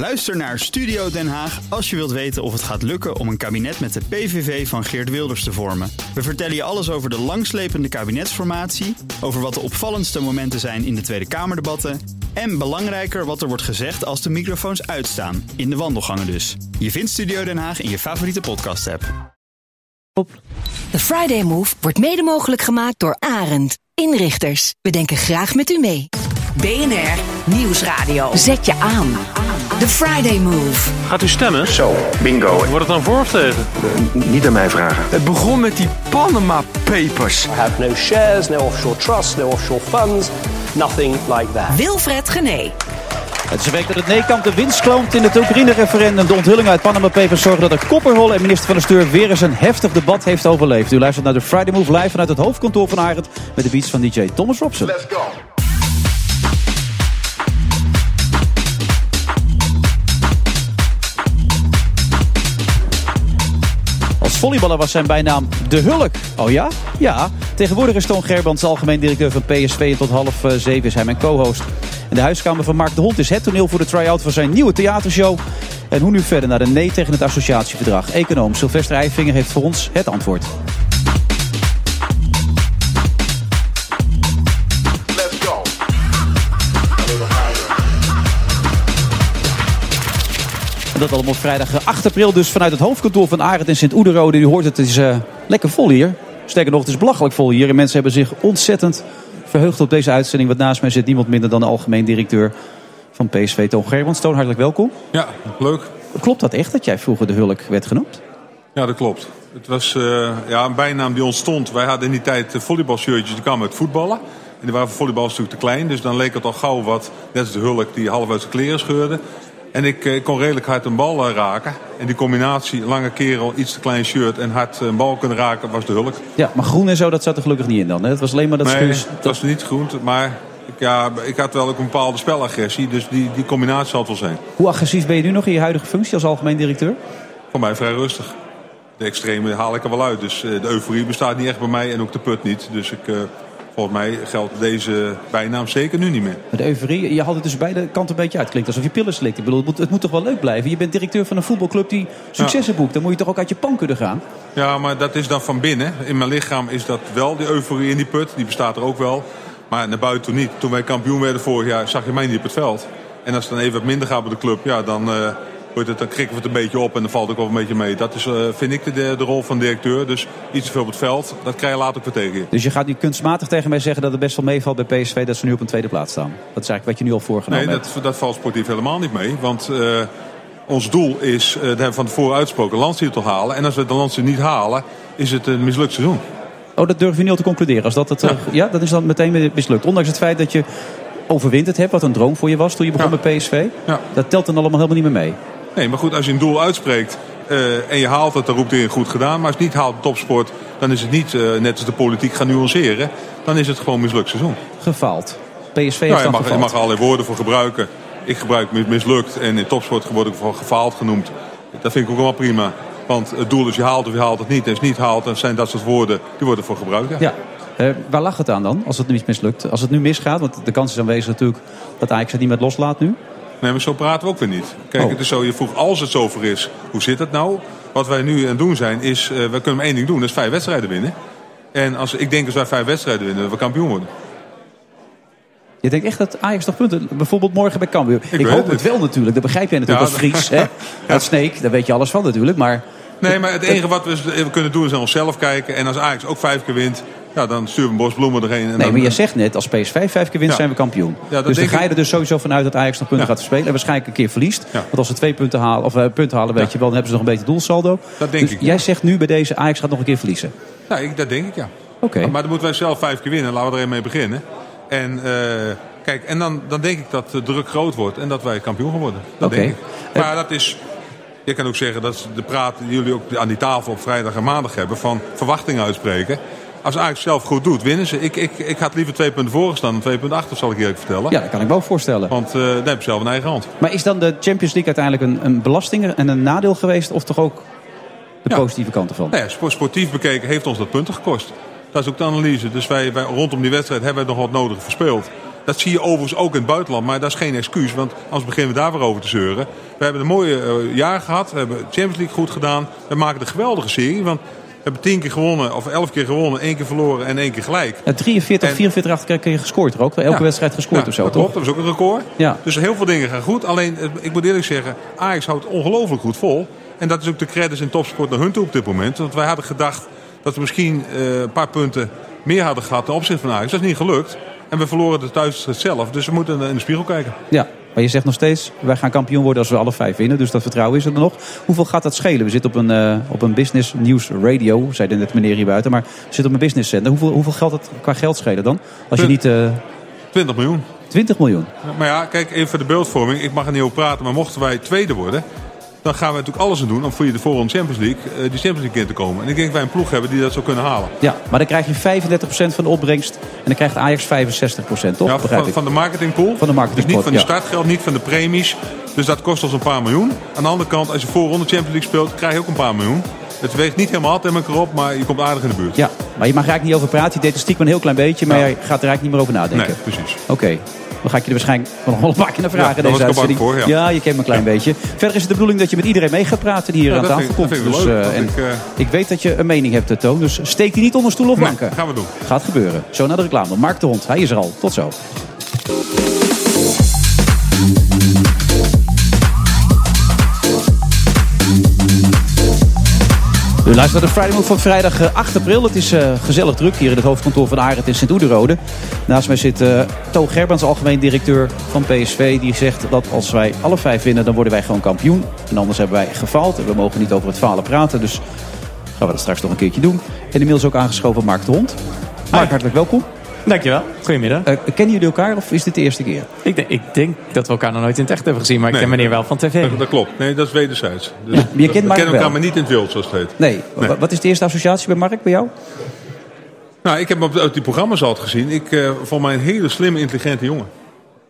Luister naar Studio Den Haag als je wilt weten of het gaat lukken om een kabinet met de PVV van Geert Wilders te vormen. We vertellen je alles over de langslepende kabinetsformatie, over wat de opvallendste momenten zijn in de Tweede Kamerdebatten en belangrijker wat er wordt gezegd als de microfoons uitstaan, in de wandelgangen dus. Je vindt Studio Den Haag in je favoriete podcast-app. De Friday Move wordt mede mogelijk gemaakt door Arend. Inrichters, we denken graag met u mee. BNR Nieuwsradio. Zet je aan. The Friday Move. Gaat u stemmen? Zo, bingo. Wordt het dan voor of tegen? Niet aan mij vragen. Het begon met die Panama Papers. We have no shares, no offshore trusts, no offshore funds, nothing like that. Wilfred Gené. Het is een week dat het nee-kamp de winst kloomt in het Oekraïne-referendum. De onthulling uit Panama Papers zorgen dat de Kopperhol en minister van de Steur weer eens een heftig debat heeft overleefd. U luistert naar de Friday Move live vanuit het hoofdkantoor van Arend met de beats van DJ Thomas Robson. Let's go. Volleyballer was zijn bijnaam De Hulk. Oh ja? Ja. Tegenwoordig is Toon Gerbrands algemeen directeur van PSV en tot half eh, zeven is hij mijn co-host. En de huiskamer van Mark de Hond is het toneel voor de try-out van zijn nieuwe theatershow. En hoe nu verder naar de nee tegen het associatieverdrag? Econoom Sylvester Eifinger heeft voor ons het antwoord. Dat allemaal op vrijdag 8 april dus vanuit het hoofdkantoor van Arend in Sint-Oederode. U hoort het, het is eh, lekker vol hier. Sterker nog, het is belachelijk vol hier. En mensen hebben zich ontzettend verheugd op deze uitzending. Want naast mij zit niemand minder dan de algemeen directeur van PSV, Toon Gerbrands. Toon, hartelijk welkom. Ja, leuk. Klopt dat echt dat jij vroeger de Hulk werd genoemd? Ja, dat klopt. Het was eh, ja, een bijnaam die ontstond. Wij hadden in die tijd eh, volleybalshirtjes, die kwamen uit voetballen. En die waren voor volleybal stuk te klein. Dus dan leek het al gauw wat, net als de hulk die half uit zijn kleren scheurde. En ik eh, kon redelijk hard een bal eh, raken. En die combinatie, lange kerel, iets te klein shirt en hard een bal kunnen raken, was de hulk. Ja, maar groen en zo, dat zat er gelukkig niet in dan. Hè? Het was alleen maar dat nee, schuurs- het was niet goed, maar ik, ja, ik had wel ook een bepaalde spelagressie. Dus die, die combinatie zal het wel zijn. Hoe agressief ben je nu nog in je huidige functie als algemeen directeur? Voor mij vrij rustig. De extreme haal ik er wel uit. Dus eh, de euforie bestaat niet echt bij mij en ook de put niet. Dus ik, eh, volgens mij geldt deze bijnaam zeker nu niet meer. De euforie, je haalt het dus beide kanten een beetje uit. Klinkt alsof je pillen slikt. Ik bedoel, het moet, het moet toch wel leuk blijven? Je bent directeur van een voetbalclub die successen boekt. Dan moet je toch ook uit je pan kunnen gaan? Ja, maar dat is dan van binnen. In mijn lichaam is dat wel, die euforie in die put. Die bestaat er ook wel. Maar naar buiten niet. Toen wij kampioen werden vorig jaar, zag je mij niet op het veld. En als het dan even wat minder gaat bij de club, ja, dan, eh, het, dan krikken we het een beetje op en dan valt het ook wel een beetje mee. Dat is, eh, vind ik, de, de rol van directeur. Dus iets te veel op het veld, dat krijg je later ook weer tegen je. Dus je gaat nu kunstmatig tegen mij zeggen dat het best wel meevalt bij PSV dat ze nu op een tweede plaats staan. Dat is eigenlijk wat je nu al voorgenomen Nee, hebt. dat, dat valt sportief helemaal niet mee. Want eh, ons doel is, eh dat hebben we van tevoren uitgesproken, landstitel halen. En als we de landstitel niet halen, is het een mislukt seizoen. Oh, dat durf je niet al te concluderen. Als dat het, ja. ja, dat is dan meteen mislukt. Ondanks het feit dat je overwinterd hebt, wat een droom voor je was toen je begon Ja. bij PSV. Ja. Dat telt dan allemaal helemaal niet meer mee. Nee, maar goed, als je een doel uitspreekt eh, en je haalt het, dan roept iedereen goed gedaan. Maar als je het niet haalt op topsport, dan is het niet eh, net als de politiek gaan nuanceren. Dan is het gewoon een mislukt seizoen. Gefaald. PSV heeft dan je, mag, je mag er allerlei woorden voor gebruiken. Ik gebruik mis- mislukt en in topsport word ik voor gefaald genoemd. Dat vind ik ook wel prima. Want het doel is je haalt of je haalt het niet. En als je het niet haalt, dan zijn dat soort woorden, die worden voor gebruikt. Ja. Ja. Eh, waar lag het aan dan, als het nu mislukt? Als het nu misgaat, want de kans is aanwezig natuurlijk dat Ajax het niet met loslaat nu. Nee, maar zo praten we ook weer niet. Kijk, Oh. het is zo, je vroeg als het zover is, hoe zit het nou? Wat wij nu aan het doen zijn, is, eh, we kunnen maar één ding doen. Dat is vijf wedstrijden winnen. En als, ik denk als wij vijf wedstrijden winnen, dat we kampioen worden. Je denkt echt dat Ajax nog punten, bijvoorbeeld morgen bij Cambuur. Ik, hoop het. het wel natuurlijk, dat begrijp jij natuurlijk Ja, als Fries. Hè? Dat Sneek, daar weet je alles van natuurlijk. Maar Nee, maar het enige wat we, we kunnen doen is naar onszelf kijken. En als Ajax ook vijf keer wint, ja, dan sturen we een bos bloemen erheen. En Nee, dan, maar je zegt net, als PSV vijf keer wint, Ja. zijn we kampioen. Ja, dus dan denk ga je er dus sowieso vanuit dat Ajax nog punten Ja. gaat verspelen. En waarschijnlijk een keer verliest. Ja. Want als ze twee punten halen, of, eh, punten halen weet Ja. je wel, dan hebben ze nog een beetje doelsaldo. Dat denk dus ik, ja. jij zegt nu bij deze, Ajax gaat nog een keer verliezen. Nou, ik, dat denk ik, ja. Oké. Maar dan moeten wij zelf vijf keer winnen. Laten we er een mee beginnen. En, eh, kijk, en dan, dan denk ik dat de druk groot wordt en dat wij kampioen gaan worden. Dat denk ik. Maar dat is... Je kan ook zeggen, dat is de praat die jullie ook aan die tafel op vrijdag en maandag hebben... van verwachtingen uitspreken. Als Ajax zelf goed doet, winnen ze. Ik, ik, ik had liever twee punten voor gestaan dan twee punten achter, zal ik je eerlijk vertellen. Ja, dat kan ik me ook voorstellen. Want eh dan heb je zelf een eigen hand. Maar is dan de Champions League uiteindelijk een, een belasting en een nadeel geweest? Of toch ook de Ja. positieve kant ervan? Nou ja, spo- sportief bekeken heeft ons dat punten gekost. Dat is ook de analyse. Dus wij, wij, rondom die wedstrijd hebben we nog wat nodig verspeeld. Dat zie je overigens ook in het buitenland, maar dat is geen excuus. Want anders beginnen we daar weer over te zeuren. We hebben een mooie eh, jaar gehad. We hebben de Champions League goed gedaan. We maken een geweldige serie. Want hebben tien keer gewonnen, of elf keer gewonnen, één keer verloren en één keer gelijk. Ja, 43, En- 44 achter elkaar gescoord er ook. Elke Ja. wedstrijd gescoord Ja, of zo, dat toch? klopt, dat is ook een record. Ja. Dus heel veel dingen gaan goed. Alleen, eh, ik moet eerlijk zeggen, Ajax houdt ongelooflijk goed vol. En dat is ook de credits in topsport naar hun toe op dit moment. Want wij hadden gedacht dat we misschien eh, een paar punten meer hadden gehad ten opzichte van Ajax. Dat is niet gelukt. En we verloren de thuiswedstrijd zelf. Dus we moeten in de spiegel kijken. Ja, maar je zegt nog steeds, wij gaan kampioen worden als we alle vijf winnen. Dus dat vertrouwen is er nog. Hoeveel gaat dat schelen? We zitten op een, eh, op een business news radio, zei net meneer hier buiten. Maar we zitten op een business zender. Hoeveel, hoeveel geld het qua geld schelen dan? Als je niet eh 20 miljoen. 20 miljoen. Maar ja, kijk, even voor de beeldvorming. Ik mag er niet over praten, maar mochten wij tweede worden... dan gaan we natuurlijk alles aan doen om voor je de volgende Champions League... eh, die Champions League in te komen. En ik denk dat wij een ploeg hebben die dat zou kunnen halen. Ja, maar dan krijg je 35% van de opbrengst. En dan krijgt Ajax 65%, toch? Ja, van, van de marketingpool. Van de Dus niet van de ja. startgeld, niet van de premies. Dus dat kost ons een paar miljoen. Aan de andere kant, als je voorronde Champions League speelt, krijg je ook een paar miljoen. Het weegt niet helemaal tegen elkaar op, maar je komt aardig in de buurt. Ja, maar je mag er eigenlijk niet over praten. Je deed het stiekem een heel klein beetje, maar Ja. jij gaat er eigenlijk niet meer over nadenken. Nee, precies. Oké. Dan ga ik je er waarschijnlijk nog wel een paar keer naar vragen. Ja, deze uitzending. voor, ja. je kent me een klein beetje. Verder is het de bedoeling dat je met iedereen mee gaat praten die hier Ja, aan tafel komt. ik dus, eh, en ik, eh, ik weet dat je een mening hebt, eh, Toon. Dus steek die niet onder stoel of Nee, banken. gaan we doen. Gaat gebeuren. Zo naar de reclame. Mark de Hond, hij is er al. Tot zo. U luistert naar de Friday Move van vrijdag eh, 8 april. Het is eh, gezellig druk hier in het hoofdkantoor van Arend in Sint-Oederode. Naast mij zit eh Toon Gerbrands, algemeen directeur van PSV. Die zegt dat als wij alle vijf winnen, dan worden wij gewoon kampioen. En anders hebben wij gefaald. En we mogen niet over het falen praten. Dus gaan we dat straks nog een keertje doen. En inmiddels ook aangeschoven Mark de Hond. Mark, hartelijk welkom. Dankjewel. Goedemiddag. Eh, kennen jullie elkaar of is dit de eerste keer? Ik, denk, ik denk dat we elkaar nog nooit in het echt hebben gezien, maar ik ken meneer wel van tv. Dat, dat klopt. Nee, dat is wederzijds. Dus Ja, maar je kent we kennen elkaar wel. maar niet in het wild, zoals het heet. Nee. Nee. Wa- Wat is de eerste associatie bij Mark, bij jou? Nou, ik heb hem op, op die programma's altijd gezien. Ik eh vond mij een hele slimme, intelligente jongen.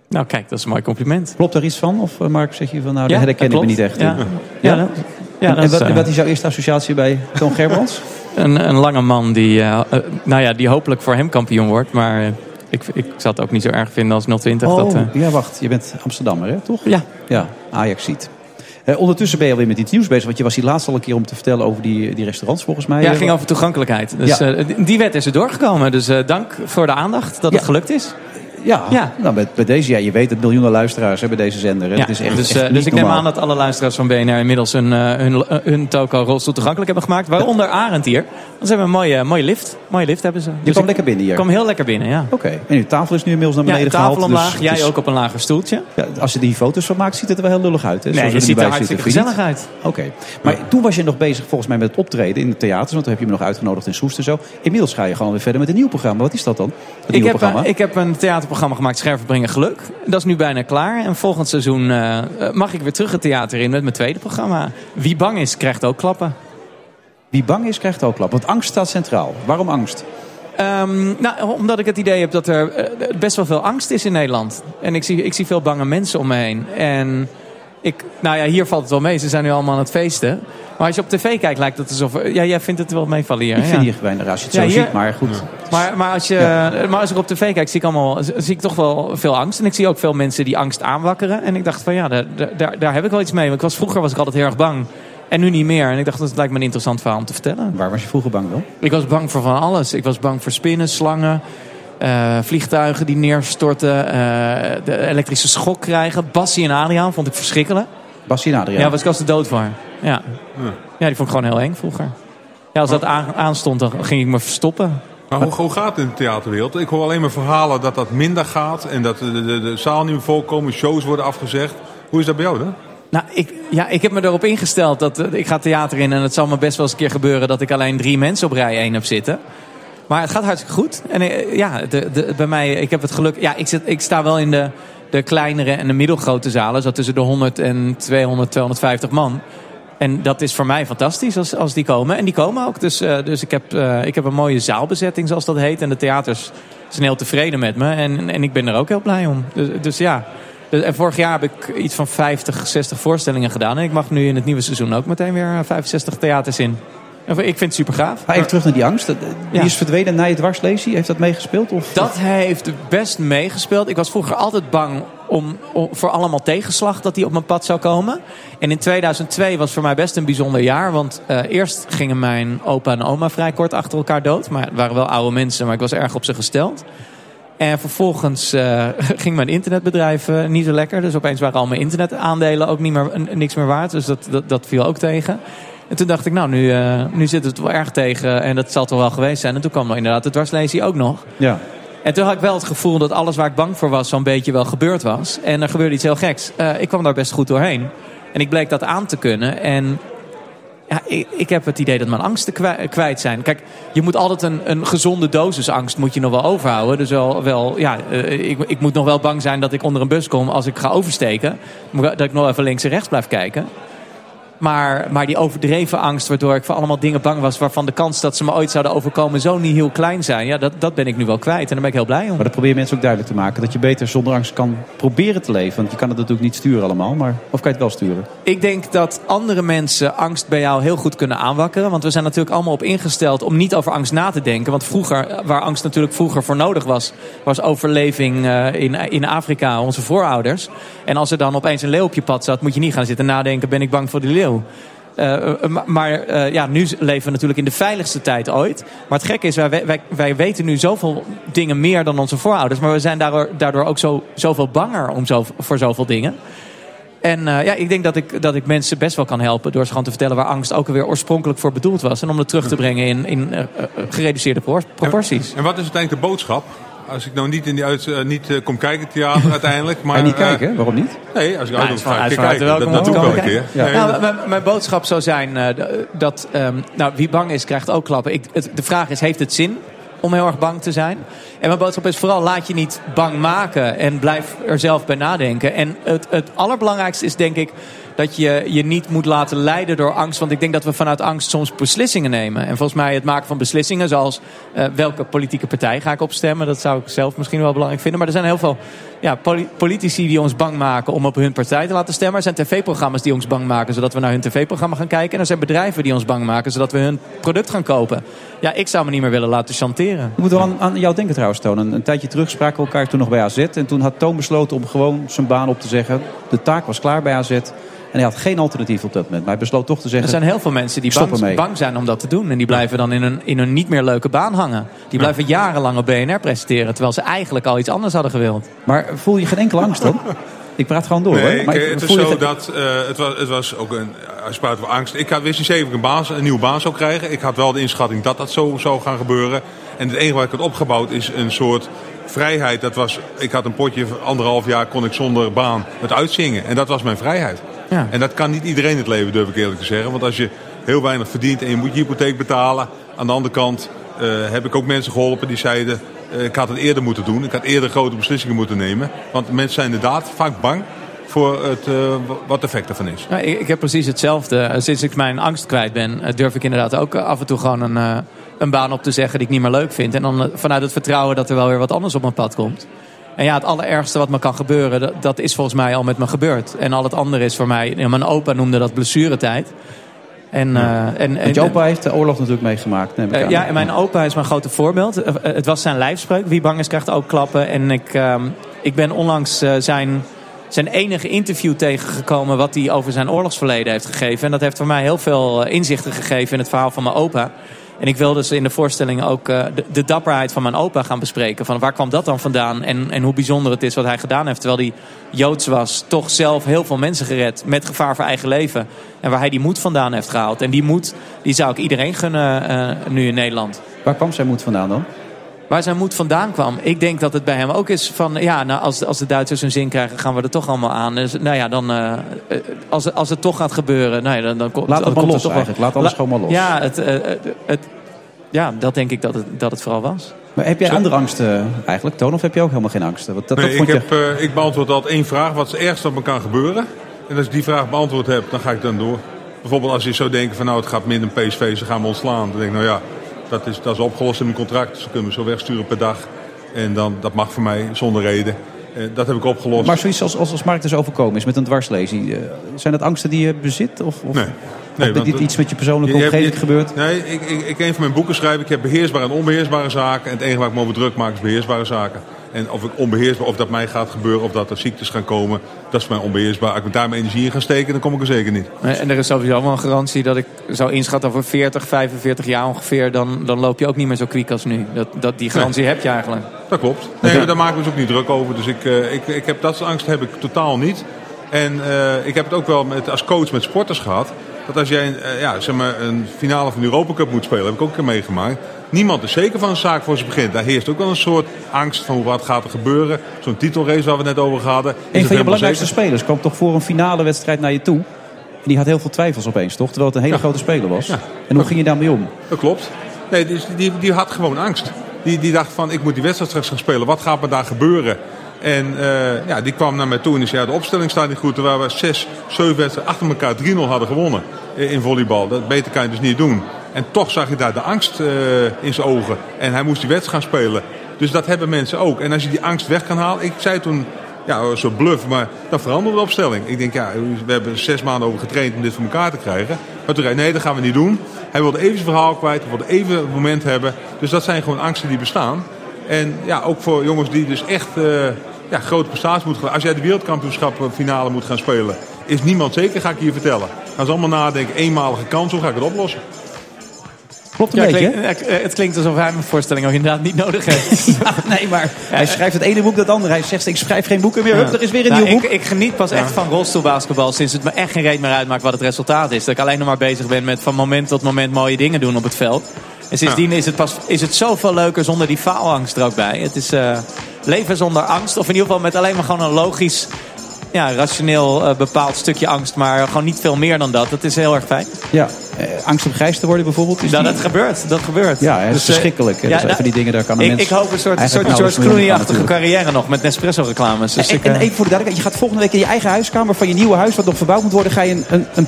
Nou kijk, dat is een mooi compliment. Klopt daar iets van? Of eh, Mark, zeg je van nou, Ja, daar herken ik dat me niet echt Ja, ja, Ja? Ja, en wat, eh, wat is jouw eerste associatie bij Toon Gerbrands? een, een lange man die, eh, eh, nou ja, die hopelijk voor hem kampioen wordt. Maar ik, ik zou het ook niet zo erg vinden als 020. Oh, dat, ja, wacht. Je bent Amsterdammer, hè, toch? ja, Ja, Ajax ziet. Ondertussen ben je alweer met iets nieuws bezig. Want je was hier laatst al een keer om te vertellen over die, die restaurants, volgens mij. ja, het ging over toegankelijkheid. Dus Ja. die- wet is er doorgekomen. Dus dank voor de aandacht dat Ja. het gelukt is. Ja, Ja. Nou, bij, bij deze, ja, je weet het, miljoenen luisteraars hebben deze zender. Hè. Ja, Het is echt, dus echt eh, dus ik neem aan dat alle luisteraars van BNR inmiddels hun, eh, hun, eh, hun toko rolstoel toegankelijk hebben gemaakt. Waaronder Arend hier. Want ze hebben een mooie, mooie lift. Mooie lift hebben ze. Je Dus kwam lekker binnen hier. kwam heel lekker binnen, ja. Oké. En uw tafel is nu inmiddels naar Ja, beneden tafel gehaald. omlaag. dus Jij is- ook op een lager stoeltje. Ja, als je die foto's van maakt, ziet het er wel heel lullig uit. Hè? Nee, Zoals je ziet er hartstikke zitten, gezellig uit. Oké, maar toen was je nog bezig volgens mij met het optreden in de theaters. Want toen heb je me nog uitgenodigd in Soest en zo. Inmiddels ga je gewoon weer verder met een nieuw programma. Wat is dat dan? Het Ik nieuwe heb, programma? ik heb een theaterprogramma gemaakt, Scherven brengen geluk. Dat is nu bijna klaar. En volgend seizoen eh, eh, mag ik weer terug het theater in met mijn tweede programma. Wie bang is, krijgt ook klappen. Wie bang is, krijgt ook klap. Want angst staat centraal. Waarom angst? Ehm, nou, omdat ik het idee heb dat er eh, best wel veel angst is in Nederland. En ik zie, ik zie veel bange mensen om me heen. En ik, nou ja, hier valt het wel mee. Ze zijn nu allemaal aan het feesten. Maar als je op tv kijkt, lijkt het alsof... Ja, jij vindt het wel meevallen hier. Ik vind hier weinig als je het zo hier- ziet. Maar goed. Maar, maar, als je, maar als ik op tv kijk, zie ik, allemaal, zie ik toch wel veel angst. En ik zie ook veel mensen die angst aanwakkeren. En ik dacht van ja, daar, daar, daar heb ik wel iets mee. Want ik was, vroeger was ik altijd heel erg bang. En nu niet meer. En ik dacht, dat lijkt me een interessant verhaal om te vertellen. Waar was je vroeger bang dan? Ik was bang voor van alles. Ik was bang voor spinnen, slangen, eh, vliegtuigen die neerstorten, eh, de elektrische schok krijgen. Bassie en Adriaan vond ik verschrikkelijk. Bassie en Adriaan. Ja, was ik als de dood voor. Ja. ja, die vond ik gewoon heel eng vroeger. Ja, als dat aan, aanstond, dan ging ik me verstoppen. Maar hoe, hoe gaat het in de theaterwereld? Ik hoor alleen maar verhalen dat dat minder gaat. En dat de, de, de zaal niet meer volkomen, shows worden afgezegd. Hoe is dat bij jou dan? Nou, ik, ja, ik heb me erop ingesteld dat eh, ik ga theater in en het zal me best wel eens een keer gebeuren dat ik alleen drie mensen op rij 1 heb zitten. Maar het gaat hartstikke goed. En eh, ja, de, de, bij mij, ik heb het geluk. Ja, ik, zit, ik sta wel in de, de kleinere en de middelgrote zalen, zo tussen de 100 en 200, 250 man. En dat is voor mij fantastisch als, als die komen. En die komen ook. Dus, eh, dus ik, heb, eh, ik heb een mooie zaalbezetting, zoals dat heet. En de theaters zijn heel tevreden met me. En, en ik ben er ook heel blij om. Dus, dus ja. Dus- En vorig jaar heb ik iets van 50, 60 voorstellingen gedaan. En ik mag nu in het nieuwe seizoen ook meteen weer 65 theaters in. Ik vind het super gaaf. Maar even terug naar die angst. Die Ja. is verdwenen na je dwarslesie. Heeft dat meegespeeld? Of? Dat heeft best meegespeeld. Ik was vroeger altijd bang om, om- voor allemaal tegenslag dat die op mijn pad zou komen. En in 2002 was voor mij best een bijzonder jaar. Want eh, eerst gingen mijn opa en oma vrij kort achter elkaar dood. Maar het waren wel oude mensen, maar ik was erg op ze gesteld. En vervolgens eh, ging mijn internetbedrijf eh, niet zo lekker. Dus opeens waren al mijn internetaandelen ook niet meer, niks meer waard. Dus dat, dat, dat viel ook tegen. En toen dacht ik, nou, nu, eh, nu zit het wel erg tegen. En dat zal toch wel geweest zijn. En toen kwam nog inderdaad de dwarslesie ook nog. Ja. En toen had ik wel het gevoel dat alles waar ik bang voor was, zo'n beetje wel gebeurd was. En er gebeurde iets heel geks. Eh, ik kwam daar best goed doorheen. En ik bleek dat aan te kunnen. En ja, ik, ik heb het idee dat mijn angsten kwij- kwijt zijn. Kijk, je moet altijd een, een gezonde dosis angst moet je nog wel overhouden. Dus wel, wel ja, eh, ik, ik moet nog wel bang zijn dat ik onder een bus kom als ik ga oversteken. Dat ik nog even links en rechts blijf kijken. Maar, maar die overdreven angst, waardoor ik voor allemaal dingen bang was... waarvan de kans dat ze me ooit zouden overkomen zo niet heel klein zijn... Ja, dat, dat ben ik nu wel kwijt en daar ben ik heel blij om. Maar dat probeer je mensen ook duidelijk te maken. Dat je beter zonder angst kan proberen te leven. Want je kan het natuurlijk niet sturen allemaal. Maar, of kan je het wel sturen? Ik denk dat andere mensen angst bij jou heel goed kunnen aanwakkeren. Want we zijn natuurlijk allemaal op ingesteld om niet over angst na te denken. Want vroeger, waar angst natuurlijk vroeger voor nodig was... was overleving eh, in, in Afrika, onze voorouders. En als er dan opeens een leeuw op je pad zat... moet je niet gaan zitten nadenken, ben ik bang voor die leeuw? Eh, eh, maar eh, ja, nu leven we natuurlijk in de veiligste tijd ooit. Maar het gekke is, wij, wij, wij weten nu zoveel dingen meer dan onze voorouders. Maar we zijn daardoor, daardoor ook zo, zoveel banger om zo, voor zoveel dingen. En ja, ik denk dat ik, dat ik mensen best wel kan helpen door ze gewoon te vertellen waar angst ook alweer oorspronkelijk voor bedoeld was. En om het terug te brengen in, in gereduceerde propor- proporties. En wat is uiteindelijk de boodschap? Als ik nou niet, in die uit, eh, niet eh, kom kijken, het theater uiteindelijk. Maar, je niet eh, kijken? Waarom niet? nee, als ik uit hij is ga kijken. Dat, dat doe ik wel een keer. Ja. Nee, Nou, mijn, mijn boodschap zou zijn eh, dat ehm, nou, wie bang is, krijgt ook klappen. Ik, het, de vraag is, heeft het zin om heel erg bang te zijn? En mijn boodschap is vooral, laat je niet bang maken en blijf er zelf bij nadenken. En het, het allerbelangrijkste is denk ik dat je je niet moet laten leiden door angst. Want ik denk dat we vanuit angst soms beslissingen nemen. En volgens mij het maken van beslissingen, zoals eh, welke politieke partij ga ik opstemmen, dat zou ik zelf misschien wel belangrijk vinden. Maar er zijn heel veel ja, poli- politici die ons bang maken om op hun partij te laten stemmen. Er zijn tv-programma's die ons bang maken, zodat we naar hun tv-programma gaan kijken. En er zijn bedrijven die ons bang maken, zodat we hun product gaan kopen. Ja, ik zou me niet meer willen laten chanteren. Ik moet wel aan, aan jou denken trouwens, Toon. Een, een tijdje terug spraken we elkaar toen nog bij AZ. En toen had Toon besloten om gewoon zijn baan op te zeggen. De taak was klaar bij AZ. En hij had geen alternatief op dat moment. Maar hij besloot toch te Er zeggen... zijn heel veel mensen die bang, bang zijn om dat te doen. En die blijven dan in een, in een niet meer leuke baan hangen. Die blijven jarenlang op BNR presenteren. Terwijl ze eigenlijk al iets anders hadden gewild. Maar voel je geen enkele angst dan? Ik praat gewoon door Nee, hoor. Maar ik- ik- het is zo dat eh, het, was, het was ook een. Als je praat over angst. Ik had, wist niet zeker of ik een, baan, een nieuwe baan zou krijgen. Ik had wel de inschatting dat dat zo zou gaan gebeuren. En het enige wat ik had opgebouwd is een soort vrijheid. Dat was, ik had een potje, anderhalf jaar kon ik zonder baan het uitzingen. En dat was mijn vrijheid. Ja. En dat kan niet iedereen het leven, durf ik eerlijk te zeggen. Want als je heel weinig verdient en je moet je hypotheek betalen. Aan de andere kant eh, heb ik ook mensen geholpen die zeiden... eh, ik had het eerder moeten doen. Ik had eerder grote beslissingen moeten nemen. Want mensen zijn inderdaad vaak bang voor het, eh, wat het effect ervan is. Ik, heb precies hetzelfde. Eh, Sinds ik mijn angst kwijt ben, durf ik inderdaad ook af en toe gewoon een, een baan op te zeggen die ik niet meer leuk vind. En dan vanuit het vertrouwen dat er wel weer wat anders op mijn pad komt. En ja, het allerergste wat me kan gebeuren, dat, is volgens mij al met me gebeurd. En al het andere is voor mij, mijn opa noemde dat blessuretijd. En, eh, en, je opa heeft de oorlog natuurlijk meegemaakt. Neem ik Eh, aan. ja, en mijn opa is mijn grote voorbeeld. Eh, het was zijn lijfspreuk. Wie bang is, krijgt ook klappen. En ik, ehm, ik ben onlangs zijn, zijn enige interview tegengekomen... wat hij over zijn oorlogsverleden heeft gegeven. En dat heeft voor mij heel veel inzichten gegeven in het verhaal van mijn opa. En ik wil dus in de voorstelling ook eh, de, dapperheid van mijn opa gaan bespreken. Van waar kwam dat dan vandaan? En, en hoe bijzonder het is wat hij gedaan heeft. Terwijl hij Joods was, toch zelf heel veel mensen gered. Met gevaar voor eigen leven. En waar hij die moed vandaan heeft gehaald. En die moed die zou ik iedereen gunnen eh, nu in Nederland. Waar kwam zijn moed vandaan dan? Waar zijn moed vandaan kwam. Ik denk dat het bij hem ook is van... ja, nou, als, als de Duitsers hun zin krijgen, gaan we er toch allemaal aan. Dus nou ja, dan... eh, eh, als, het- als het toch gaat gebeuren... Nou ja, dan, dan komt Laat dan het maar komt los toch wel- eigenlijk. Laat alles La- gewoon maar los. Ja, het, eh, het, het- ja, dat denk ik dat het, dat het vooral was. Maar heb jij andere angsten eigenlijk, Toon? Of heb je ook helemaal geen angsten? Want dat, dat ik, vond je... heb, eh, ik beantwoord altijd één vraag. Wat is het ergste wat me kan gebeuren? En als ik die vraag beantwoord heb, dan ga ik dan door. Bijvoorbeeld als je zou denken van nou het gaat minder PSV, ze gaan me ontslaan. Dan denk ik nou ja, dat is, dat is opgelost in mijn contract. Ze kunnen me zo wegsturen per dag. En dan, dat mag voor mij zonder reden. Eh, dat heb ik opgelost. Maar zoiets als, als, als Mark dus overkomen is met een dwarslesie. eh, zijn dat angsten die je bezit? Of, of... Nee. Nee, dit iets met je persoonlijke Je hebt- omgeving je- gebeurt? Nee, ik, ik, ik een van mijn boeken schrijf, ik heb beheersbare en onbeheersbare zaken. En het enige waar ik me over druk maak is beheersbare zaken. En of ik onbeheersbaar, of dat mij gaat gebeuren, of dat er ziektes gaan komen, dat is voor mij onbeheersbaar. Als ik daar mijn energie in ga steken, dan kom ik er zeker niet. En er is sowieso wel een garantie dat ik zou inschatten over 40, 45 jaar ongeveer. Dan, dan loop je ook niet meer zo kwiek als nu. Dat, dat, die garantie heb je eigenlijk. Dat klopt. Nee, maar daar maken we ons ook niet druk over. Dus ik, eh, ik, ik heb dat soort angst heb ik totaal niet. En eh, ik heb het ook wel met, als coach met sporters gehad. Dat als jij eh, ja, zeg maar een finale van de Europa Cup moet spelen, heb ik ook een keer meegemaakt. Niemand is zeker van een zaak voor ze begint. Daar heerst ook wel een soort angst van wat gaat er gebeuren. Zo'n titelrace waar we net over hadden. Een van je belangrijkste zeker? spelers kwam toch voor een finale wedstrijd naar je toe. En die had heel veel twijfels opeens, toch? Terwijl het een hele grote speler was. Ja. En hoe ging je daarmee om? Dat klopt. Nee, die, die, die had gewoon angst. Die, die dacht van, ik moet die wedstrijd straks gaan spelen. Wat gaat me daar gebeuren? En eh, ja, die kwam naar mij toe en die zei, ja, de opstelling staat niet goed. Terwijl we zes, zeven wedstrijden achter elkaar 3-0 hadden gewonnen in volleybal. Dat beter kan je dus niet doen. En toch zag je daar de angst eh, in zijn ogen. En hij moest die wedstrijd gaan spelen. Dus dat hebben mensen ook. En als je die angst weg kan halen. Ik zei toen, ja, zo bluff, maar dan veranderde de opstelling. Ik denk, ja, we hebben zes maanden over getraind om dit voor elkaar te krijgen. Maar toen zei nee, dat gaan we niet doen. Hij wilde even zijn verhaal kwijt, hij wilde even een moment hebben. Dus dat zijn gewoon angsten die bestaan. En ja, ook voor jongens die dus echt eh, ja, grote prestaties moeten gaan. Als jij de wereldkampioenschap eh, moet gaan spelen, is niemand zeker, ga ik je vertellen. Gaan ze allemaal nadenken, eenmalige kans, hoe ga ik het oplossen? Klopt een Ja, beetje, klinkt- het klinkt alsof hij mijn voorstelling ook inderdaad niet nodig heeft. Nee, maar hij schrijft het ene boek dat andere. Hij zegt, ik schrijf geen boeken meer. Hup, er is weer een Nou, nieuw boek. Ik, ik geniet pas echt van rolstoelbasketbal sinds het me echt geen reet meer uitmaakt wat het resultaat is. Dat ik alleen nog maar bezig ben met van moment tot moment mooie dingen doen op het veld. En sindsdien is, het pas, is het zoveel leuker zonder die faalangst er ook bij. Het is eh, leven zonder angst. Of in ieder geval met alleen maar gewoon een logisch, ja, rationeel eh, bepaald stukje angst. Maar gewoon niet veel meer dan dat. Dat is heel erg fijn. Ja, angst om grijs te worden bijvoorbeeld. Is Nou, die- dat gebeurt. Dat gebeurt. Ja, hè, dat is Dus, eh, verschrikkelijk. ja, zijn nou, die dingen, daar kan een ik, mens ik hoop een soort, soort George Clooney-achtige carrière nog met Nespresso-reclames. Dus En, ik, en eh, even voor de duidelijkheid, je gaat volgende week in je eigen huiskamer van je nieuwe huis, wat nog verbouwd moet worden, ga je een, een, een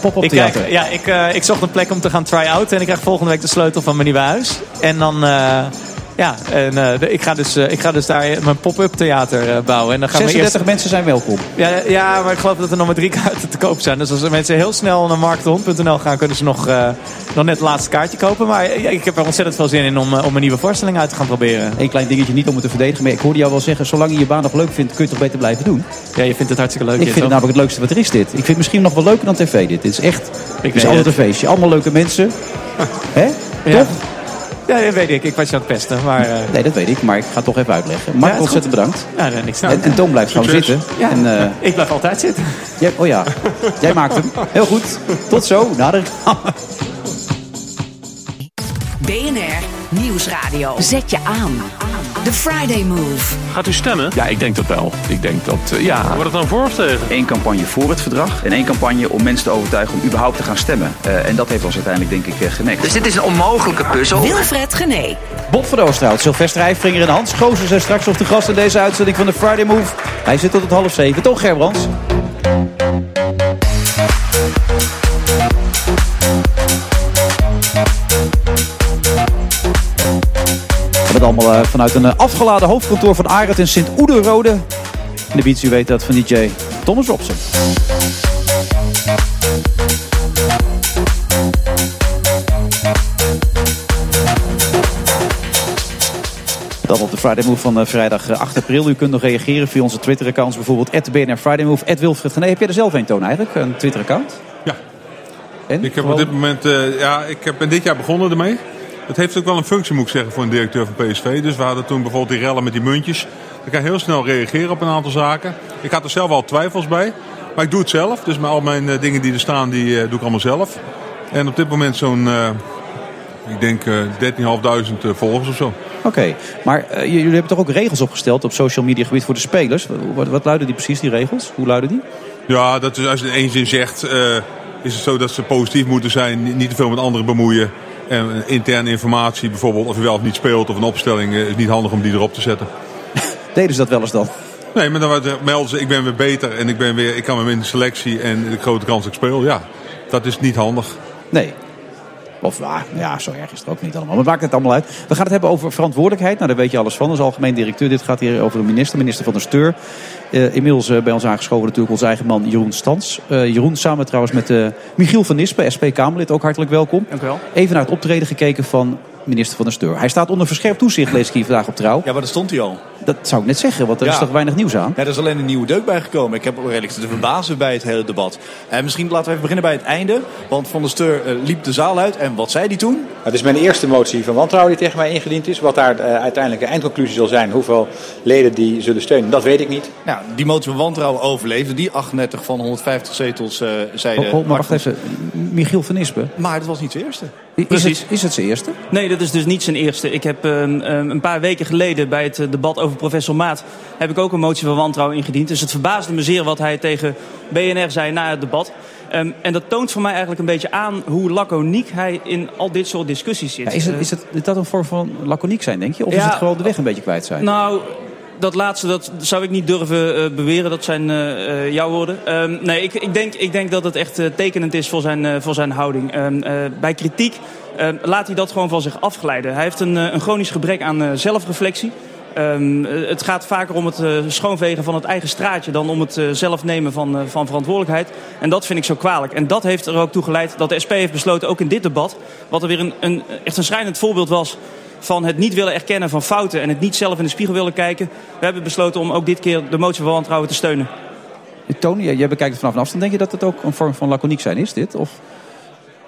pop-up Ik, theater. kijk, ja, ik, eh, ik zocht een plek om te gaan try-out. En ik krijg volgende week de sleutel van mijn nieuwe huis. En dan... eh, ja, en, eh, ik, ga dus, eh, ik ga dus daar mijn pop-up theater eh, bouwen. En dan gaan we 36 eerst... mensen zijn welkom. Ja, ja, maar ik geloof dat er nog maar drie kaarten te koop zijn. Dus als er mensen heel snel naar markthond.nl gaan... kunnen ze nog, eh, nog net het laatste kaartje kopen. Maar ik heb er ontzettend veel zin in om, eh, om een nieuwe voorstelling uit te gaan proberen. Eén klein dingetje niet om het te verdedigen, maar ik hoorde jou wel zeggen, zolang je je baan nog leuk vindt, kun je toch beter blijven doen. Ja, je vindt het hartstikke leuk. Ik dit, vind het namelijk het leukste wat er is dit. Ik vind het misschien nog wel leuker dan tv dit. Dit is echt, het is altijd het. een feestje. Allemaal leuke mensen. Hè? Ja. Toch? Ja, dat weet ik. Ik was je aan het pesten. Maar eh, Nee, dat weet ik, maar ik ga het toch even uitleggen. Mark, is ontzettend bedankt. ja, nee, niks aan. En, en Toon blijft gewoon Succes. zitten. Ja. En, eh, Ik blijf altijd zitten. jij, oh ja, jij maakt hem. Heel goed. Tot zo. Na de reclame. BNR Nieuwsradio. Zet je aan. The Friday Move. Gaat u stemmen? Ja, ik denk dat wel. Ik denk dat, eh, ja. Wordt het dan voor of tegen? Eén campagne voor het verdrag en één campagne om mensen te overtuigen om überhaupt te gaan stemmen. Eh, en dat heeft ons uiteindelijk denk ik uh, genekt. Dus dit is een onmogelijke puzzel. Wilfred Gené. Bob van Oosterhout, Sylvester Eifringer en Hans Goosen zijn straks op de gast in deze uitzending van de Friday Move. Hij zit tot het half zeven. Toch Gerbrands? Het allemaal eh, vanuit een eh, afgeladen hoofdkantoor van Arend in Sint-Oederode. In de beats, u weet dat, van DJ Thomas Robson. Dan op de Friday Move van eh, vrijdag eh, 8 april. U kunt nog reageren via onze Twitter-accounts. Bijvoorbeeld BNR Friday Move, Wilfred Gené. Heb jij er zelf een, Toon, eigenlijk? Een Twitter-account? Ja. En? Ik heb Gewoon- op dit moment, ja, ik heb, ben dit jaar begonnen ermee. Het heeft ook wel een functie, moet ik zeggen, voor een directeur van PSV. Dus we hadden toen bijvoorbeeld die rellen met die muntjes. Dan kan je heel snel reageren op een aantal zaken. Ik had er zelf al twijfels bij. Maar ik doe het zelf. Dus met al mijn eh, dingen die er staan, die eh, doe ik allemaal zelf. En op dit moment zo'n, eh, ik denk, eh 13.500 eh, volgers of zo. Oké, maar jullie hebben toch ook regels opgesteld op social media gebied voor de spelers? Wat, wat luiden die precies, die regels? Hoe luiden die? Ja, dat is, als je in één zin zegt, is het zo dat ze positief moeten zijn. Niet te veel met anderen bemoeien. En interne informatie, bijvoorbeeld of je wel of niet speelt of een opstelling, eh, is niet handig om die erop te zetten. Deden ze dat wel eens dan? Nee, maar dan melden ze, ik ben weer beter en ik, ben weer, ik kan weer in de selectie en de grote kans dat ik speel. Ja, dat is niet handig. Nee. Of ah, ja, zo erg is het ook niet allemaal. Maar maakt het allemaal uit. We gaan het hebben over verantwoordelijkheid. Nou, daar weet je alles van. Als algemeen directeur. Dit gaat hier over de minister, minister van de Steur. Uh, inmiddels uh, bij ons aangeschoven natuurlijk onze eigen man Jeroen Stans. Uh, Jeroen samen trouwens met Michiel van Nispen, SP-Kamerlid. Ook hartelijk welkom. Dank u wel. Even naar het optreden gekeken van minister van de Steur. Hij staat onder verscherpt toezicht, lees ik hier vandaag op trouw. Ja, maar dat stond hij al. Dat zou ik net zeggen, want er Ja. is toch weinig nieuws aan. Ja, er is alleen een nieuwe deuk bijgekomen. Ik heb ook redelijk te verbazen bij het hele debat. En misschien laten we even beginnen bij het einde. Want Van der Steur eh, liep de zaal uit. En wat zei hij toen? Het is mijn eerste motie van wantrouwen die tegen mij ingediend is. Wat daar uh, uiteindelijk de eindconclusie zal zijn, hoeveel leden die zullen steunen, dat weet ik niet. Nou, die motie van wantrouwen overleefde. Die 38 van 150 zetels uh, zeiden... Oh, oh, maar wacht even, Michiel van Nispen. Maar dat was niet zijn eerste. Is het, is het zijn eerste? Nee, dat is dus niet zijn eerste. Ik heb um, een paar weken geleden bij het debat over professor Maat... heb ik ook een motie van wantrouwen ingediend. Dus het verbaasde me zeer wat hij tegen BNR zei na het debat. Um, en dat toont voor mij eigenlijk een beetje aan hoe laconiek hij in al dit soort discussies zit. Ja, is, het, is, het, is dat een vorm van laconiek zijn, denk je? Of ja, is het gewoon de weg een beetje kwijt zijn? Nou, dat laatste dat zou ik niet durven uh, beweren. Dat zijn uh, jouw woorden. Um, nee, ik, ik, denk, ik denk dat het echt uh, tekenend is voor zijn, voor zijn houding. Um, bij kritiek laat hij dat gewoon van zich afglijden. Hij heeft een, een chronisch gebrek aan zelfreflectie. Um, het gaat vaker om het uh, schoonvegen van het eigen straatje dan om het uh, zelf nemen van, uh, van verantwoordelijkheid. En dat vind ik zo kwalijk. En dat heeft er ook toe geleid dat de SP heeft besloten, ook in dit debat, wat er weer een, een, echt een schrijnend voorbeeld was van het niet willen erkennen van fouten en het niet zelf in de spiegel willen kijken. We hebben besloten om ook dit keer de motie van wantrouwen te steunen. Tony, jij bekijkt het vanaf een afstand. Denk je dat het ook een vorm van laconiek zijn is, dit? Of...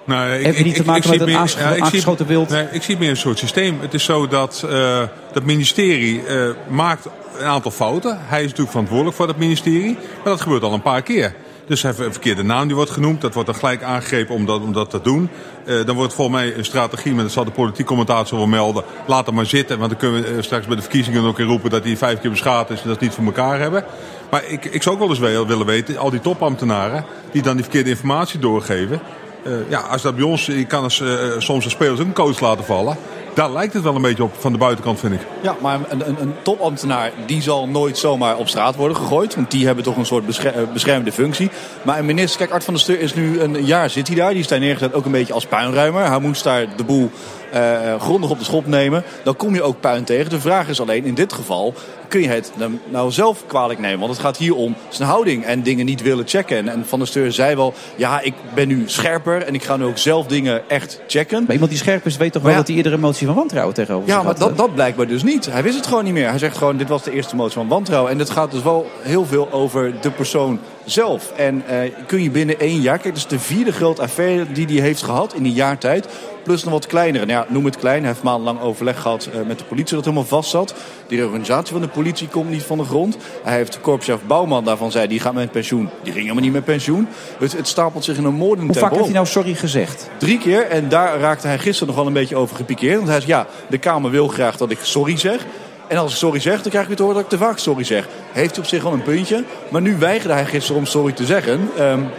Nou, ik, Heb je niet te maken met een meer, aangescho ja, ik aangeschoten zie, wild? Nee, ik zie het meer een soort systeem. Het is zo dat uh, dat ministerie uh, maakt een aantal fouten. Hij is natuurlijk verantwoordelijk voor dat ministerie. Maar dat gebeurt al een paar keer. Dus hij heeft een verkeerde naam die wordt genoemd. Dat wordt dan gelijk aangegrepen om dat, om dat te doen. Uh, dan wordt volgens mij een strategie, maar dat zal de politiek commentator wel melden. Laat hem maar zitten, want dan kunnen we straks bij de verkiezingen ook in roepen dat hij vijf keer beschadigd is en dat ze niet voor elkaar hebben. Maar ik, ik zou ook wel eens willen weten, al die topambtenaren die dan die verkeerde informatie doorgeven. Uh, ja, als dat bij ons, je kan als, uh, soms spelers ook een coach laten vallen. Daar lijkt het wel een beetje op van de buitenkant, vind ik. Ja, maar een, een, een topambtenaar die zal nooit zomaar op straat worden gegooid. Want die hebben toch een soort bescher beschermende functie. Maar een minister, kijk, Art van der Steur is nu een jaar zit hij daar. Die is daar neergezet ook een beetje als puinruimer. Hij moest daar de boel uh, grondig op de schop nemen. Dan kom je ook puin tegen. De vraag is alleen, in dit geval, kun je het nou zelf kwalijk nemen? Want het gaat hier om zijn houding en dingen niet willen checken. En, en Van der Steur zei wel, ja, ik ben nu scherper en ik ga nu ook zelf dingen echt checken. Maar iemand die scherp is, weet toch wel ja, dat hij eerder een motie van wantrouwen tegenover Ja, maar dat, dat blijkbaar dus niet. Hij wist het gewoon niet meer. Hij zegt gewoon, dit was de eerste motie van wantrouwen. En het gaat dus wel heel veel over de persoon zelf. En uh, kun je binnen één jaar, kijk, dat is de vierde grote affaire die hij heeft gehad in een jaar tijd. Plus nog wat kleinere. Nou ja, noem het klein. Hij heeft maandenlang overleg gehad uh, met de politie dat helemaal vast zat. Die organisatie van de politie komt niet van de grond. Hij heeft de korpschef Bouwman daarvan zei, die gaat met pensioen. Die ging helemaal niet met pensioen. Het, het stapelt zich in een moordend Hoe vaak heeft hij nou sorry gezegd? Drie keer. En daar raakte hij gisteren nog wel een beetje over gepikeerd. Want hij zei, ja, de Kamer wil graag dat ik sorry zeg. En als ik sorry zeg, dan krijg ik te horen dat ik te vaak sorry zeg. Heeft op zich wel een puntje. Maar nu weigerde hij gisteren om sorry te zeggen. Um,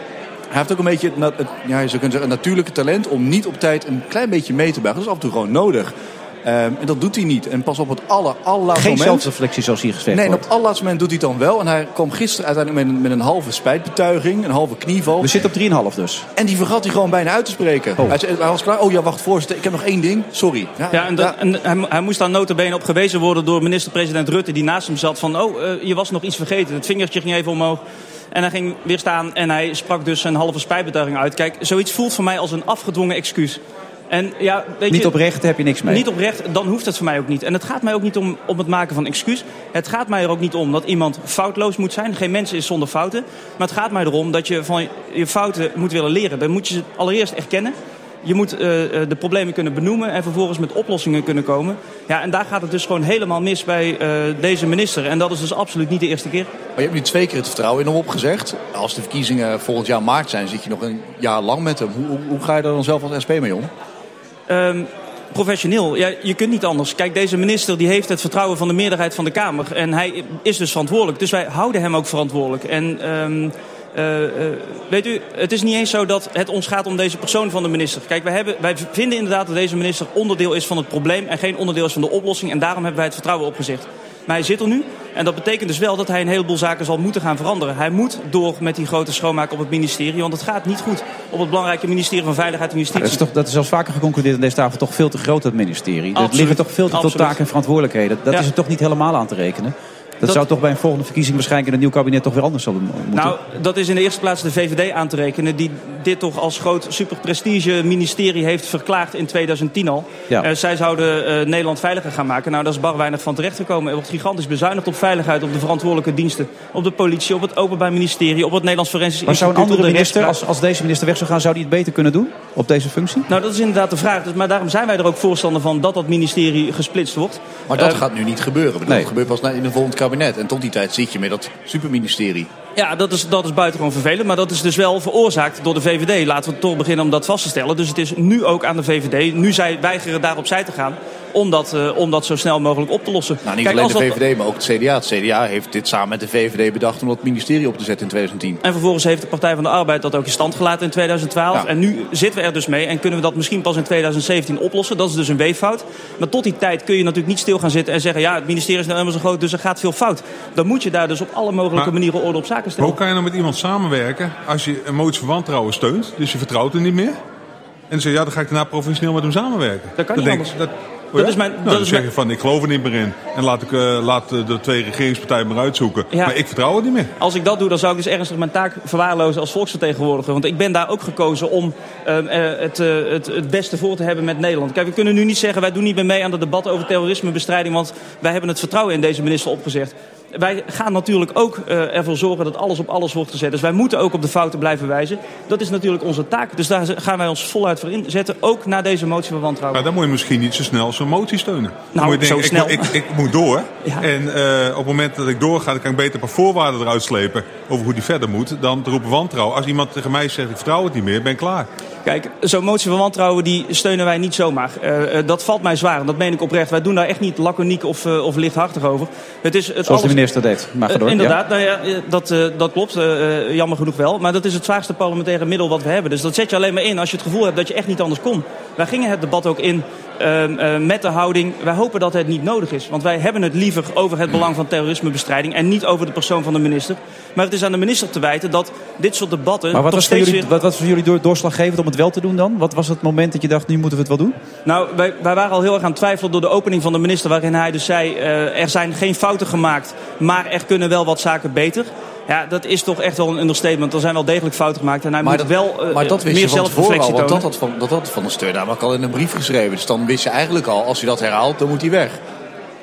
hij heeft ook een beetje het, het, ja, je zou kunnen zeggen, een natuurlijke talent om niet op tijd een klein beetje mee te buigen. Dat is af en toe gewoon nodig. Um, en dat doet hij niet. En pas op het aller, allerlaatste Geen moment... zelfreflectie zoals hier gezegd Nee, en op het allerlaatste moment doet hij het dan wel. En hij kwam gisteren uiteindelijk met een, met een halve spijtbetuiging. Een halve knieval. We zitten op 3,5 dus. En die vergat hij gewoon bijna uit te spreken. Oh. Hij, zei, hij was klaar. Oh ja, wacht, voorzitter. Ik heb nog één ding. Sorry. Ja, ja en, dat, en hij, hij, moest daar notabene op gewezen worden door minister-president Rutte. Die naast hem zat van, oh, uh, je was nog iets vergeten. Het vingertje ging even omhoog. En hij ging weer staan en hij sprak dus een halve spijtbetuiging uit. Kijk, zoiets voelt voor mij als een afgedwongen excuus. En ja, weet niet je, oprecht heb je niks mee. Niet oprecht, dan hoeft het voor mij ook niet. En het gaat mij ook niet om, om het maken van excuus. Het gaat mij er ook niet om dat iemand foutloos moet zijn. Geen mens is zonder fouten. Maar het gaat mij erom dat je van je fouten moet willen leren. Dan moet je ze allereerst erkennen. Je moet uh, de problemen kunnen benoemen en vervolgens met oplossingen kunnen komen. Ja, en daar gaat het dus gewoon helemaal mis bij uh, deze minister. En dat is dus absoluut niet de eerste keer. Maar je hebt nu twee keer het vertrouwen in hem opgezegd. Als de verkiezingen volgend jaar maart zijn, zit je nog een jaar lang met hem. Hoe, hoe, hoe ga je daar dan zelf als SP mee om? Um, professioneel. Ja, je kunt niet anders. Kijk, deze minister die heeft het vertrouwen van de meerderheid van de Kamer. En hij is dus verantwoordelijk. Dus wij houden hem ook verantwoordelijk. En um, weet u, het is niet eens zo dat het ons gaat om deze persoon van de minister. Kijk, wij, hebben, wij vinden inderdaad dat deze minister onderdeel is van het probleem... en geen onderdeel is van de oplossing. En daarom hebben wij het vertrouwen opgezegd. Maar hij zit er nu. En dat betekent dus wel dat hij een heleboel zaken zal moeten gaan veranderen. Hij moet door met die grote schoonmaak op het ministerie. Want het gaat niet goed op het belangrijke ministerie van Veiligheid en Justitie. Dat is, toch, dat is al vaker geconcludeerd aan deze tafel toch veel te groot, dat ministerie. Er liggen toch veel te veel taken en verantwoordelijkheden. Dat Ja. is er toch niet helemaal aan te rekenen. Dat, zou toch bij een volgende verkiezing waarschijnlijk in een nieuw kabinet toch weer anders zullen moeten. Nou, dat is in de eerste plaats de VVD aan te rekenen... die dit toch als groot superprestige ministerie heeft verklaard in 2010 al. Ja. Eh, zij zouden eh, Nederland veiliger gaan maken. Nou, daar is bar weinig van terechtgekomen. Er wordt gigantisch bezuinigd op veiligheid, op de verantwoordelijke diensten... op de politie, op het Openbaar Ministerie, op het Nederlands Forensisch maar zou een Instituut... andere minister, als, als deze minister weg zou gaan, zou die het beter kunnen doen op deze functie? Nou, dat is inderdaad de vraag. Dus, maar daarom zijn wij er ook voorstander van dat dat ministerie gesplitst wordt. Maar dat Eh, gaat nu niet gebeuren. Nee. Dat gebeurt pas na- in een volgend kabinet. En tot die tijd zit je met dat superministerie. Ja, dat is, dat is buitengewoon vervelend. Maar dat is dus wel veroorzaakt door de VVD. Laten we toch beginnen om dat vast te stellen. Dus het is nu ook aan de VVD. Nu zij weigeren daar opzij te gaan. Om dat, eh, om dat zo snel mogelijk op te lossen. Nou, niet Kijk, alleen de dat- VVD, maar ook het CDA. Het CDA heeft dit samen met de VVD bedacht om dat ministerie op te zetten in 2010. En vervolgens heeft de Partij van de Arbeid dat ook in stand gelaten in 2012. Ja. En nu zitten we er dus mee en kunnen we dat misschien pas in 2017 oplossen. Dat is dus een weeffout. Maar tot die tijd kun je natuurlijk niet stil gaan zitten en zeggen... ja, het ministerie is nou helemaal zo groot, dus er gaat veel fout. Dan moet je daar dus op alle mogelijke Maar- manieren orde op zaken stellen. Hoe kan je nou met iemand samenwerken als je een motie van wantrouwen steunt, dus je vertrouwt hem niet meer? En dan zeg je, ja, dan ga ik daarna professioneel met hem samenwerken. Dat kan Dan niet denk ik, anders. Dat, ja? is mijn- Nou, dat dan is zeg mijn- je van, ik geloof er niet meer in. En laat, ik, eh, laat eh, de twee regeringspartijen maar uitzoeken. Ja. Maar ik vertrouw het niet meer. Als ik dat doe, dan zou ik dus ernstig mijn taak verwaarlozen als volksvertegenwoordiger. Want ik ben daar ook gekozen om ehm, eh, het, het, het beste voor te hebben met Nederland. Kijk, we kunnen nu niet zeggen, wij doen niet meer mee aan het debat over terrorismebestrijding. Want wij hebben het vertrouwen in deze minister opgezegd. Wij gaan natuurlijk ook eh, ervoor zorgen dat alles op alles wordt gezet. Dus wij moeten ook op de fouten blijven wijzen. Dat is natuurlijk onze taak. Dus daar gaan wij ons voluit voor inzetten. Ook na deze motie van wantrouwen. Maar dan moet je misschien niet zo snel zo'n motie steunen. Nou, moet je denken, zo snel. Ik, ik, ik moet door. Ja. En eh, op het moment dat ik doorga, dan kan ik beter een paar voorwaarden eruit slepen over hoe die verder moet. Dan te roepen wantrouwen. Als iemand tegen mij zegt, ik vertrouw het niet meer, ben ik klaar. Kijk, zo'n motie van wantrouwen die steunen wij niet zomaar. Eh, eh, dat valt mij zwaar en dat meen ik oprecht. Wij doen daar echt niet laconiek of, eh, of lichthartig over. Het is het Zoals de minister deed. Maar ga door. inderdaad, nou ja, dat, dat klopt. jammer genoeg wel. Maar dat is het zwaarste parlementaire middel wat we hebben. Dus dat zet je alleen maar in als je het gevoel hebt dat je echt niet anders kon. Wij gingen het debat ook in ehm, eh, met de houding... wij hopen dat het niet nodig is. Want wij hebben het liever over het belang van terrorismebestrijding... en niet over de persoon van de minister. Maar het is aan de minister te wijten dat dit soort debatten... Maar wat was, voor jullie, weer... wat was voor jullie door, doorslaggevend om het wel te doen dan? Wat was het moment dat je dacht, nu moeten we het wel doen? Nou, wij, wij waren al heel erg aan het twijfelen door de opening van de minister... waarin hij dus zei, eh, er zijn geen fouten gemaakt... maar er kunnen wel wat zaken beter. Ja, dat is toch echt wel een understatement. Er zijn wel degelijk fouten gemaakt en hij Maar moet dat, wel eh, maar dat wist meer je van tevoren al, zelfreflectie want tonen. dat had van, dat had van de steun namelijk al in een brief geschreven. Dus dan wist je eigenlijk al, als hij dat herhaalt, dan moet hij weg.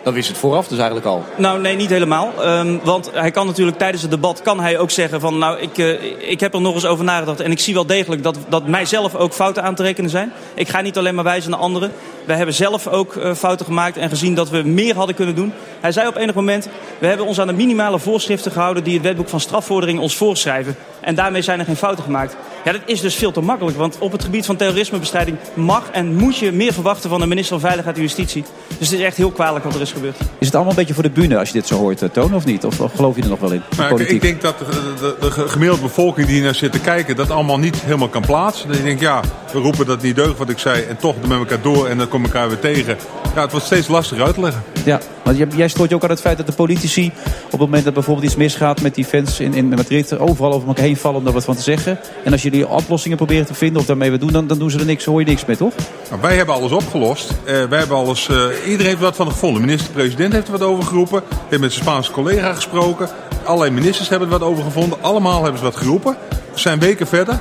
Dan wist het vooraf dus eigenlijk al. Nou, nee, niet helemaal. Ehm, want hij kan natuurlijk tijdens het debat kan hij ook zeggen van... nou, ik, eh, ik heb er nog eens over nagedacht en ik zie wel degelijk dat, dat mijzelf ook fouten aan te rekenen zijn. Ik ga niet alleen maar wijzen naar anderen. Wij hebben zelf ook eh, fouten gemaakt en gezien dat we meer hadden kunnen doen. Hij zei op enig moment, we hebben ons aan de minimale voorschriften gehouden... die het wetboek van strafvorderingen ons voorschrijven. En daarmee zijn er geen fouten gemaakt. Ja, dat is dus veel te makkelijk. Want op het gebied van terrorismebestrijding mag en moet je meer verwachten van de minister van Veiligheid en Justitie. Dus het is echt heel kwalijk wat er is gebeurd. Is het allemaal een beetje voor de bühne als je dit zo hoort, eh, Toon, of niet? Of, of geloof je er nog wel in? Maar ik, Politiek. ik denk dat de, de, de gemiddelde bevolking die hier naar zit te kijken, dat allemaal niet helemaal kan plaatsen. Dat je denkt, ja, we roepen dat het niet deugt wat ik zei en toch met elkaar door en dan we elkaar weer tegen. Ja, het wordt steeds lastiger uit te leggen. Ja, want jij, stoort je ook aan het feit dat de politici... op het moment dat bijvoorbeeld iets misgaat met die fans in, in Madrid... overal over elkaar heen vallen om daar wat van te zeggen. En als jullie oplossingen proberen te vinden of daarmee wat doen... dan, dan doen ze er niks, hoor je niks mee, toch? Nou, wij hebben alles opgelost. Eh, wij hebben alles, eh, iedereen heeft er wat van gevonden. De minister-president heeft er wat over geroepen. Heeft met zijn Spaanse collega gesproken. Allerlei ministers hebben er wat over gevonden. Allemaal hebben ze wat geroepen. We zijn weken verder.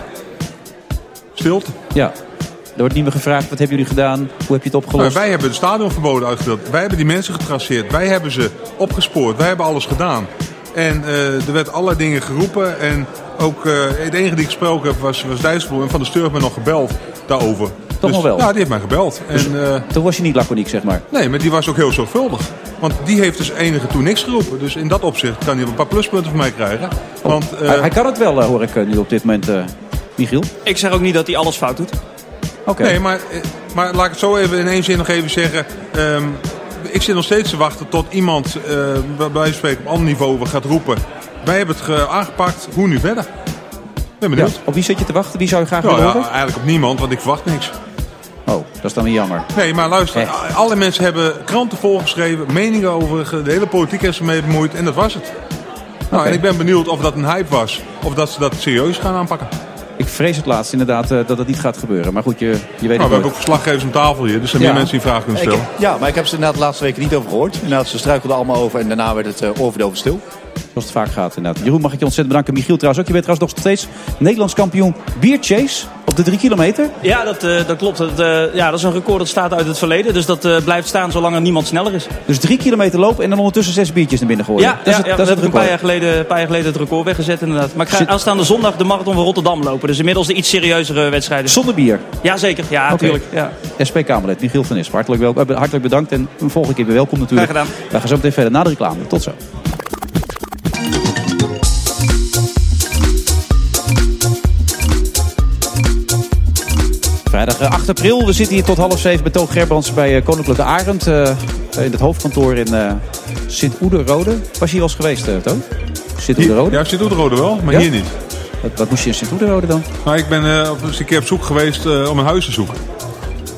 Stilte. Ja. Er wordt niet meer gevraagd, wat hebben jullie gedaan? Hoe heb je het Maar opgelost? wij hebben de stadionverboden uitgedeeld. Wij hebben die mensen getraceerd. Wij hebben ze opgespoord. Wij hebben alles gedaan. En eh, er werd allerlei dingen geroepen. En ook eh het enige die ik gesproken heb was, was Dijsselbloem. En Van de Steur heeft me nog gebeld daarover. Toch nog wel? Ja, die heeft mij gebeld. en, eh, Toen was je niet laconiek, zeg maar. nee, maar die was ook heel zorgvuldig. Want die heeft dus enige toen niks geroepen. Dus in dat opzicht kan hij een paar pluspunten van mij krijgen. Want, eh, Hij, hij kan het wel, hoor ik nu op dit moment, eh, Michiel. Ik zeg ook niet dat hij alles fout doet. Nee, maar, maar laat ik het zo even in één zin nog even zeggen. Ehm, ik zit nog steeds te wachten tot iemand eh, bij wijze van spreken op ander niveau gaat roepen. Wij hebben het ge- aangepakt, hoe nu verder? Ben Ja, benieuwd. op wie zit je te wachten? Wie zou je graag Ja, willen ja, horen? eigenlijk op niemand, want ik verwacht niks. Oh, dat is dan weer jammer. Nee, maar luister, alle mensen hebben kranten volgeschreven, meningen over, de hele politiek heeft ze mee bemoeid en dat was het. Nou, en ik ben benieuwd of dat een hype was, of dat ze dat serieus gaan aanpakken. Ik vrees het laatst inderdaad eh, dat het niet gaat gebeuren. Maar goed, je, je weet Nou, het we hebben ook verslaggevers aan tafel hier, dus er zijn Ja. meer mensen die vragen kunnen Ik- stellen. ja, maar ik heb ze inderdaad de laatste weken niet over gehoord. Inderdaad, ze struikelden allemaal over en daarna werd het uh, stil. Zoals het vaak gaat inderdaad. Jeroen, mag ik je ontzettend bedanken. Michiel trouwens ook. Je bent trouwens nog steeds Nederlands kampioen bierchase op de drie kilometer. Ja, dat, eh, dat klopt. Dat, eh, ja, dat is een record dat staat uit het verleden. Dus dat eh, blijft staan zolang er niemand sneller is. Dus drie kilometer lopen en dan ondertussen zes biertjes naar binnen gooien. Ja, dat is ja, het, ja, dat we is het een paar jaar, geleden, een paar jaar geleden het record weggezet inderdaad. Maar ik ga Zit- aanstaande zondag de marathon van Rotterdam lopen. Dus inmiddels de iets serieuzere wedstrijden. Zonder bier? Jazeker, ja, natuurlijk. Ja. SP-Kamerlid Michiel van Nispen. Hartelijk, wel, hartelijk bedankt en een volgende keer weer welkom natuurlijk. Graag gedaan. Wij gaan zo meteen verder na de reclame. Tot zo. Vrijdag eh, 8 april. We zitten hier tot half zeven bij Toon Gerbrands bij eh, Koninklijke Arend. eh, in het hoofdkantoor in eh Sint-Oederode. Was je hier wel eens geweest, eh, Toon? Sint-Oederode? Ja, Sint-Oederode wel, maar Ja? hier niet. Wat, wat moest je in Sint-Oederode dan? Nou, ik ben eh, eens een keer op zoek geweest eh, om een huis te zoeken.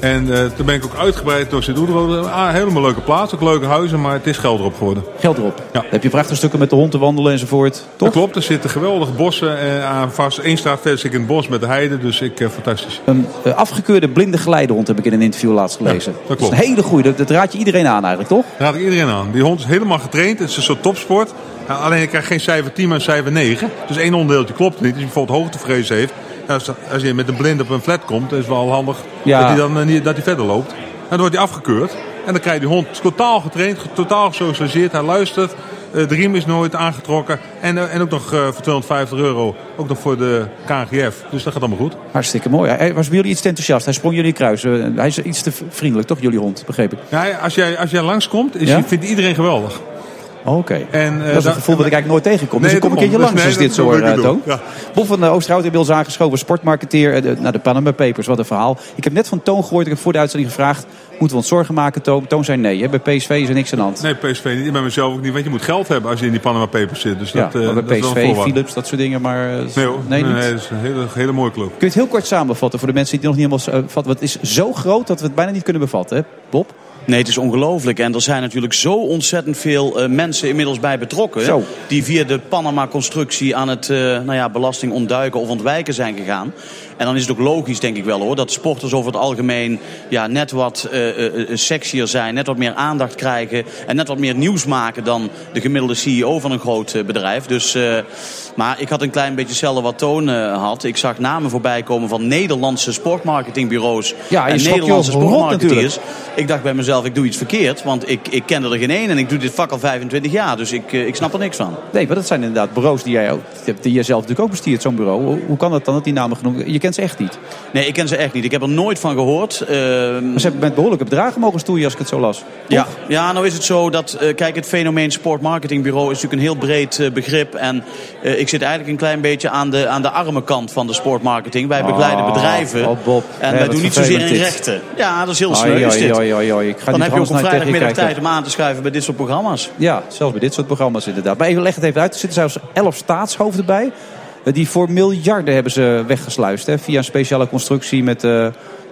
En eh, toen ben ik ook uitgebreid door Sint-Oederode. Ah, een helemaal leuke plaats, ook leuke huizen, maar het is geld erop geworden. Geld erop. Dan heb je prachtige stukken met de hond te wandelen enzovoort. Toch? Dat klopt, er zitten geweldige bossen eh, aan vast. Eén straat verder zit ik in het bos met de heide, dus ik, eh, fantastisch. Een afgekeurde blinde geleidehond heb ik in een interview laatst gelezen. dat klopt. is een hele goede. Dat, dat raad je iedereen aan eigenlijk, toch? Daar raad ik iedereen aan. Die hond is helemaal getraind, het is een soort topsport. Nou, alleen ik krijg geen cijfer 10, maar een cijfer 9. Dus één onderdeeltje klopt niet. Als je bijvoorbeeld hoogtevrees heeft. Als, als je met een blind op een flat komt, is het wel handig Ja. dat hij dan eh, niet, dat hij verder loopt. En dan wordt hij afgekeurd. En dan krijg je die hond totaal getraind, totaal gesocialiseerd. Hij luistert. eh, De riem is nooit aangetrokken. En, eh, en ook nog voor 250 euro. Ook nog voor de KNGF. Dus dat gaat allemaal goed. Hartstikke mooi. Hij was bij jullie iets te enthousiast. Hij sprong jullie kruis. Hij is iets te vriendelijk, toch, jullie hond? Begreep ik. Ja, als, jij, als jij langskomt, is, Ja? vindt iedereen geweldig. Oké. En, eh, dat is een gevoel dat ik eigenlijk nooit tegenkom. dus ik kom een keertje langs Dus als nee, dit zo dat eh. Toon. Ja. Bob van de Oosterhout inmiddels aangeschoven, sportmarketeer. eh, de- Nou, de Panama Papers, wat een verhaal. Ik heb net van Toon gehoord, ik heb voor de uitzending gevraagd... moeten we ons zorgen maken, Toon? Toon zei nee, hè? bij PSV is er niks aan de hand. Nee, PSV niet. Bij mezelf ook niet. Want je moet geld hebben als je in die Panama Papers zit. Dus ja, dat, eh, maar dat bij is wel een PSV. Philips, dat soort dingen, maar... eh, Nee hoor. Nee, Nee, niet? nee, het is een hele, hele mooie club. Kun je het heel kort samenvatten voor de mensen die het nog niet helemaal eh, vatten? Want het is zo groot dat we het bijna niet kunnen bevatten, hè? Bob? Nee, het is ongelooflijk. En er zijn natuurlijk zo ontzettend veel eh, mensen inmiddels bij betrokken. Zo. Die via de Panama-constructie aan het eh, nou ja, belasting ontduiken of ontwijken zijn gegaan. En dan is het ook logisch, denk ik wel hoor, dat sporters over het algemeen ja, net wat eh, sexier zijn, net wat meer aandacht krijgen en net wat meer nieuws maken dan de gemiddelde CEO van een groot bedrijf. Dus, maar ik had een klein beetje hetzelfde wat Toon had. Ik zag namen voorbij komen van Nederlandse sportmarketingbureaus Ja, en Nederlandse sportmarketeers. Ik dacht bij mezelf, ik doe iets verkeerd, want ik, ik kende er geen één en ik doe dit vak al 25 jaar, dus ik, ik snap er niks van. Nee, maar dat zijn inderdaad bureaus die jij, ook, die jij zelf natuurlijk ook bestiert, zo'n bureau. Hoe, hoe kan dat dan dat die namen genoemd Je kent ze echt niet. Nee, ik ken ze echt niet. Ik heb er nooit van gehoord. Ehm, Maar ze hebben met behoorlijke bedragen mogen stoeien als ik het zo las. Ja, ja, nou is het zo dat, eh, kijk, het fenomeen sportmarketingbureau is natuurlijk een heel breed eh, begrip. En eh, ik zit eigenlijk een klein beetje aan de, aan de arme kant van de sportmarketing. Wij begeleiden Oh, bedrijven. oh, Bob. En wij doen niet zozeer in rechten. Ja, dat is heel sneu. Dan niet heb je ook je vrijdagmiddag tijd om aan te schuiven bij dit soort programma's. Ja, zelfs bij dit soort programma's inderdaad. Maar even leg het even uit. Er zitten zelfs elf staatshoofden bij. Eh, Die voor miljarden hebben ze weggesluist. Hè, via een speciale constructie met eh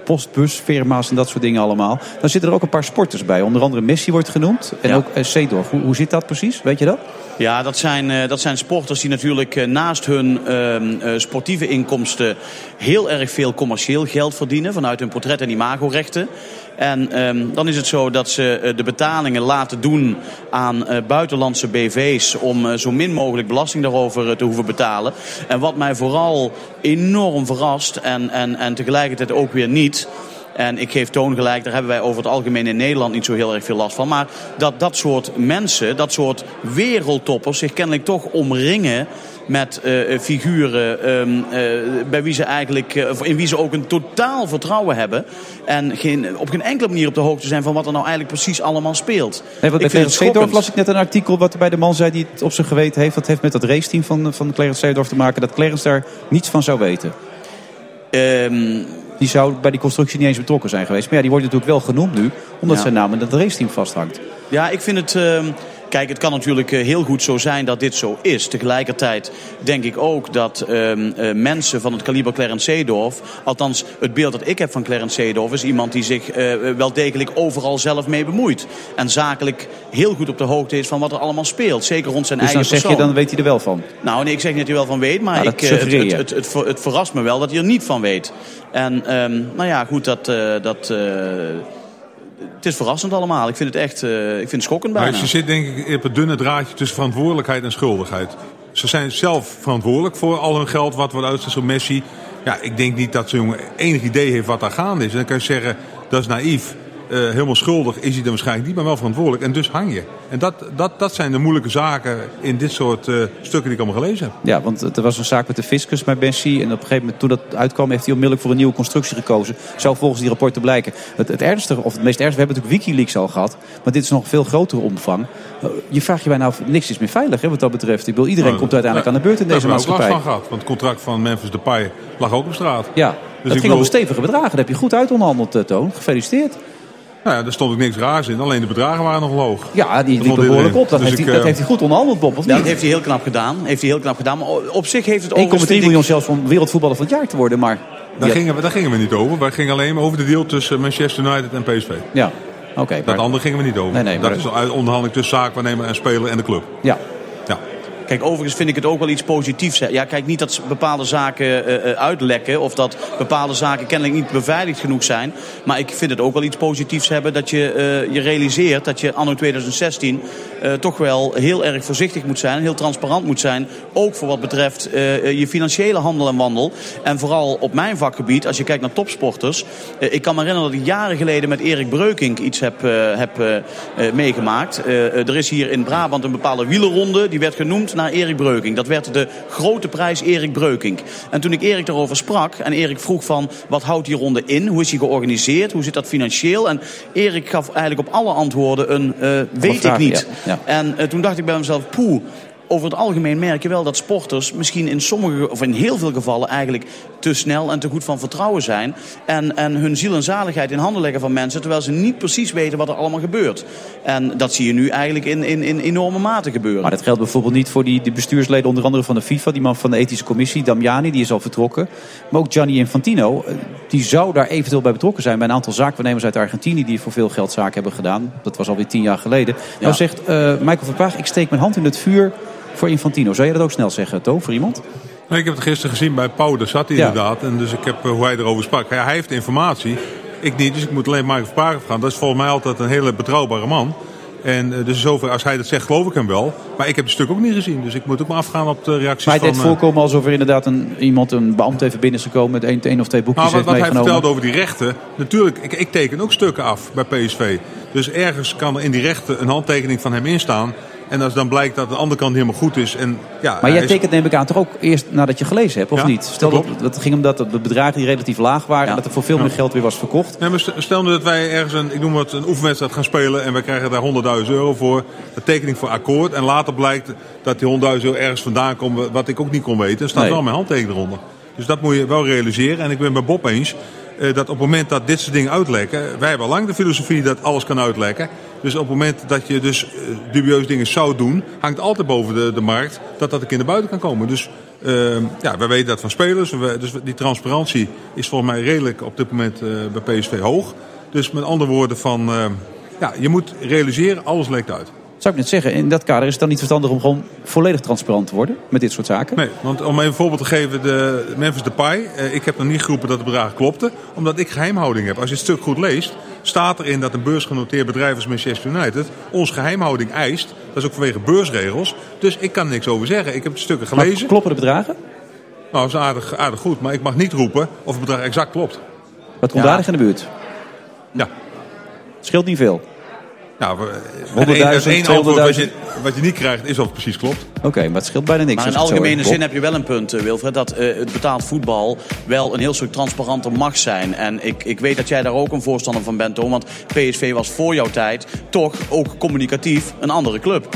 postbusfirma's en dat soort dingen allemaal. Dan zitten er ook een paar sporters bij. Onder andere Messi wordt genoemd. En Ja. ook uh, Seedorf. Hoe, hoe zit dat precies? Weet je dat? Ja, dat zijn, eh, dat zijn sporters die natuurlijk eh, naast hun ehm, eh, sportieve inkomsten heel erg veel commercieel geld verdienen vanuit hun portret- en imagorechten. En ehm, dan is het zo dat ze de betalingen laten doen aan buitenlandse BV's om zo min mogelijk belasting daarover te hoeven betalen. En wat mij vooral enorm verrast en, en, en tegelijkertijd ook weer niet. En ik geef Toon gelijk, daar hebben wij over het algemeen in Nederland niet zo heel erg veel last van. Maar dat dat soort mensen, dat soort wereldtoppers zich kennelijk toch omringen met eh, figuren ehm, eh, bij wie ze eigenlijk, eh, in wie ze ook een totaal vertrouwen hebben. En geen, op geen enkele manier op de hoogte zijn van wat er nou eigenlijk precies allemaal speelt. Nee, want Ik bij Seedorf las ik net een artikel wat bij de man zei die het op zijn geweten heeft. Dat heeft met dat raceteam van, van Clarence Seedorf te maken. Dat Clarence daar niets van zou weten. Ehm, die zou bij die constructie niet eens betrokken zijn geweest. Maar ja, die wordt natuurlijk wel genoemd nu. Omdat Ja. zijn naam in het raceteam vasthangt. Ja, ik vind het. ehm, Kijk, het kan natuurlijk eh, heel goed zo zijn dat dit zo is. Tegelijkertijd denk ik ook dat ehm, eh, mensen van het kaliber Clarence Seedorf... althans, het beeld dat ik heb van Clarence Seedorf... is iemand die zich eh, wel degelijk overal zelf mee bemoeit. En zakelijk heel goed op de hoogte is van wat er allemaal speelt. Zeker rond zijn Dus dan eigen zeg je, persoon. dan weet hij er wel van. Nou, nee, ik zeg niet dat hij er wel van weet, maar Nou, ik, het, het, het, het, ver- het verrast me wel dat hij er niet van weet. En ehm, nou ja, goed, dat, dat, het is verrassend allemaal. Ik vind het echt eh, ik vind het schokkend bijna. Maar ze zit denk ik op het dunne draadje tussen verantwoordelijkheid en schuldigheid. Ze zijn zelf verantwoordelijk voor al hun geld wat wordt uitgezet door Messi. Ja, ik denk niet dat zo'n jongen enig idee heeft wat daar gaande is. En dan kan je zeggen, dat is naïef. Eh, helemaal schuldig is hij dan waarschijnlijk niet, maar wel verantwoordelijk. En dus hang je. En dat, dat, dat zijn de moeilijke zaken in dit soort eh, stukken die ik allemaal gelezen heb. Ja, want er was een zaak met de fiscus bij Messi. En op een gegeven moment, toen dat uitkwam, heeft hij onmiddellijk voor een nieuwe constructie gekozen. Zou volgens die rapporten blijken. Het, het ergste, of het meest ergste, we hebben natuurlijk Wikileaks al gehad. Maar dit is nog een veel grotere omvang. Eh, Je vraagt je bijna af, niks is meer veilig hè, wat dat betreft. Ik bedoel, iedereen komt uiteindelijk aan de beurt in deze Daar hebben we ook maatschappij. last van gehad. Want het contract van Memphis Depay lag ook op straat. Ja, Dus dat ging bedoel- over stevige bedragen. Dat heb je goed uit onderhandeld, eh, Toon. Gefeliciteerd. Nou ja, daar stond ook niks raars in. Alleen de bedragen waren nog hoog. Ja, die liepen behoorlijk op. Dat, Dus heeft, ik, hij, dat eh, heeft hij goed onderhandeld, Bob, of Ja, niet? dat heeft hij heel knap gedaan. Heeft hij heel knap gedaan. Maar op zich heeft het 1,3 vind ik- miljoen zelfs om wereldvoetballer van het jaar te worden. Maar Daar, gingen we, daar gingen we niet over. Wij gingen alleen maar over de deal tussen Manchester United en PSV. Ja, oké. Dat maar- andere gingen we niet over. Nee, nee, maar- dat is een onderhandeling tussen zaakwaarnemer en speler en de club. Ja. Kijk, overigens vind ik het ook wel iets positiefs. Ja, kijk, niet dat bepaalde zaken eh, uitlekken... of dat bepaalde zaken kennelijk niet beveiligd genoeg zijn. Maar ik vind het ook wel iets positiefs hebben... dat je eh, je realiseert dat je anno 2016 eh, toch wel heel erg voorzichtig moet zijn... heel transparant moet zijn. Ook voor wat betreft je financiële handel en wandel. En vooral op mijn vakgebied, als je kijkt naar topsporters... ik kan me herinneren dat ik jaren geleden met Erik Breukink iets heb, heb meegemaakt. Er is hier in Brabant een bepaalde wielerronde... die werd genoemd naar Erik Breukink. Dat werd de grote prijs Erik Breukink. En toen ik Erik daarover sprak en Erik vroeg van... wat houdt die ronde in? Hoe is die georganiseerd? Hoe zit dat financieel? En Erik gaf eigenlijk op alle antwoorden een eh, weet ik niet. ja, ja. En eh, toen dacht ik bij mezelf, poeh... Over het algemeen merk je wel dat sporters misschien in sommige, of in heel veel gevallen eigenlijk te snel en te goed van vertrouwen zijn. En, en hun ziel en zaligheid in handen leggen van mensen, terwijl ze niet precies weten wat er allemaal gebeurt. En dat zie je nu eigenlijk in, in, in enorme mate gebeuren. Maar dat geldt bijvoorbeeld niet voor die, die bestuursleden, onder andere van de FIFA. Die man van de ethische commissie, Damiani, die is al vertrokken. Maar ook Gianni Infantino, eh, die zou daar eventueel bij betrokken zijn. Bij een aantal zaakwaarnemers uit Argentinië die voor veel geld zaken hebben gedaan. Dat was alweer tien jaar geleden. Nou zegt eh, Michael van Praag, ik steek mijn hand in het vuur voor Infantino. Zou jij dat ook snel zeggen, To, voor iemand? Nee, ik heb het gisteren gezien bij Pauw, daar zat hij Ja. inderdaad. En dus ik heb eh, hoe hij erover sprak. Ja, hij heeft informatie, ik niet, dus ik moet alleen Michael Spraak gaan. Dat is volgens mij altijd een hele betrouwbare man. En eh, dus zover, als hij dat zegt, geloof ik hem wel. Maar ik heb het stuk ook niet gezien, dus ik moet ook maar afgaan op de reacties Maar van... deed eh, voorkomen alsof er inderdaad een, iemand, een beambte even binnen is gekomen met één, één of twee boekjes Nou, wat, wat heeft hij vertelde over die rechten. Natuurlijk, ik, ik teken ook stukken af bij PSV. Dus ergens kan er in die rechten een handtekening van hem instaan. En als dan blijkt dat de andere kant helemaal goed is. En, ja, Maar jij is- tekent neem ik aan toch ook eerst nadat je gelezen hebt, of Ja, niet? Stel dat dat, dat ging omdat de bedragen die relatief laag waren... en dat er voor veel meer geld weer was verkocht. Maar stel nu dat wij ergens een, ik noem wat, een oefenwedstrijd gaan spelen en wij krijgen daar 100.000 euro voor. De tekening voor akkoord. En later blijkt dat die 100.000 euro ergens vandaan komt wat ik ook niet kon weten. Dan staat Nee. wel mijn handtekening eronder. Dus dat moet je wel realiseren. En ik ben bij Bob eens eh, dat op het moment dat dit soort dingen uitlekken. Wij hebben al lang de filosofie dat alles kan uitlekken. Dus op het moment dat je dus eh, dubieus dingen zou doen, hangt altijd boven de, de markt dat dat een keer naar buiten kan komen. Dus eh, ja, wij weten dat van spelers. We- Dus die transparantie is volgens mij redelijk op dit moment eh, bij PSV hoog. Dus met andere woorden van, eh, ja, je moet realiseren, alles lekt uit. Zou ik net zeggen, in dat kader is het dan niet verstandig om gewoon volledig transparant te worden met dit soort zaken? Nee, want om even een voorbeeld te geven, de Memphis Depay. eh, ik heb nog niet geroepen dat de bedragen klopten, omdat ik geheimhouding heb. Als je het stuk goed leest, staat erin dat een beursgenoteerd bedrijf als Manchester United ons geheimhouding eist. Dat is ook vanwege beursregels. Dus ik kan er niks over zeggen. Ik heb de stukken Maar gelezen. kloppen de bedragen? Nou, dat is aardig, aardig goed, maar ik mag niet roepen of het bedrag exact klopt. Wat komt Ja. aardig in de buurt? Ja. Scheelt niet veel. Nou, we- 100.000, één antwoord wat je, 200.000. wat je niet krijgt is of het precies klopt. Oké, maar het scheelt bijna niks. Maar in algemene hoor. zin heb je wel een punt, eh, Wilfred, dat eh, het betaald voetbal wel een heel stuk transparanter mag zijn. En ik, ik weet dat jij daar ook een voorstander van bent, Toon. Want PSV was voor jouw tijd toch ook communicatief een andere club.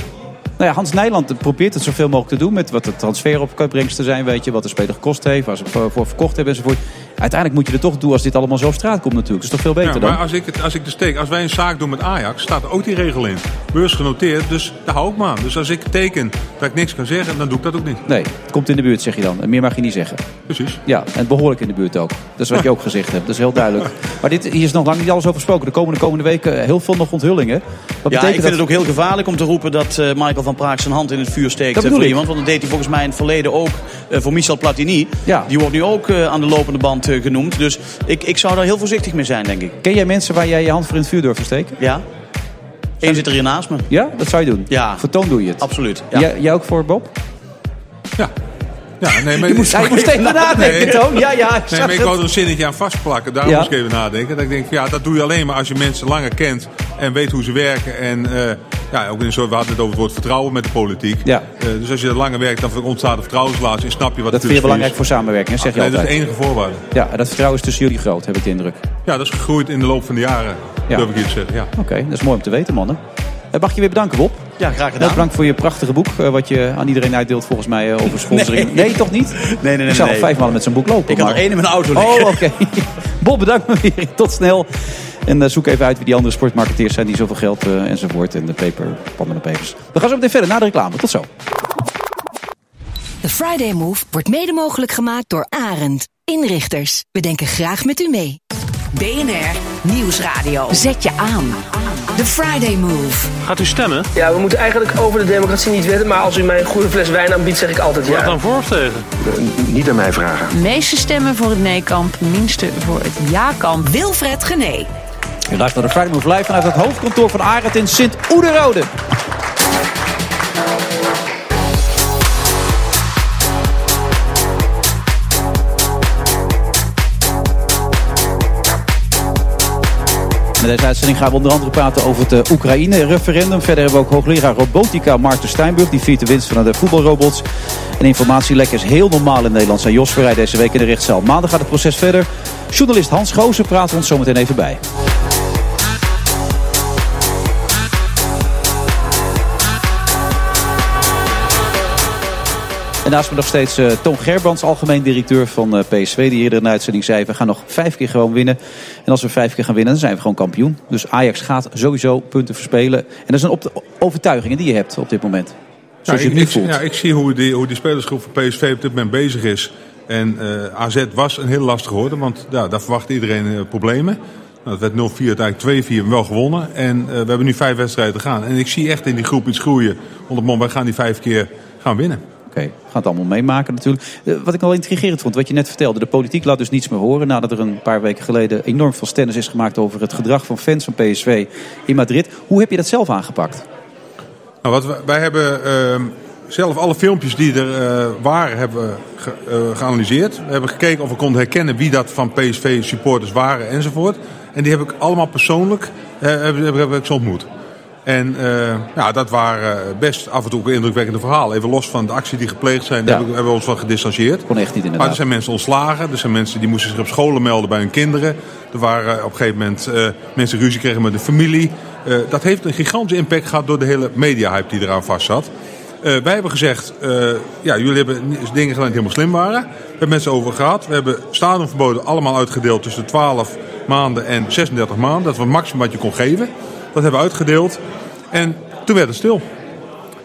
Nou ja, Hans Nijland probeert het zoveel mogelijk te doen met wat de transferopbrengsten zijn, weet je, wat de speler gekost heeft, waar ze voor verkocht hebben enzovoort. Uiteindelijk moet je er toch doen als dit allemaal zo op straat komt natuurlijk. Dat is toch veel beter Ja, dan? maar als ik, het, als ik de steek, als wij een zaak doen met Ajax, staat er ook die regel in. Beursgenoteerd, dus daar hou ik me aan. Dus als ik teken dat ik niks kan zeggen, dan doe ik dat ook niet. Nee, het komt in de buurt zeg je dan. En meer mag je niet zeggen. Precies. Ja, en behoorlijk in de buurt ook. Dat is wat je ook gezegd hebt. Dat is heel duidelijk. Maar dit, hier is nog lang niet alles over gesproken. De komende, komende weken heel veel nog onthullingen. Wat ja, betekent ik vind dat? het ook heel gevaarlijk om te roepen dat eh, Michael van Praag zijn hand in het vuur steekt Dat eh, bedoel voor ik. iemand. Want dat deed hij volgens mij in het verleden ook voor Michel Platini. Ja. Die wordt nu ook eh, aan de lopende band eh, genoemd. Dus ik, ik zou daar heel voorzichtig mee zijn, denk ik. Ken jij mensen waar jij je hand voor in het vuur durft te steken? Ja. Eén zit er hier naast me. Ja, dat zou je doen? Ja. Voor Toon doe je het? Absoluut. Ja. Jij, jij ook voor Bob? Ja, nee, maar, Je moest- even nadenken, Toon. Ja, ja, ik Nee, maar ik wou er een zinnetje aan vastplakken. Daarom Ja. moest ik even nadenken. Dat ik denk, van, ja, dat doe je alleen maar als je mensen langer kent en weet hoe ze werken. En eh, ja, ook in soort, we hadden het over het woord vertrouwen met de politiek. Ja. Eh, dus als je er langer werkt, dan ontstaat er vertrouwenslaas en snap je wat Dat de vind je filosofie belangrijk is. voor samenwerking, zeg je nee, dat is de enige voorwaarde. Ja, en dat vertrouwen is tussen jullie groot, heb ik de indruk. Ja, dat is gegroeid in de loop van de jaren, Ja. durf ik hier te zeggen. Ja. Oké, dat is mooi om te weten, mannen. Eh, Mag je weer bedanken, Bob? Ja, graag Heel gedaan. bedankt voor je prachtige boek, eh, wat je aan iedereen uitdeelt volgens mij eh, over sponsoring. Nee, toch niet? Nee, nee, nee. Ik zou nee. al vijf maanden met zijn boek lopen. Ik had maar- er één in mijn auto liggen. Oh, oké. Bob, bedankt me weer. Tot snel. En eh, zoek even uit wie die andere sportmarketeers zijn die zoveel geld eh, enzovoort. En de paper, pannen en papers. We gaan zo meteen verder na de reclame. Tot zo. De Friday Move wordt mede mogelijk gemaakt door Arend. Inrichters, we denken graag met u mee. BNR Nieuwsradio. Zet je aan. The Friday Move. Gaat u stemmen? Ja, we moeten eigenlijk over de democratie niet weten, maar als u mij een goede fles wijn aanbiedt, zeg ik altijd Wat ja. dan voor of tegen? Niet aan mij vragen. meeste stemmen voor het nee-kamp, minste voor het ja-kamp. Wilfred Gené. Je luistert naar de Friday Move live vanuit het hoofdkantoor van Arend in Sint-Oederode. Met deze uitzending gaan we onder andere praten over het eh, Oekraïne-referendum. Verder hebben we ook hoogleraar robotica Maarten Steinburg. Die viert de winst van de voetbalrobots. En informatielek is heel normaal in Nederland. Zijn Jos Verrij deze week in de rechtszaal. Maandag gaat het proces verder. Journalist Hans Goosen praat ons zometeen even bij. En naast me nog steeds eh Toon Gerbrands, algemeen directeur van eh, PSV. Die eerder in de uitzending zei, we gaan nog vijf keer gewoon winnen. En als we vijf keer gaan winnen, dan zijn we gewoon kampioen. Dus Ajax gaat sowieso punten verspelen. En dat is een op overtuiging die je hebt op dit moment. Zoals je ik, het nu ik- voelt. ja, ik zie hoe die, hoe die spelersgroep van PSV op dit moment bezig is. En eh, AZ was een heel lastig geworden, want ja, daar verwacht iedereen problemen. Nou, het werd 0-4, uiteindelijk 2-4, wel gewonnen. En we hebben nu vijf wedstrijden te gaan. En ik zie echt in die groep iets groeien. Onder mond, wij gaan die vijf keer gaan winnen. Oké, we gaan het allemaal meemaken natuurlijk. Eh, wat ik wel intrigerend vond, wat je net vertelde. De politiek laat dus niets meer horen. Nadat er een paar weken geleden enorm veel stennis is gemaakt over het gedrag van fans van PSV in Madrid. Hoe heb je dat zelf aangepakt? Nou, wat wij hebben ehm, zelf alle filmpjes die er eh, waren, hebben ge- eh, geanalyseerd. We hebben gekeken of we konden herkennen wie dat van PSV-supporters waren enzovoort. En die heb ik allemaal persoonlijk heb, ik ontmoet. En eh, ja, dat waren best af en toe ook indrukwekkende verhalen. Even los van de actie die gepleegd zijn, daar hebben we- hebben we ons van gedistanceerd. Kon echt niet Maar inderdaad. er zijn mensen ontslagen. Er zijn mensen die moesten zich op scholen melden bij hun kinderen. Er waren eh, op een gegeven moment eh, mensen ruzie kregen met de familie. Eh, dat heeft een gigantische impact gehad door de hele media-hype die eraan vast zat. Eh, wij hebben gezegd, eh, ja, jullie hebben dingen gedaan die helemaal slim waren. We hebben met ze over gehad. We hebben stadionverboden allemaal uitgedeeld tussen de 12 maanden en 36 maanden. Dat was het maximum wat je kon geven. Dat hebben we uitgedeeld. En toen werd het stil.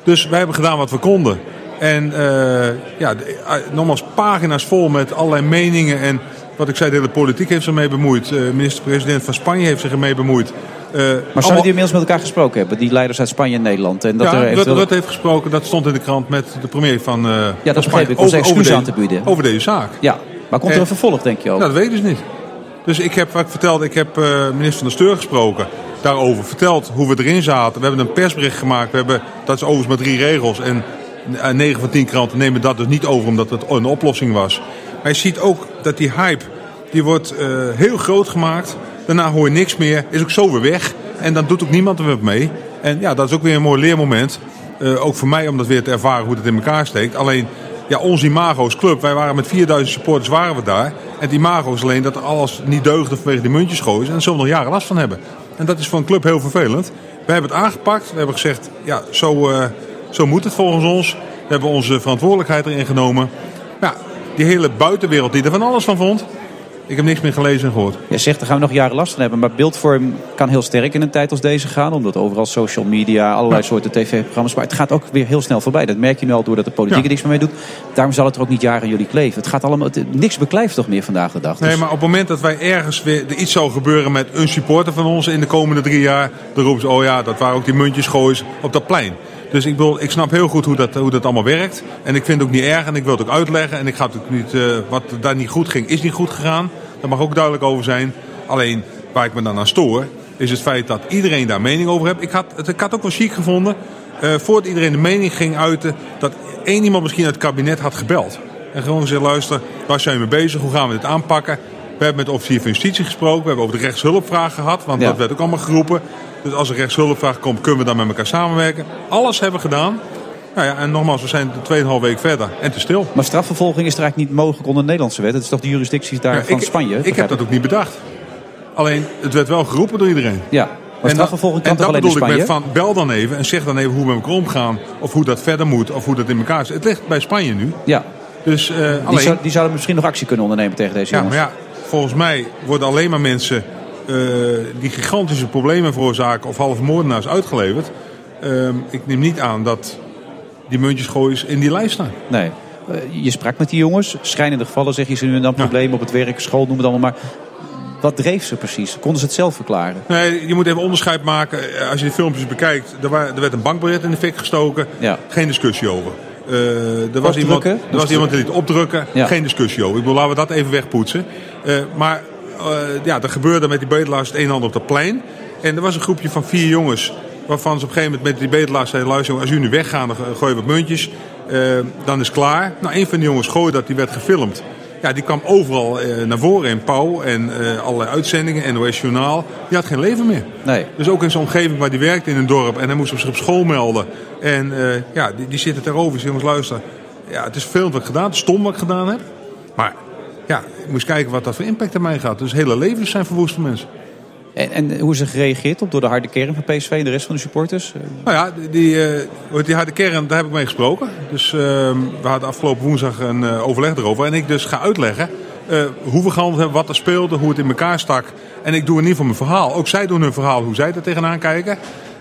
Dus wij hebben gedaan wat we konden. En eh, ja, eh, nogmaals, pagina's vol met allerlei meningen. En wat ik zei, de hele politiek heeft zich ermee bemoeid. Eh, Minister-president van Spanje heeft zich ermee bemoeid. Eh, Maar allemaal- zouden die inmiddels met elkaar gesproken hebben? Die leiders uit Spanje en Nederland. En dat ja, er Rutte, eventueel... Rutte heeft gesproken, dat stond in de krant met de premier van eh Ja, dat Spanje. begreep ik. Om zijn excuus deze- aan te bieden. Over deze zaak. Ja, maar komt er En- een vervolg, denk je ook? Nou, dat weet ik dus niet. Dus ik heb, wat ik vertelde, ik heb minister van de Steur gesproken daarover. Verteld hoe we erin zaten. We hebben een persbericht gemaakt. We hebben, dat is overigens maar drie regels. En eh, 9 van 10 kranten nemen dat dus niet over omdat het een oplossing was. Maar je ziet ook dat die hype, die wordt eh, heel groot gemaakt. Daarna hoor je niks meer. Is ook zo weer weg. En dan doet ook niemand er wat mee. En ja, dat is ook weer een mooi leermoment. Eh, ook voor mij om dat weer te ervaren hoe het in elkaar steekt. Alleen, ja, ons imago's club. Wij waren met 4000 supporters waren we daar. En het imago is alleen dat alles niet deugde vanwege die muntjes gooien. En daar zullen we nog jaren last van hebben. En dat is voor een club heel vervelend. Wij hebben het aangepakt. We hebben gezegd, ja, zo, eh, zo moet het volgens ons. We hebben onze verantwoordelijkheid erin genomen. Ja, die hele buitenwereld die er van alles van vond. Ik heb niks meer gelezen en gehoord. Je zegt, daar gaan we nog jaren last van hebben. Maar beeldvorm kan heel sterk in een tijd als deze gaan. Omdat overal social media, allerlei soorten tv-programma's. Maar het gaat ook weer heel snel voorbij. Dat merk je nu al doordat de politiek Ja. er niks meer mee doet. Daarom zal het er ook niet jaren jullie kleven. Het gaat allemaal, het- niks beklijft toch meer vandaag de dag. Nee, Dus- maar op het moment dat wij ergens weer er iets zou gebeuren met een supporter van ons in de komende drie jaar, dan roepen ze, oh ja, dat waren ook die muntjesgooiers op dat plein. Dus ik, bedoel, ik snap heel goed hoe dat, hoe dat allemaal werkt. En ik vind het ook niet erg en ik wil het ook uitleggen. En ik ga het ook niet, eh, wat daar niet goed ging, is niet goed gegaan. Daar mag ook duidelijk over zijn. Alleen, waar ik me dan aan stoor, is het feit dat iedereen daar mening over heeft. Ik had, het, ik had ook wel chic gevonden, eh, voordat iedereen de mening ging uiten, dat één iemand misschien uit het kabinet had gebeld. En gewoon gezegd, luister, waar zijn we mee bezig? Hoe gaan we dit aanpakken? We hebben met de officier van justitie gesproken. We hebben over de rechtshulpvraag gehad, want Ja. dat werd ook allemaal geroepen. Dus als er rechtshulpvraag komt, kunnen we dan met elkaar samenwerken. Alles hebben we gedaan. Nou ja, en nogmaals, we zijn 2,5 week verder en te stil. Maar strafvervolging is er eigenlijk niet mogelijk onder de Nederlandse wet. Het is toch de jurisdictie daar Ja, van ik, Spanje? Ik heb dat ook niet bedacht. Alleen, het werd wel geroepen door iedereen. Ja, maar strafvervolging kan en toch dat bedoel ik met van, bel dan even en zeg dan even hoe we met elkaar omgaan. Of hoe dat verder moet, of hoe dat in elkaar zit. Het ligt bij Spanje nu. Ja. Dus, eh, Die, alleen, zou- die zouden misschien nog actie kunnen ondernemen tegen deze ja, jongens. maar ja, volgens mij worden alleen maar mensen die gigantische problemen veroorzaken of halve moordenaars uitgeleverd. Ehm, ik neem niet aan dat die muntjesgooiers in die lijst staan. Nee. Eh, je sprak met die jongens. Schrijnende gevallen zeg je ze nu en dan problemen op het werk, school, noem het allemaal maar. Wat dreef ze precies? Konden ze het zelf verklaren? Nee, je moet even onderscheid maken. Eh, Als je de filmpjes bekijkt, er, er werd een bankbiljet in de fik gestoken. Ja. Geen discussie over. Eh, er was iemand, er was iemand die liet opdrukken. Ja. Geen discussie over. Ik bedoel, laten we dat even wegpoetsen. Eh, maar eh, ja, er gebeurde met die bedelaars het een en ander op dat plein. En er was een groepje van vier jongens. Waarvan ze op een gegeven moment met die bedelaars zeiden... luister, als jullie nu weggaan, dan gooi je wat muntjes. Eh, dan is het klaar. Nou, een van die jongens gooide dat, die werd gefilmd. Ja, die kwam overal eh, naar voren in Pauw en eh, allerlei uitzendingen, NOS Journaal. Die had geen leven meer. Nee. Dus ook in zijn omgeving waar die werkte in een dorp en hij moest zich op school melden. En eh, ja, die, die zitten daarover. Dus jongens, luister. Ja, het is veel wat ik gedaan, het is stom wat ik gedaan heb. Maar ja, ik moest kijken wat dat voor impact aan mij gaat. Dus hele levens zijn verwoest voor mensen. En, en hoe is er gereageerd op door de harde kern van PSV en de rest van de supporters? Nou ja, die, die, eh, die harde kern, daar heb ik mee gesproken. Dus eh, we hadden afgelopen woensdag een eh, overleg erover. En ik dus ga uitleggen hoe we gehandeld hebben, wat er speelde, hoe het in elkaar stak. En ik doe in ieder geval mijn verhaal. Ook zij doen hun verhaal, hoe zij er tegenaan kijken.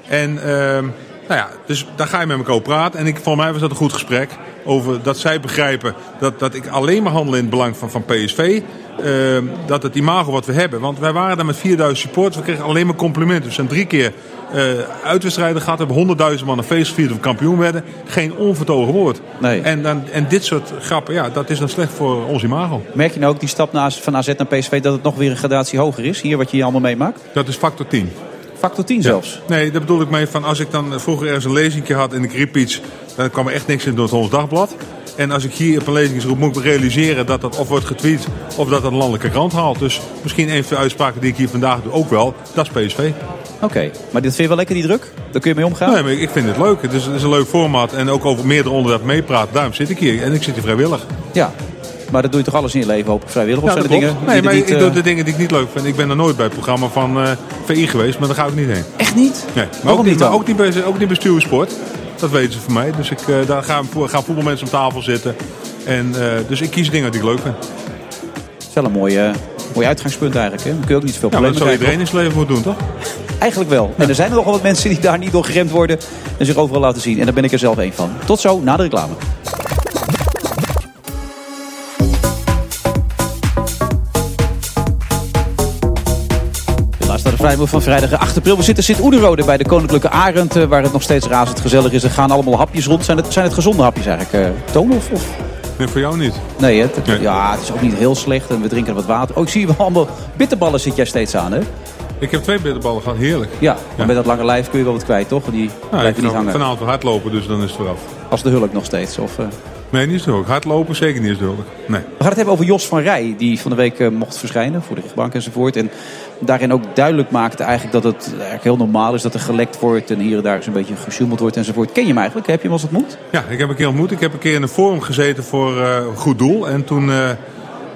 En ehm, nou ja, dus daar ga je met elkaar over praten. En ik, volgens mij was dat een goed gesprek. Over dat zij begrijpen dat, dat ik alleen maar handel in het belang van, van PSV. Ehm, dat het imago wat we hebben. Want wij waren daar met 4000 supporters. We kregen alleen maar complimenten. We zijn drie keer eh, uitwedstrijden gehad. We hebben 100.000 man een feest gevierd of kampioen werden. Geen onvertogen woord. Nee. En, dan, en dit soort grappen, ja, dat is dan slecht voor ons imago. Merk je nou ook die stap naar, van AZ naar PSV dat het nog weer een gradatie hoger is? Hier wat je hier allemaal meemaakt? Dat is factor 10. Factor 10 zelfs? Nee, daar bedoel ik mee van als ik dan vroeger ergens een lezingje had in de Kripiets, dan kwam er echt niks in door het ons dagblad. En als ik hier op een lezing roep, moet ik me realiseren dat dat of wordt getweet of dat dat een landelijke krant haalt. Dus misschien een van de uitspraken die ik hier vandaag doe ook wel, dat is PSV. Oké, maar dit vind je wel lekker die druk? Daar kun je mee omgaan? Nee, maar ik vind het leuk. Het is, het is een leuk format en ook over meerdere onderwerpen meepraten. Daarom zit ik hier en ik zit hier vrijwillig. Ja, maar dat doe je toch alles in je leven hopelijk vrijwillig? Of Ja, zijn dingen Nee, maar ik doe eh, de dingen die ik niet leuk vind. Ik ben er nooit bij het programma van eh, VI geweest, maar daar ga ik niet heen. Echt niet? Nee, maar Waarom ook niet maar ook niet bij, ook niet bij stuursport. Dat weten ze van mij. Dus ik, eh, daar gaan, gaan voetbalmensen om tafel zitten. En, eh, dus ik kies dingen die ik leuk vind. Het is wel een mooi, mooi uitgangspunt eigenlijk. Hè? Dan kun je ook niet zoveel Ja, maar problemen dat zou iedereen in zijn leven moeten doen, toch? Eigenlijk wel. En er zijn er nogal wat mensen die daar niet door geremd worden en zich overal laten zien. En daar ben ik er zelf één van. Tot zo, na de reclame. Naar de vrijdag van vrijdag 8 april. We zitten Sint Oederode bij de Koninklijke Arend, eh, waar het nog steeds razend gezellig is. Er gaan allemaal hapjes rond. Zijn het, zijn het gezonde hapjes eigenlijk, eh Toon? Of, of? Nee, voor jou niet. Nee, het, ja, het is ook niet heel slecht en we drinken wat water. Oh, ik zie wel allemaal bitterballen zit jij steeds aan, hè? Ik heb twee bitterballen gehad, heerlijk. Ja, maar met dat lange lijf kun je wel wat kwijt, toch? Die ik blijven niet hangen. vanavond hardlopen, dus dan is het vooraf. Als de hulk nog steeds. Of, eh. Nee, niet zo. Hardlopen zeker niet duidelijk. Nee. We gaan het hebben over Jos van Rij, die van de week mocht verschijnen voor de rechtbank enzovoort. En daarin ook duidelijk maakte eigenlijk dat het eigenlijk heel normaal is dat er gelekt wordt en hier en daar eens een beetje gesjoemeld wordt enzovoort. Ken je hem eigenlijk? Heb je hem eens ontmoet? Ja, ik heb een keer ontmoet. Ik heb een keer in een forum gezeten voor een goed doel. En toen eh,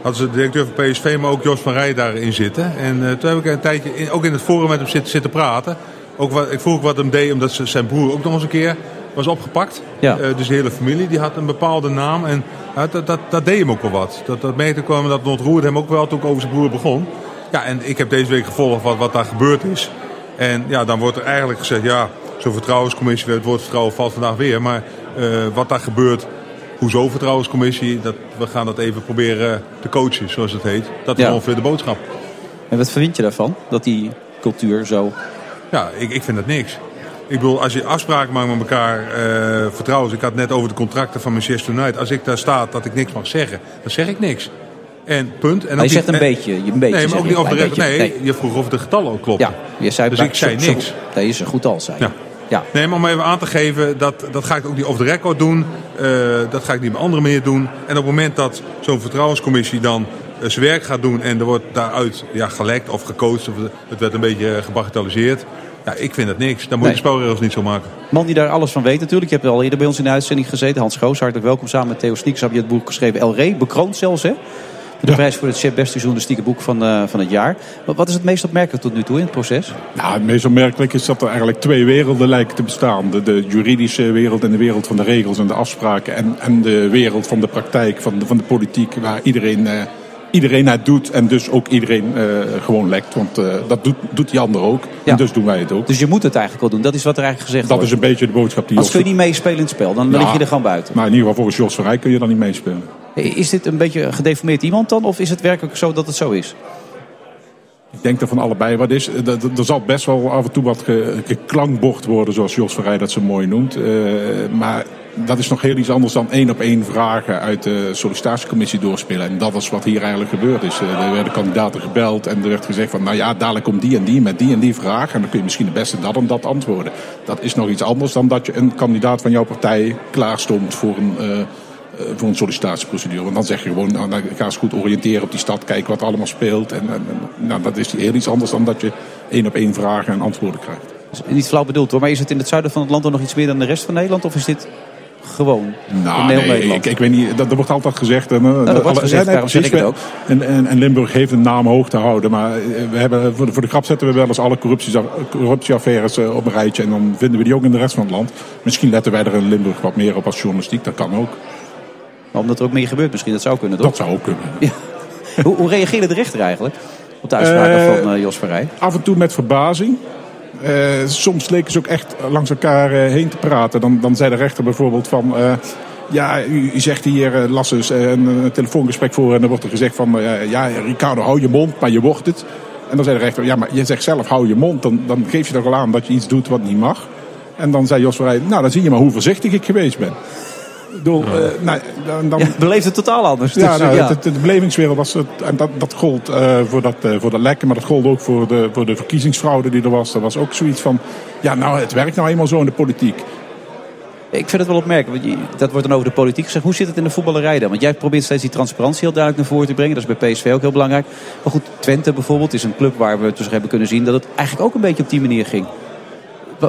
hadden ze de directeur van PSV, maar ook Jos van Rij daarin zitten. En eh, toen heb ik een tijdje in- ook in het forum met hem zitten, zitten praten. Ook wat, ik vroeg wat hem deed, omdat zijn broer ook nog eens een keer was opgepakt. Ja. Dus de hele familie die had een bepaalde naam. En ja, dat, dat, dat deed hem ook wel wat. Dat, dat merkte kwam dat ontroerde hem ook wel toen ik over zijn broer begon. Ja, en ik heb deze week gevolgd wat, wat daar gebeurd is. En ja, dan wordt er eigenlijk gezegd, ja, zo'n vertrouwenscommissie, het woord vertrouwen valt vandaag weer. Maar eh, wat daar gebeurt, hoezo vertrouwenscommissie, dat, we gaan dat even proberen te coachen, zoals het heet. Dat is Ja. ongeveer de boodschap. En wat vind je daarvan? Dat die cultuur zo... Ja, ik, ik vind dat niks. Ik bedoel, als je afspraken maakt met elkaar, eh vertrouwens. Ik had net over de contracten van Manchester United. Als ik daar sta dat ik niks mag zeggen, dan zeg ik niks. En punt. En Maar je zegt een en- beetje, je- een beetje Nee, maar ook niet over de beetje. Nee, Nee. je vroeg of de getallen ook kloppen. Ja, je zei dus ik zei zo- niks. Nee, is een goed al, zei. Ja. Ja. Nee, maar om even aan te geven, dat, dat ga ik ook niet over de record doen. Eh, dat ga ik niet op een andere manier doen. En op het moment dat zo'n vertrouwenscommissie dan eh, zijn werk gaat doen... en er wordt daaruit ja, gelekt of gecoacht... of het werd een beetje eh, gebagatelliseerd... Ja, ik vind dat niks. Dan moet je Nee. de spelregels niet zo maken. Man die daar alles van weet natuurlijk. Je hebt al eerder bij ons in de uitzending gezeten. Hans Goos, hartelijk welkom. Samen met Theo Snieks heb je het boek geschreven. El Rey, bekroond zelfs hè? De prijs voor het chef beste journalistieke boek van, eh, van het jaar. Wat, wat is het meest opmerkelijk tot nu toe in het proces? Nou, het meest opmerkelijk is dat er eigenlijk twee werelden lijken te bestaan. De, de juridische wereld en de wereld van de regels en de afspraken. En, en de wereld van de praktijk, van de, van de politiek, waar iedereen, eh, iedereen het doet. En dus ook iedereen eh, gewoon lekt. Want dat doet, doet die ander ook. En dus doen wij het ook. Dus je moet het eigenlijk wel doen. Dat is wat er eigenlijk gezegd Dat wordt. is een beetje de boodschap die Als kun je niet meespelen in het spel, dan Ja. lig je er gewoon buiten. Maar in ieder geval volgens Jos Verrij kun je dan niet meespelen. Is dit een beetje een gedeformeerd iemand dan? Of is het werkelijk zo dat het zo is? Ik denk er van allebei wat is. Er- zal best wel af en toe wat ge- geklankbord worden, zoals Jos Verrij dat zo mooi noemt. Eh, maar dat is nog heel iets anders dan één op één vragen uit de sollicitatiecommissie doorspelen. En dat is wat hier eigenlijk gebeurd is. Eh, Er werden kandidaten gebeld en er werd gezegd van... nou ja, dadelijk komt die en die met die en die vraag... en dan kun je misschien het beste dat en dat antwoorden. Dat is nog iets anders dan dat je een kandidaat van jouw partij klaarstond voor een... eh, voor een sollicitatieprocedure. Want dan zeg je gewoon, nou, dan ga eens goed oriënteren op die stad, kijken wat er allemaal speelt. En, nou, dat is heel iets anders dan dat je één op één vragen en antwoorden krijgt. Niet flauw bedoeld hoor, maar is het in het zuiden van het land dan nog iets meer dan de rest van Nederland? Of is dit gewoon Nou, in heel nee, Nederland? ik, ik weet niet, dat, wordt altijd gezegd. En, eh, dat wordt alle- gezegd, daarom zeg ik het ook. En, en, en Limburg heeft een naam hoog te houden. Maar eh, we hebben, voor, de, voor de grap zetten we wel eens alle corruptieaffaires eh, op een rijtje. En dan vinden we die ook in de rest van het land. Misschien letten wij er in Limburg wat meer op als journalistiek. Dat kan ook. Maar omdat er ook meer gebeurt misschien, dat zou kunnen toch? Dat zou ook kunnen. hoe, hoe reageerde de rechter eigenlijk op de uitspraken Eh, van eh, Jos Verrij? Af en toe met verbazing. Eh, soms leken ze ook echt langs elkaar heen te praten. Dan, dan zei de rechter bijvoorbeeld van... ja, u, u zegt hier, las dus een, een telefoongesprek voor... en dan wordt er gezegd van... ja, Ricardo, hou je mond, maar je wordt het. En dan zei de rechter, ja, maar je zegt zelf hou je mond. Dan, dan geef je toch al aan dat je iets doet wat niet mag. En dan zei Jos Verrij, nou, dan zie je maar hoe voorzichtig ik geweest ben. Ik bedoel, eh, nou, dan, dan, Ja, het totaal anders. ja, Dus, nou, ja. het- het- de belevingswereld was het, en dat, dat gold eh, voor, dat, eh, voor dat lekken, maar dat gold ook voor de, voor de verkiezingsfraude die er was. Er was ook zoiets van, ja, nou, het werkt nou eenmaal zo in de politiek. Ik vind het wel opmerkelijk. want je- Dat wordt dan over de politiek gezegd. Hoe zit het in de voetballerij dan? Want jij probeert steeds die transparantie heel duidelijk naar voren te brengen. Dat is bij PSV ook heel belangrijk. Maar goed, Twente bijvoorbeeld is een club waar we dus hebben kunnen zien dat het eigenlijk ook een beetje op die manier ging.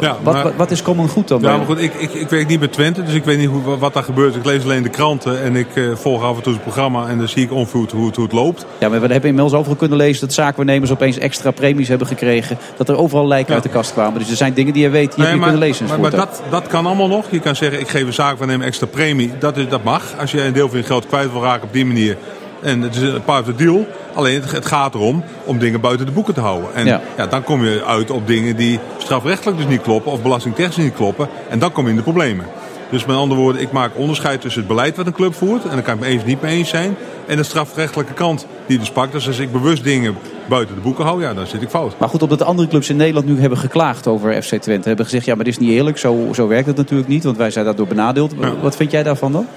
Wa- Ja, wat, maar- wat, wat is common goed dan? Ja, maar goed, ik, ik, ik werk niet bij Twente, dus ik weet niet hoe, wat daar gebeurt. Ik lees alleen de kranten en ik eh, volg af en toe het programma en dan zie ik ongeveer hoe, het- hoe, het- loopt. Ja, maar we hebben inmiddels overal kunnen lezen dat zaakwaarnemers opeens extra premies hebben gekregen. Dat er overal lijken Ja. uit de kast kwamen. Dus er zijn dingen die je weet, die Nee, heb je maar, kunnen lezen. maar, dat, dat kan allemaal nog. Je kan zeggen, ik geef een zaak van neem extra premie. Dat, is, dat mag, als je een deel van je geld kwijt wil raken op die manier. En het is een part of the deal. Alleen het, het gaat erom om dingen buiten de boeken te houden. En Ja. ja. dan kom je uit op dingen die strafrechtelijk dus niet kloppen. Of belastingtechnisch niet kloppen. En dan kom je in de problemen. Dus met andere woorden, ik maak onderscheid tussen het beleid wat een club voert. En daar kan ik me eens niet mee eens zijn. En de strafrechtelijke kant die dus pakt. Dus als ik bewust dingen buiten de boeken hou, ja, dan zit ik fout. Maar goed, omdat de andere clubs in Nederland nu hebben geklaagd over FC Twente. Hebben gezegd, ja, maar dit is niet eerlijk. Zo, zo werkt het natuurlijk niet. Want wij zijn daardoor benadeeld. Wat vind jij daarvan dan?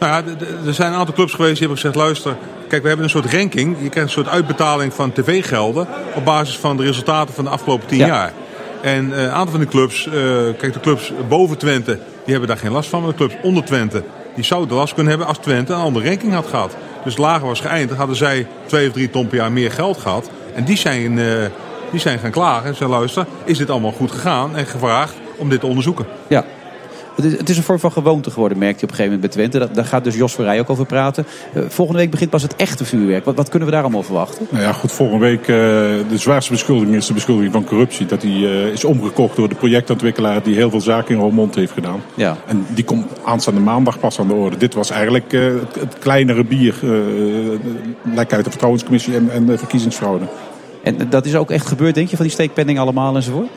Nou ja, er zijn een aantal clubs geweest die hebben gezegd: luister, kijk, we hebben een soort ranking. Je krijgt een soort uitbetaling van tv-gelden. op basis van de resultaten van de afgelopen tien Ja. jaar. En eh, een aantal van die clubs, eh, kijk, de clubs boven Twente, die hebben daar geen last van. Maar de clubs onder Twente, die zouden last kunnen hebben als Twente een andere ranking had gehad. Dus lager was geëindigd, hadden zij twee of drie ton per jaar meer geld gehad. En die zijn, eh, die zijn gaan klagen en zeiden: luister, is dit allemaal goed gegaan? En gevraagd om dit te onderzoeken. Ja. Het is, het is een vorm van gewoonte geworden, merkt je op een gegeven moment bij Twente. Daar, daar gaat dus Jos Verrij ook over praten. Eh, volgende week begint pas het echte vuurwerk. Wat, wat kunnen we daar allemaal verwachten? Nou ja, goed, volgende week, eh, de zwaarste beschuldiging is de beschuldiging van corruptie. Dat hij eh, is omgekocht door de projectontwikkelaar die heel veel zaken in Roermond heeft gedaan. Ja. En die komt aanstaande maandag pas aan de orde. Dit was eigenlijk het, het kleinere bier, eh lek uit de vertrouwenscommissie en, en de verkiezingsfraude. En dat is ook echt gebeurd, denk je, van die steekpenning allemaal enzovoort?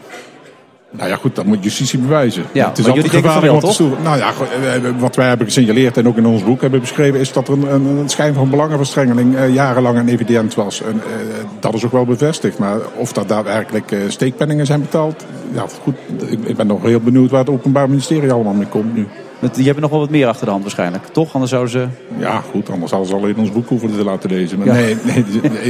Nou ja, goed, dat moet justitie bewijzen. Ja, het is altijd gevaarlijk om te stoelen. Nou ja, goed, eh, eh, wat wij hebben gesignaleerd en ook in ons boek hebben beschreven... is dat er een, een, een schijn van belangenverstrengeling eh, jarenlang en evident was. En eh, dat is ook wel bevestigd. Maar of dat daadwerkelijk eh, steekpenningen zijn betaald... Ja, goed, ik, ik ben nog heel benieuwd waar het Openbaar Ministerie allemaal mee komt nu. Die hebben nog wel wat meer achter de hand waarschijnlijk, toch? Anders zouden ze... Ja, goed, anders hadden ze al in ons boek hoeven te laten lezen. Maar Ja. nee, nee,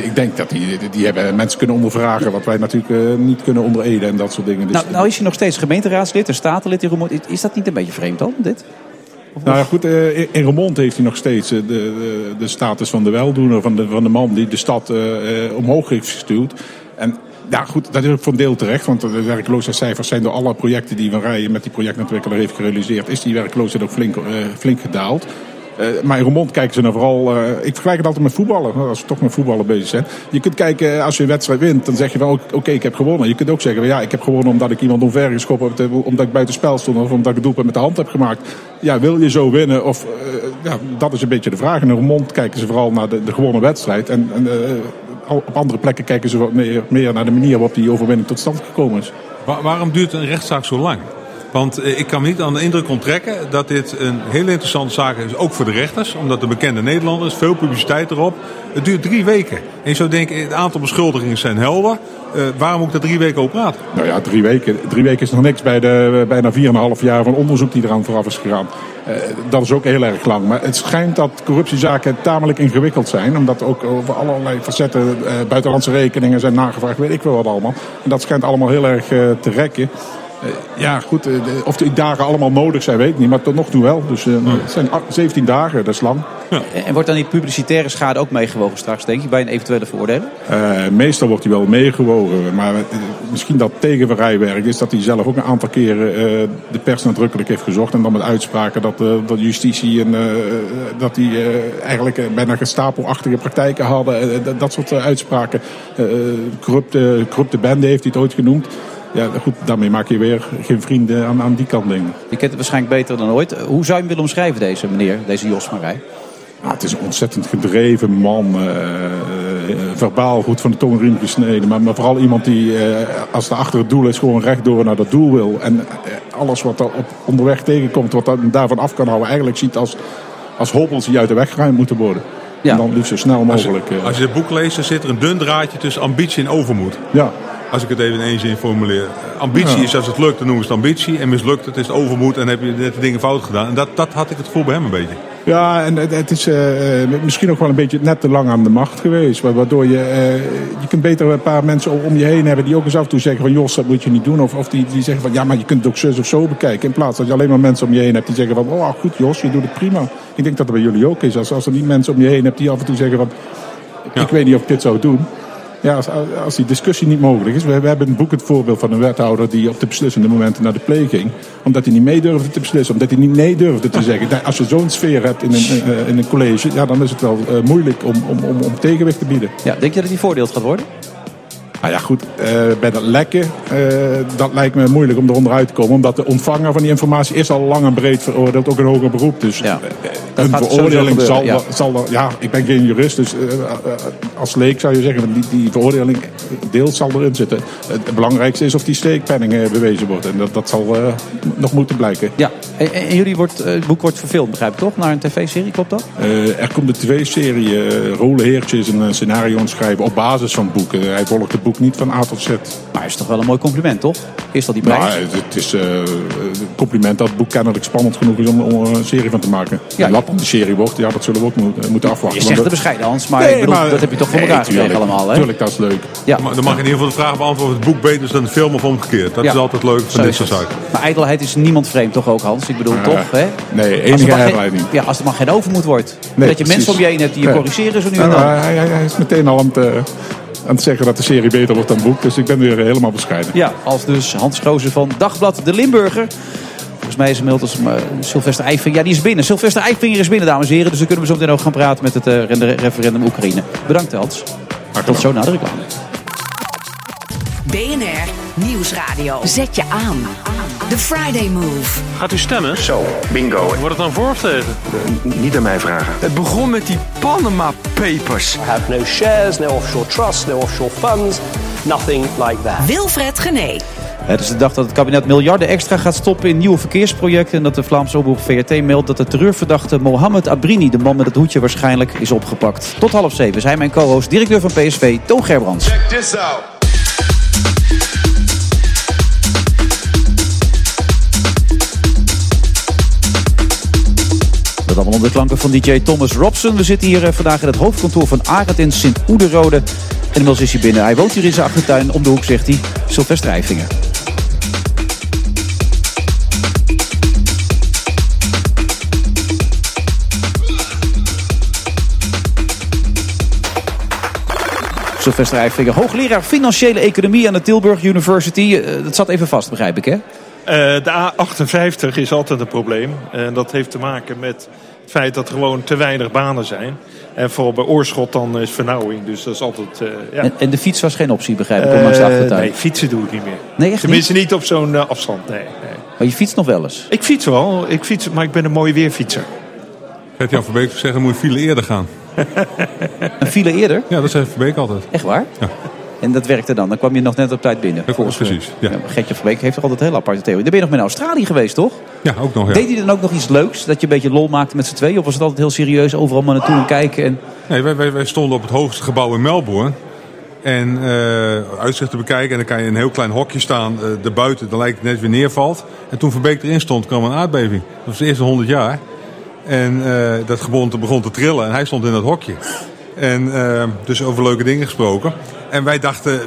ik denk dat die, die hebben mensen kunnen ondervragen... wat wij natuurlijk eh, niet kunnen ondereden en dat soort dingen. Dus, Nou, nou is hij nog steeds gemeenteraadslid en statenlid in Roermond. Is- dat niet een beetje vreemd dan, dit? Nou ja, goed, eh, in- Remond heeft hij nog steeds eh, de, de, de status van de weldoener, van de, van de man die de stad omhoog heeft gestuurd. En ja, goed, dat is ook voor een deel terecht, want de werkloosheidscijfers zijn door alle projecten die Van Rijen met die projectontwikkelaar heeft gerealiseerd, is die werkloosheid ook flink, eh, flink gedaald. Eh, maar in Remond kijken ze naar vooral. eh, ik vergelijk het altijd met voetballen. Als we toch met voetballen bezig zijn. Je kunt kijken, als je een wedstrijd wint, dan zeg je wel: oké, ik heb gewonnen. Je kunt ook zeggen: ja, ik heb gewonnen omdat ik iemand omver geschopt heb. Omdat ik buiten spel stond. Of omdat ik het doelpunt met de hand heb gemaakt. Ja, wil je zo winnen? Of, ja, dat is een beetje de vraag. In Remond kijken ze vooral naar de, de gewonnen wedstrijd. En, en op andere plekken kijken ze wat meer, meer naar de manier waarop die overwinning tot stand gekomen is. Wa- waarom duurt een rechtszaak zo lang? Want eh, ik kan me niet aan de indruk onttrekken dat dit een hele interessante zaak is, ook voor de rechters. Omdat de bekende Nederlander is, veel publiciteit erop. Het duurt drie weken. En je zou denken, het aantal beschuldigingen zijn helder. Eh, waarom ik daar drie weken over praten? Nou ja, drie weken, drie weken is nog niks bij de bijna 4,5 jaar van onderzoek die eraan vooraf is gegaan. Eh, dat is ook heel erg lang. Maar het schijnt dat corruptiezaken tamelijk ingewikkeld zijn. Omdat ook over allerlei facetten buitenlandse rekeningen zijn nagevraagd. Weet ik wel wat allemaal. En dat schijnt allemaal heel erg te rekken. Eh, ja, goed. eh, de- of die dagen allemaal nodig zijn, weet ik niet. Maar tot nog toe wel. Dus eh, het zijn a- 17 dagen, dat is lang. En- En wordt dan die publicitaire schade ook meegewogen straks, denk je, bij een eventuele veroordeling? Eh, meestal wordt hij wel meegewogen. Maar misschien dat tegenverrijwerk is dat hij zelf ook een aantal keren eh, de pers nadrukkelijk heeft gezocht. En dan met uitspraken dat, dat justitie en eh, dat die eh, eigenlijk bijna gestapelachtige praktijken hadden. Dat, soort uitspraken. Eh, corrupte, corrupte bende heeft hij het ooit genoemd. Ja, goed, daarmee maak je weer geen vrienden aan, aan die kant dingen. Je kent het waarschijnlijk beter dan ooit. Hoe zou je hem willen omschrijven, deze meneer, deze Jos van Rij? Ah, het is een ontzettend gedreven man. eh, eh, verbaal goed van de tongriem gesneden. Maar, maar vooral iemand die, eh, als er achter het doel is, gewoon rechtdoor naar dat doel wil. En eh, alles wat er op onderweg tegenkomt, wat hem daarvan af kan houden, eigenlijk ziet als, als hobbels die uit de weg geruimd moeten worden. En dan liefst zo snel mogelijk. eh, Als je het boek leest, dan zit er een dun draadje tussen ambitie en overmoed. Ja. Als ik het even in één zin formuleer. Ambitie Ja. is als het lukt, dan noemen ze het ambitie. En mislukt het, is het overmoed en heb je net de dingen fout gedaan. En dat, dat had ik het gevoel bij hem een beetje. Ja, en het, is eh, eh, misschien ook wel een beetje net te lang aan de macht geweest. wa- Waardoor je, eh, je kunt beter een paar mensen om- je heen hebben die ook eens af en toe zeggen van Jos, dat moet je niet doen. Of, of die, die zeggen van ja, maar je kunt het ook zus of zo bekijken. In plaats dat je alleen maar mensen om je heen hebt die zeggen van oh goed Jos, je doet het prima. Ik denk dat dat bij jullie ook is. Als, als er niet mensen om je heen hebt die af en toe zeggen van ik weet niet of ik dit zou doen. Ja, als, als die discussie niet mogelijk is. We, hebben het boek het voorbeeld van een wethouder die op de beslissende momenten naar de play ging. Omdat hij niet mee durfde te beslissen. Omdat hij niet nee durfde te zeggen. Als je zo'n sfeer hebt in een, eh, in een college, ja, dan is het wel eh, moeilijk om, om, om, om tegenwicht te bieden. Ja, denk je dat hij voordeeld gaat worden? Nou ja, goed, eh, bij dat lekken, eh, dat lijkt me moeilijk om eronder uit te komen. Omdat de ontvanger van die informatie is al lang en breed veroordeeld, ook een hoger beroep. Dus eh, dat een veroordeling zal, wel- ja, ik ben geen jurist, dus eh, eh, als leek zou je zeggen, die, die veroordeling deels zal erin zitten. Het belangrijkste is of die steekpenning eh, bewezen wordt. En dat, dat zal eh, nog moeten blijken. Ja, en, en jullie wordt, eh, het boek wordt verfilmd, begrijp ik toch? Naar een tv-serie, klopt dat? Eh, er komt een tv-serie. eh Role Heertje is een eh, scenario schrijven op basis van het boek. Eh, hij volgt het boek niet van A tot Z. Maar is toch wel een mooi compliment, toch? Eerst al die prijs. Nou, het, is eh, een compliment dat het boek kennelijk spannend genoeg is om, om er een serie van te maken. Ja. En wat dan de serie wordt, ja, dat zullen we ook moeten, moeten afwachten. Je zegt het dat- bescheiden, Hans, maar, Nee, ik bedoel, maar- dat heb je toch voor nee, elkaar gekregen tuurlijk. allemaal, hè? Tuurlijk, dat is leuk. Ja. Maar dan mag je in ieder geval de vraag beantwoorden of het boek beter is dan de film of omgekeerd. Dat Ja. is altijd leuk van dit is soort zaken. Maar ijdelheid is niemand vreemd, toch ook, Hans? Ik bedoel, Ja. toch, hè? Nee, enige ijdelheid niet. Ja, als er maar geen overmoed wordt. Nee, dat je precies. mensen om je heen hebt die je corrigeren zo nu en dan. hij, hij- hij is meteen al aan het, eh, aan het zeggen dat de serie beter wordt dan het boek. Dus ik ben weer helemaal bescheiden. Ja, als dus Hans Goosen van Dagblad De Limburger. volgens mij is als uh, Sylvester Eijvinger. Ja, die is binnen. Sylvester Eijvinger is binnen, dames en heren. Dus dan kunnen we zo meteen ook gaan praten met het uh, referendum Oekraïne. Bedankt, Hans. Tot zo na de reclame. BNR Nieuwsradio. Zet je aan. The Friday Move. Gaat u stemmen? Zo, bingo. Wordt het dan voor of tegen? niet aan mij vragen. Het begon met die Panama Papers. I have no shares, no offshore trusts, no offshore funds. Nothing like that. Wilfred Gené. Het is de dag dat het kabinet miljarden extra gaat stoppen in nieuwe verkeersprojecten. En dat de Vlaamse omroep VRT meldt dat de terreurverdachte Mohamed Abrini, de man met het hoedje, waarschijnlijk is opgepakt. Tot half zeven zijn mijn co-host, directeur van PSV, Toon Gerbrands. Check this out. Dat allemaal onder de klanken van DJ Thomas Robson. We zitten hier vandaag in het hoofdkantoor van Arend in Sint-Oederode. En inmiddels is hij binnen. Hij woont hier in zijn achtertuin. Om de hoek zegt hij Sylvester Eijvinger. Sylvester hoogleraar financiële economie aan de Tilburg University. Dat zat even vast, begrijp ik, hè? Uh, de A58 is altijd een probleem. En dat heeft te maken met het feit dat er gewoon te weinig banen zijn. En vooral bij Oorschot dan is vernauwing. Dus dat is altijd... Uh, ja. en, en, de fiets was geen optie, begrijp ik, om langs de achtertuin? Nee, fietsen doe ik niet meer. Nee, echt Tenminste niet? niet op zo'n uh, afstand, nee, nee, Maar je fietst nog wel eens? Ik fiets wel, ik fiets, maar ik ben een mooie weerfietser. Gert-Jan Verbeek zeggen, moet je file eerder gaan. een file eerder? Ja, dat zegt Verbeek altijd. Echt waar? Ja. En dat werkte dan. Dan kwam je nog net op tijd binnen. Dat klopt, precies. Ja. Ja, Gertje Verbeek heeft toch altijd een hele aparte theorie. Dan ben je nog met Australië geweest, toch? Ja, ook nog. Ja. Deed hij dan ook nog iets leuks? Dat je een beetje lol maakte met z'n tweeën? Of was het altijd heel serieus overal maar naartoe en kijken? En... Nee, wij, wij, wij stonden op het hoogste gebouw in Melbourne. En uh, uitzicht te bekijken. En dan kan je in een heel klein hokje staan. Uh, erbuiten, dan lijkt het net weer neervalt. En toen Verbeek erin stond, kwam een aardbeving. Dat was de eerste 100 jaar. En uh, dat geboorte begon te trillen. En hij stond in dat hokje. En uh, dus over leuke dingen gesproken. En wij dachten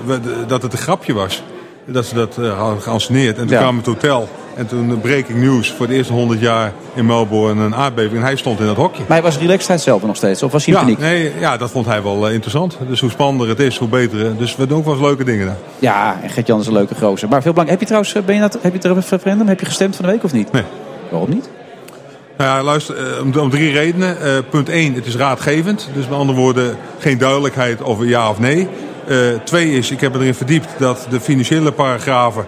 dat het een grapje was. Dat ze dat uh, hadden geanceneerd. En toen Ja. we het hotel. En toen breaking news voor de eerste 100 jaar in Melbourne een aardbeving. En hij stond in dat hokje. Maar hij was relaxed zelf nog steeds? Of was hij in Ja, paniek? nee, ja, dat vond hij wel uh, interessant. Dus hoe spannender het is, hoe beter. uh, Dus we doen ook wel eens leuke dingen daar. Ja, en Gert-Jan is een leuke gozer. Maar veel belang. Heb je trouwens, eh, ben je dat, heb je het referendum, heb je gestemd van de week of niet? Nee. Waarom niet? Nou ja, luister, eh, om, drie redenen. Eh, punt 1, het is raadgevend. Dus met andere woorden, geen duidelijkheid over ja of nee. Eh, twee is, ik heb erin verdiept dat de financiële paragrafen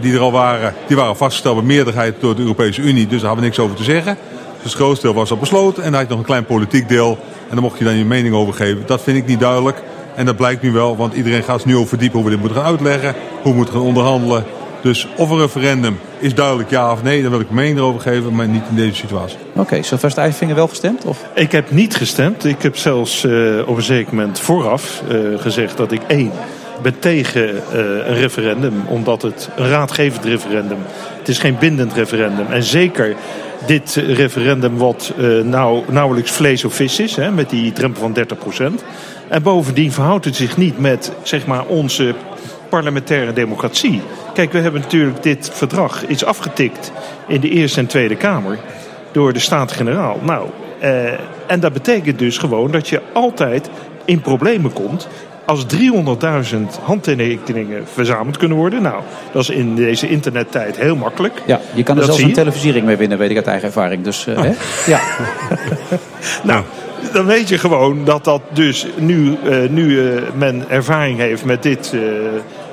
die er al waren, die waren vastgesteld bij meerderheid door de Europese Unie. Dus daar hadden we niks over te zeggen. Dus het grootste deel was al besloten. En dan had je nog een klein politiek deel. En daar mocht je dan je mening over geven. Dat vind ik niet duidelijk. En dat blijkt nu wel, want iedereen gaat nu over verdiepen hoe we dit moeten gaan uitleggen. Hoe we moeten gaan onderhandelen. Dus of een referendum is duidelijk ja of nee, dan wil ik mijn mening erover geven, maar niet in deze situatie. Oké, okay, Sylvester Eijvinger wel gestemd? Of? Ik heb niet gestemd. Ik heb zelfs uh, op een zeker moment vooraf uh, gezegd dat ik één ben tegen uh, een referendum, omdat het een raadgevend referendum. Het is geen bindend referendum. En zeker dit referendum wat nou, nauwelijks vlees of vis is, hè, met die drempel van 30 procent. En bovendien verhoudt het zich niet met zeg maar, onze parlementaire democratie. Kijk, we hebben natuurlijk dit verdrag is afgetikt in de Eerste en Tweede Kamer door de Staten-Generaal. Nou, eh, en dat betekent dus gewoon dat je altijd in problemen komt als 300.000 handtekeningen verzameld kunnen worden. Nou, dat is in deze internettijd heel makkelijk. Ja, je kan er dat zelfs een televisiering mee winnen, weet ik uit eigen ervaring. Dus, uh, oh. hè? Ja. nou, dan weet je gewoon dat dat dus nu, uh, nu uh, men ervaring heeft met dit,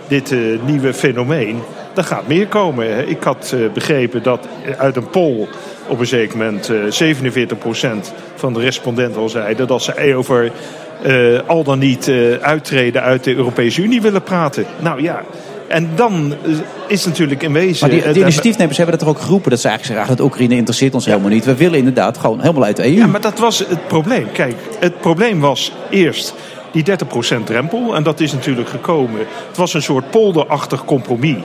dit uh, nieuwe fenomeen. Er gaat meer komen. Ik had uh, begrepen dat uit een poll op een zeker moment uh, 47% van de respondenten al zeiden dat ze over al dan niet uittreden uit de Europese Unie willen praten. Nou ja. En dan is natuurlijk in wezen... Maar die, die initiatiefnemers hebben dat toch ook geroepen. Dat ze eigenlijk zeggen, dat Oekraïne interesseert ons ja. helemaal niet. We willen inderdaad gewoon helemaal uit de EU. Ja, maar dat was het probleem. Kijk, het probleem was eerst die 30% drempel. En dat is natuurlijk gekomen. Het was een soort polderachtig compromis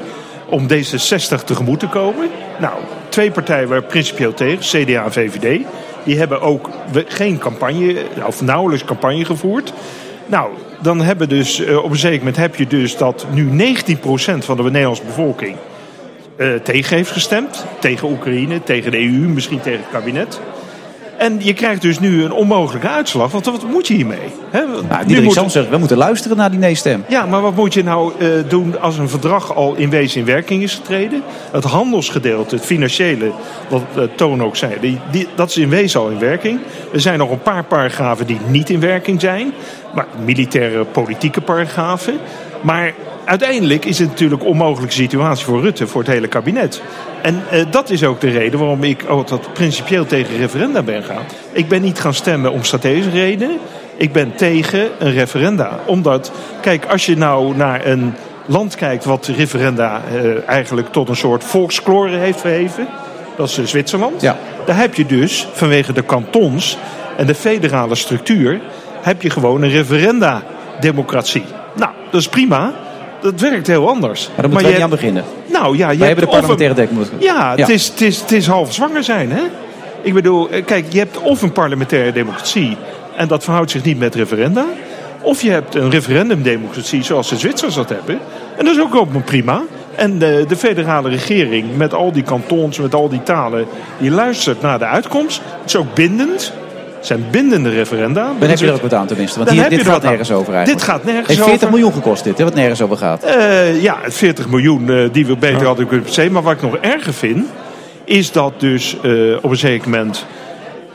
om D66 tegemoet te komen. Nou, twee partijen waren principieel tegen, CDA en VVD. Die hebben ook geen campagne, of nauwelijks campagne gevoerd. Nou, dan hebben dus, uh, op een zeker moment heb je dus dat nu 19% van de Nederlandse bevolking uh, tegen heeft gestemd. Tegen Oekraïne, tegen de EU, misschien tegen het kabinet. En je krijgt dus nu een onmogelijke uitslag. Want wat moet je hiermee? Hè? Nou, Nu moet- zegt, we moeten luisteren naar die nee-stem. ja, maar wat moet je nou eh, doen als een verdrag al in wezen in werking is getreden? Het handelsgedeelte, het financiële, wat eh, Toon ook zei, die, die, dat is in wezen al in werking. Er zijn nog een paar paragrafen die niet in werking zijn. Maar militaire, politieke paragrafen. Maar uiteindelijk is het natuurlijk een onmogelijke situatie voor Rutte, voor het hele kabinet. En eh, dat is ook de reden waarom ik altijd principieel tegen referenda ben gaan. Ik ben niet gaan stemmen om strategische redenen. Ik ben tegen een referenda. Omdat, kijk, als je nou naar een land kijkt wat referenda eh, eigenlijk tot een soort volkskloren heeft verheven. Dat is eh, Zwitserland. Ja. Daar heb je dus vanwege de kantons en de federale structuur... heb je gewoon een referenda-democratie. Nou, dat is prima. Dat werkt heel anders. Maar moeten wij je niet aan beginnen. Nou ja, je Wij hebt hebben de een- parlementaire democratie. Ja, Ja. Het, is, het, is, het is half zwanger zijn, hè? Ik bedoel, eh, kijk, je hebt of een parlementaire democratie... en dat verhoudt zich niet met referenda... of je hebt een referendumdemocratie zoals de Zwitsers dat hebben. En dat is ook allemaal prima. En de, de federale regering met al die kantons, met al die talen... die luistert naar de uitkomst. Het is ook bindend. Zijn bindende referenda. Dan heb je er ook wat aan tenminste. Want hier, dit er gaat aan. nergens over eigenlijk. Dit gaat nergens Heeft 40 over. miljoen gekost dit, hè, wat nergens over gaat. Eh, ja, het 40 miljoen eh, die we beter hadden kunnen besteden. Maar wat ik nog erger vind, is dat dus eh, op een zeker moment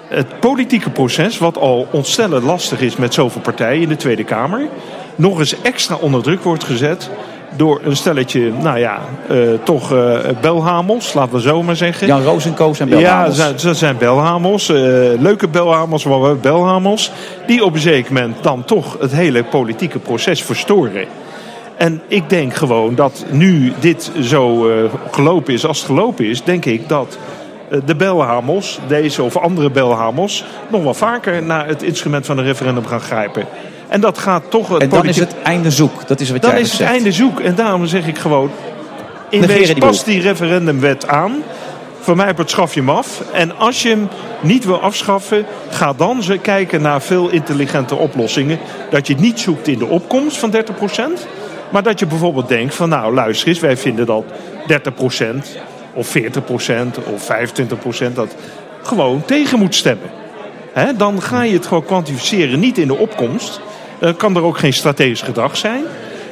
het politieke proces, wat al ontstellend lastig is met zoveel partijen in de Tweede Kamer, nog eens extra onder druk wordt gezet door een stelletje, nou ja, eh, toch eh, belhamels, laten we zo maar zeggen. Jan Roos en zijn Ja, belhamels. ze- zijn belhamels. eh, leuke belhamels, maar wel belhamels. Die op een zeker moment dan toch het hele politieke proces verstoren. En ik denk gewoon dat nu dit zo gelopen is als het gelopen is, denk ik dat de belhamels, deze of andere belhamels, nog wel vaker naar het instrument van een referendum gaan grijpen. En dat gaat toch het En dan is het einde zoek. Dat is wat dan jij is het zegt. einde zoek. En daarom zeg ik gewoon... In Negeren wezen die past boel. die referendumwet aan. Voor mij wordt schaf je hem af. En als je hem niet wil afschaffen... ga dan ze kijken naar veel intelligente oplossingen. Dat je het niet zoekt in de opkomst van 30%. Maar dat je bijvoorbeeld denkt van... nou luister eens, wij vinden dat 30% of 40% of 25% dat gewoon tegen moet stemmen. Dan ga je het gewoon kwantificeren, niet in de opkomst. Dan kan er ook geen strategisch gedrag zijn.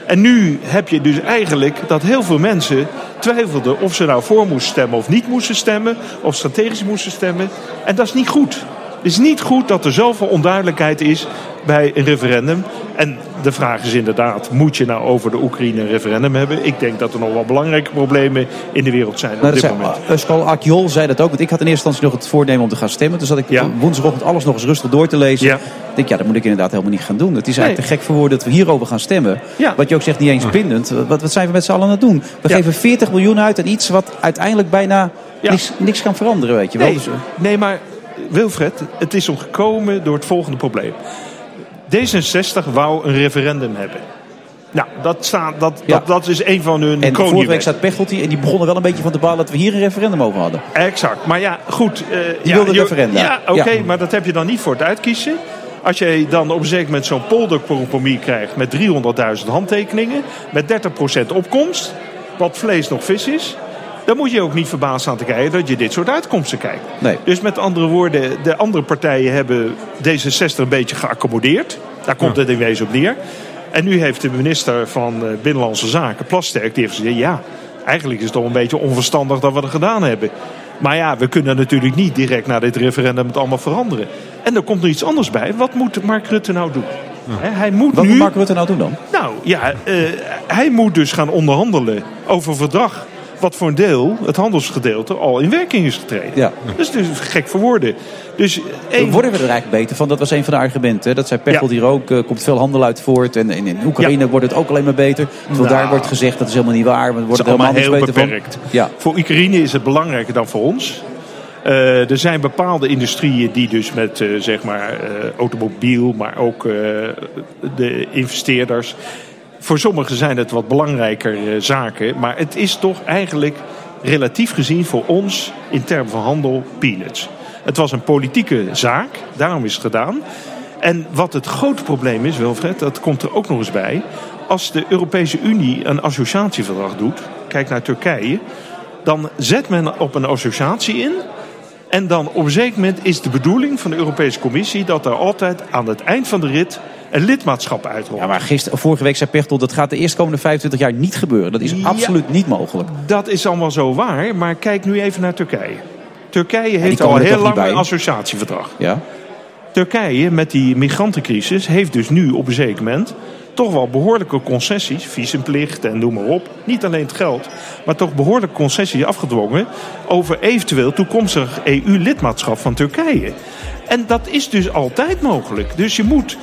En nu heb je dus eigenlijk dat heel veel mensen twijfelden of ze nou voor moesten stemmen of niet moesten stemmen. Of strategisch moesten stemmen. En dat is niet goed. Het is niet goed dat er zoveel onduidelijkheid is bij een referendum. En de vraag is inderdaad, moet je nou over de Oekraïne een referendum hebben? Ik denk dat er nog wel belangrijke problemen in de wereld zijn Nou, op dat dit zei, moment. Euskal Akjol zei dat ook. Want ik had in eerste instantie nog het voornemen om te gaan stemmen. Dus zat ik woensdagochtend alles nog eens rustig door te lezen. Ik denk, ja, dat moet ik inderdaad helemaal niet gaan doen. Het is eigenlijk te gek voor woorden dat we hierover gaan stemmen. Wat je ook zegt, niet eens bindend. Wat, wat zijn we met z'n allen aan het doen? We geven 40 miljoen uit aan iets wat uiteindelijk bijna niks, niks kan veranderen, weet je wel. Nee, Dus, eh, nee, maar Wilfred, het is omgekomen door het volgende probleem. D66 wou een referendum hebben. Nou, dat, staat, dat, dat, dat is een van hun en vorige week staat Pechtold hier en die begon er wel een beetje van te balen dat we hier een referendum over hadden. Exact. Maar ja, goed. Die ja, wilde je- referenda. Ja, oké, Ja. maar dat heb je dan niet voor het uitkiezen. Als je dan op een zeker moment zo'n poldercompromis krijgt met 300.000 handtekeningen, met 30% opkomst, wat vlees nog vis is, dan moet je ook niet verbaasd aan te kijken dat je dit soort uitkomsten kijkt. Nee. Dus met andere woorden, de andere partijen hebben D66 een beetje geaccommodeerd. Daar komt het in wezen op neer. En nu heeft de minister van eh, Binnenlandse Zaken, Plasterk, die heeft gezegd... ja, eigenlijk is het toch een beetje onverstandig dat we dat gedaan hebben. Maar ja, we kunnen natuurlijk niet direct na dit referendum het allemaal veranderen. En er komt er iets anders bij. Wat moet Mark Rutte nou doen? Hij moet Wat nu... moet Mark Rutte nou doen dan? Nou ja, eh, hij moet dus gaan onderhandelen over verdrag. Wat voor een deel, het handelsgedeelte, al in werking is getreden. Ja. Dat is dus gek voor woorden. Dus één- Worden we er eigenlijk beter van? Dat was een van de argumenten. Dat zei Pechtold hier ook. Er komt veel handel uit voort. En in, Oekraïne wordt het ook alleen maar beter. Terwijl Nou. daar wordt gezegd dat is helemaal niet waar. We worden allemaal helemaal niks heel beter beperkt. van. Ja. Voor Oekraïne is het belangrijker dan voor ons. Eh, er zijn bepaalde industrieën die dus met eh, zeg maar eh, automobiel, maar ook eh, de investeerders. Voor sommigen zijn het wat belangrijker eh, zaken. Maar het is toch eigenlijk relatief gezien voor ons in termen van handel peanuts. Het was een politieke zaak, daarom is het gedaan. En wat het grote probleem is, Wilfred, dat komt er ook nog eens bij. Als de Europese Unie een associatieverdrag doet, kijk naar Turkije, dan zet men op een associatie in. En dan op een zeker moment is de bedoeling van de Europese Commissie dat er altijd aan het eind van de rit een lidmaatschap uitrolt. Ja, maar gisteren, vorige week zei Pechtel, dat gaat de eerstkomende 25 jaar niet gebeuren. Dat is Ja. absoluut niet mogelijk. Dat is allemaal zo waar, maar kijk nu even naar Turkije. Turkije heeft al heel lang een associatieverdrag. Ja? Turkije met die migrantencrisis heeft dus nu op een zeker moment toch wel behoorlijke concessies, visumplicht en noem maar op. Niet alleen het geld, maar toch behoorlijke concessies afgedwongen over eventueel toekomstig EU-lidmaatschap van Turkije. En dat is dus altijd mogelijk. Dus je moet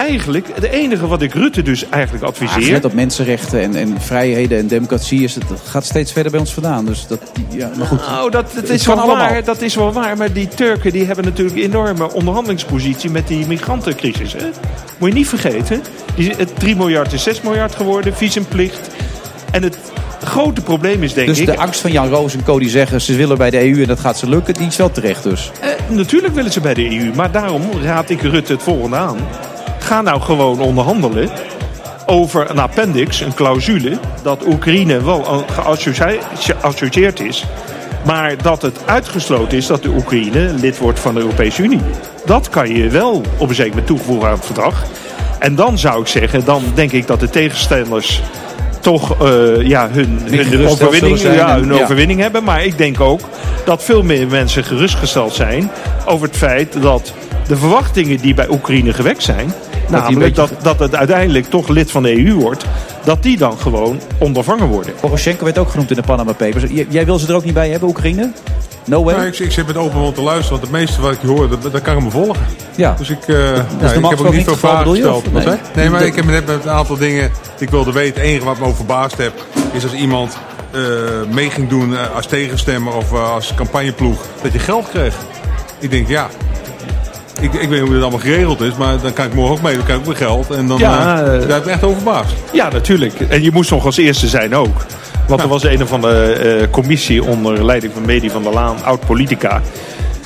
eigenlijk, het enige wat ik Rutte dus eigenlijk adviseer. net op mensenrechten en, en vrijheden en democratie is het, dat gaat steeds verder bij ons vandaan. Dus dat, ja, maar goed. Nou, dat, is wel allemaal. waar, dat is wel waar. Maar die Turken die hebben natuurlijk een enorme onderhandelingspositie met die migrantencrisis. Hè? Moet je niet vergeten. Die, het 3 miljard is 6 miljard geworden, visumplicht. En het grote probleem is denk Dus ik... de angst van Jan Roos en Co. die zeggen ze willen bij de EU en dat gaat ze lukken, die is wel terecht dus. Eh, natuurlijk willen ze bij de EU. Maar daarom raad ik Rutte het volgende aan. Ga nou gewoon onderhandelen over een appendix, een clausule... dat Oekraïne wel geassocie- geassocieerd is... maar dat het uitgesloten is dat de Oekraïne lid wordt van de Europese Unie. Dat kan je wel op een zeker moment toevoegen aan het verdrag. En dan zou ik zeggen, dan denk ik dat de tegenstellers toch eh, ja, hun, hun, overwinning, ja, hun ja. overwinning hebben. Maar ik denk ook dat veel meer mensen gerustgesteld zijn over het feit dat de verwachtingen die bij Oekraïne gewekt zijn, beetje- dat, dat het uiteindelijk toch lid van de EU wordt, dat die dan gewoon ondervangen worden. Poroshenko werd ook genoemd in de Panama Papers. J- jij wil ze er ook niet bij hebben, Oekraïne? No way? Ja, ik, ik zit met open mond te luisteren, want het meeste wat ik hoor, dat, dat kan ik me volgen. Ja. Dus ik, eh ja, ik normaal heb ook niet veel vragen je, gesteld. nee? maar ik heb net met een aantal dingen die ik wilde weten. Het enige wat me over verbaasd heb, is als iemand eh, mee ging doen eh, als tegenstemmer of als campagneploeg, dat je geld kreeg. Ik denk, ja, ik, ik weet niet hoe dit allemaal geregeld is, maar dan kan ik morgen ook mee, dan krijg ik ook weer geld. En dan, Ja, eh, daar heb ik me echt over verbaasd. Ja, natuurlijk. En je moest nog als eerste zijn ook. Want er was een of andere eh, commissie onder leiding van Medi van der Laan, oud-politica.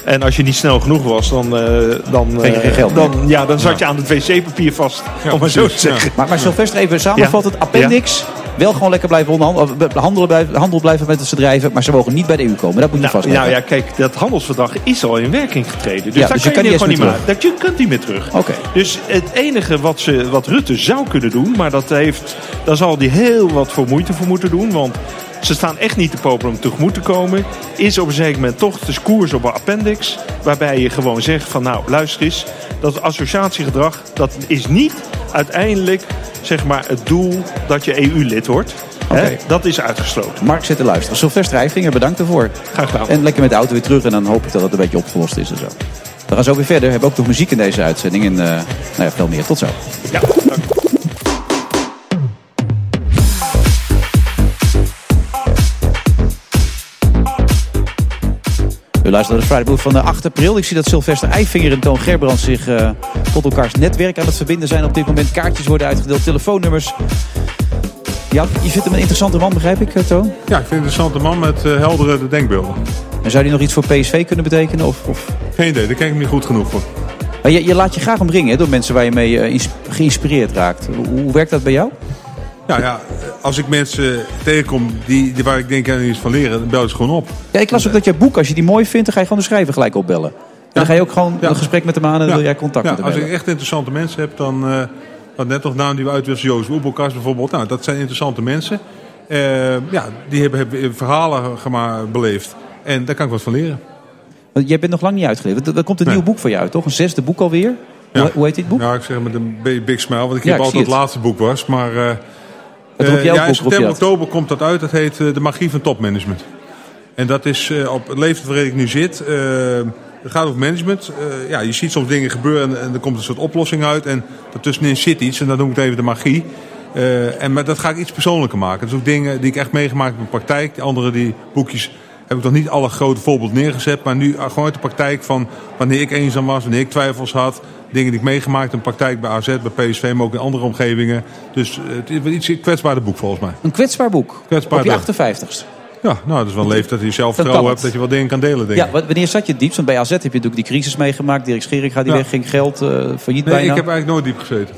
En als je niet snel genoeg was, dan, eh, dan, Kreeg je geen geld dan, ja, dan zat je aan het wc-papier vast, om maar zo te zeggen. Maar, maar Sylvester, even samenvattend. Appendix, wel gewoon lekker blijven onderhandelen, blijven- handel blijven met de bedrijven, maar ze mogen niet bij de EU komen. Dat moet je Nou, vastleggen. nou ja, kijk, dat handelsverdrag is al in werking getreden. Dus Ja, daar dus je kan je, kan gewoon niet meer meer Dat je kunt niet meer terug. Oké. Dus het enige wat, ze, wat Rutte zou kunnen doen, maar dat heeft, daar zal hij heel wat voor moeite voor moeten doen. Want ze staan echt niet te popelen om tegemoet te komen. Is op een zeker moment toch de koers op een appendix. Waarbij je gewoon zegt van nou luister eens. Dat associatiegedrag dat is niet uiteindelijk zeg maar, het doel dat je EU-lid wordt. Hè? Dat is uitgesloten. Mark zit te luisteren. Sylvester Eiffinger, bedankt ervoor. Graag gedaan. En lekker met de auto weer terug en dan hoop ik dat het een beetje opgelost is en zo. We gaan zo weer verder. We hebben ook nog muziek in deze uitzending. En eh, nou ja, veel meer. Tot zo. Ja, dank. Luistert naar de Friday Move van de 8 april. Ik zie dat Sylvester Eiffinger en Toon Gerbrands zich eh, tot elkaars netwerk aan het verbinden zijn. Op dit moment kaartjes worden uitgedeeld, telefoonnummers. Ja, je vindt hem een interessante man, begrijp ik, eh, Toon? Ja, ik vind het een interessante man met eh, heldere denkbeelden. En zou die nog iets voor PSV kunnen betekenen? Of, of... Geen idee, daar ken ik hem niet goed genoeg voor. Maar je, je laat je graag omringen hè, door mensen waar je mee eh, geïnspireerd raakt. Hoe, hoe werkt dat bij jou? Ja, ja, als ik mensen tegenkom die, die waar ik denk aan iets van leren, dan bel ik ze gewoon op. Ja, ik las ook dat je boek, als je die mooi vindt, dan ga je gewoon de schrijver gelijk opbellen. En dan ga je ook gewoon een gesprek met hem aan en dan wil jij contact ja, met hem Als ik echt interessante mensen heb, dan... wat net nog naam die we uitwisselen, Joost Oebelkas bijvoorbeeld. Nou, dat zijn interessante mensen. Eh, ja, die hebben, hebben verhalen beleefd. En daar kan ik wat van leren. Want Jij bent nog lang niet uitgeleverd. Er- komt een Nee. nieuw boek voor jou uit, toch? Een zesde boek alweer. Hoe, hoe heet dit boek? Ja, ik zeg met een big, smile, want ik heb altijd het. laatste boek was. Maar eh, Het eh, ja, in september, dat? oktober komt dat uit. Dat heet eh, De Magie van Topmanagement. En dat is eh, op het leeftijd waarin ik nu zit. het gaat over management. Ja, je ziet soms dingen gebeuren en, en er komt een soort oplossing uit. En daartussenin zit iets en dan noem ik het even de magie. En maar dat ga ik iets persoonlijker maken. Dus ook dingen die ik echt meegemaakt heb in de praktijk. Die andere die boekjes heb ik nog niet alle grote voorbeelden neergezet. Maar nu gewoon uit de praktijk van wanneer ik eenzaam was, wanneer ik twijfels had. Dingen die ik meegemaakt in de praktijk bij AZ, bij PSV, maar ook in andere omgevingen. Dus eh, het is iets kwetsbaarder boek volgens mij. Een kwetsbaar boek. Kwetsbaar Op je boek. 58ste. Ja, nou, dat is wel een leeftijd dat je zelfvertrouwen hebt dat je wel dingen kan delen, denk Ja, ik. wa- wanneer zat je het diepst? Want bij AZ heb je natuurlijk die crisis meegemaakt. Dirk Scheringa die Ja. wegging, geld, eh failliet Nee, bijna. ik heb eigenlijk nooit diep gezeten.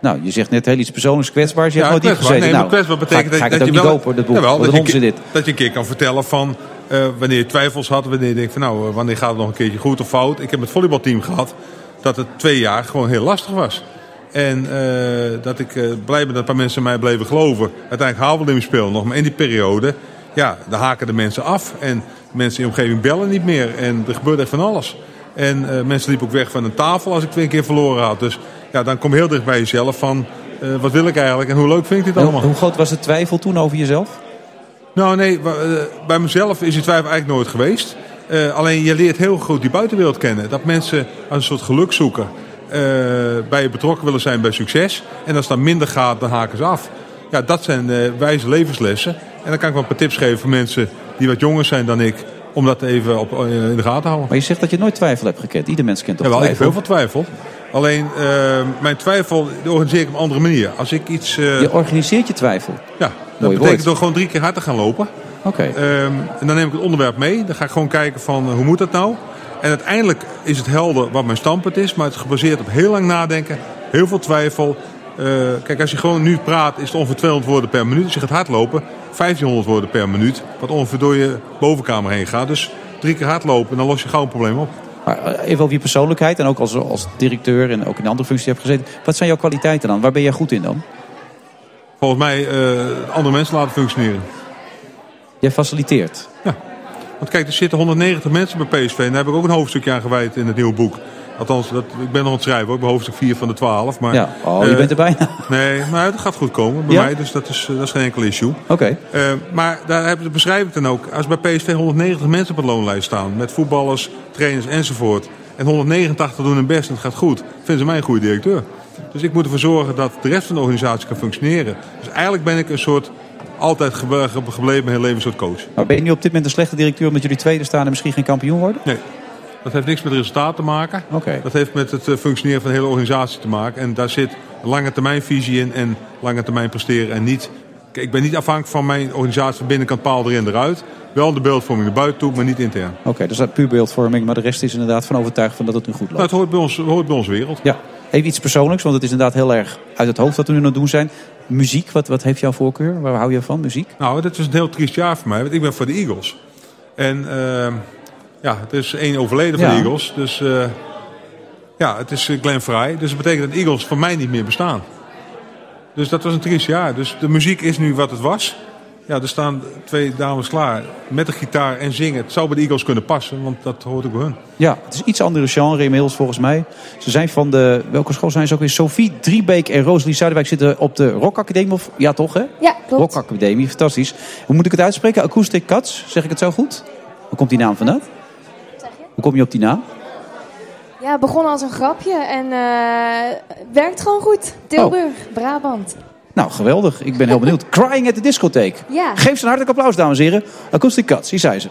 Nou, je zegt net heel iets persoonlijks kwetsbaars. Je Ja, hebt nooit diep gezeten. Nee, nou, kwetsbaar betekent ga, dat, je wel, kopen, dat boek. Jawel, dat, een je, een dit. dat je een keer kan vertellen van... Eh, wanneer je twijfels had, wanneer je denkt van nou, wanneer gaat het nog een keertje goed of fout. Ik heb het volleybalteam gehad dat het twee jaar gewoon heel lastig was. En eh, dat ik eh, blij ben dat een paar mensen mij bleven geloven. Uiteindelijk haalden we hem spelen nog. Maar in die periode, ja, dan haken de mensen af. En mensen in de omgeving bellen niet meer. En er gebeurt echt van alles. En eh, mensen liepen ook weg van een tafel als ik twee keer verloren had. Dus ja, dan kom je heel dicht bij jezelf van... wat wil ik eigenlijk en hoe leuk vind ik dit allemaal? hoe groot was de twijfel toen over jezelf? Nou nee, bij mezelf is die twijfel eigenlijk nooit geweest. Eh, alleen je leert heel goed die buitenwereld kennen. Dat mensen als een soort geluk zoeken. eh, bij je betrokken willen zijn bij succes. En als dat minder gaat, dan haken ze af. Ja, dat zijn eh, wijze levenslessen. En dan kan ik wel een paar tips geven voor mensen die wat jonger zijn dan ik. Om dat even op, in de gaten te houden. Maar je zegt dat je nooit twijfel hebt gekend. Ieder mens kent toch Ja, wel, ik heb heel veel twijfel. Alleen mijn twijfel organiseer ik op een andere manier. Als ik iets... Je organiseert je twijfel. ja, dat Mooi betekent woord. door gewoon drie keer hard te gaan lopen. Oké. Ehm, en dan neem ik het onderwerp mee. Dan ga ik gewoon kijken van eh, hoe moet dat nou? En uiteindelijk is het helder wat mijn standpunt is. Maar het is gebaseerd op heel lang nadenken. Heel veel twijfel. Eh, kijk, als je gewoon nu praat is het ongeveer 200 woorden per minuut. Als je gaat hardlopen, 1500 woorden per minuut. Wat ongeveer door je bovenkamer heen gaat. Dus drie keer hardlopen en dan los je gauw een probleem op. Maar eh, even over je persoonlijkheid en ook als, als directeur en ook in andere functies hebt gezeten. Wat zijn jouw kwaliteiten dan? Waar ben jij goed in dan? Volgens mij andere mensen laten functioneren. Jij faciliteert. Want kijk, er zitten 190 mensen bij PSV. En daar heb ik ook een hoofdstukje aan gewijd in het nieuwe boek. Althans, dat, ik ben nog aan het schrijven. Ook bij hoofdstuk 4 van de 12. Maar, Ja. Oh, je eh, bent er bijna. Nee, maar het gaat goed komen bij Ja? mij. Dus dat is, eh, dat is geen enkel issue. Oké. Eh, maar daar hebben- dat beschrijf ik dan ook. Als bij PSV 190 mensen op de loonlijst staan. Met voetballers, trainers enzovoort. En 189 doen hun best en het gaat goed. Vinden ze mij een goede directeur. Dus ik moet ervoor zorgen dat de rest van de organisatie kan functioneren. Dus eigenlijk ben ik een soort altijd gebleven mijn hele leven een soort coach. Maar ben je nu op dit moment een slechte directeur omdat jullie tweede staan en misschien geen kampioen worden? Nee. Dat heeft niks met resultaat te maken. Oké. Dat heeft met het eh, functioneren van de hele organisatie te maken. En daar zit lange termijn visie in en lange termijn presteren. En niet, Kijk, ik ben niet afhankelijk van mijn organisatie van binnenkant paal erin eruit. Wel de beeldvorming naar buiten toe, maar niet intern. Oké, dus dat is puur beeldvorming, maar de rest is inderdaad van overtuigd van dat het nu goed loopt. Nou, het hoort bij ons, hoort bij ons wereld. Ja, even iets persoonlijks, want het is inderdaad heel erg uit het hoofd wat we nu aan het doen zijn. Muziek, wat, wat heeft jouw voorkeur? Waar hou je van, muziek? Nou, dit is een heel triest jaar voor mij, want ik ben voor de Eagles. En ehm, ja, er is één overleden van Ja. de Eagles. Dus eh, ja, het is eh, Glenn Fry. Dus dat betekent dat de Eagles voor mij niet meer bestaan. Dus dat was een triest jaar. Dus de muziek is nu wat het was. Ja, er staan twee dames klaar met de gitaar en zingen. Het zou bij de Eagles kunnen passen, want dat hoort ook bij hun. Ja, het is iets andere genre inmiddels volgens mij. Ze zijn van de, welke school zijn ze ook weer? Sophie Driebeek en Rosalie Zuiderwijk zitten op de Rock Academie. Of, ja, toch hè? Ja, klopt. Rock Academie, fantastisch. Hoe moet ik het uitspreken? Acoustic Cuts, zeg ik het zo goed? Hoe komt die naam vandaan? Hoe kom je op die naam? Ja, begonnen als een grapje en eh, het werkt gewoon goed. Tilburg, Brabant. Nou, geweldig. Ik ben heel benieuwd. Crying at the discotheek. Ja. Geef ze een hartelijk applaus, dames en heren. Acoustic Cuts, hier zijn ze.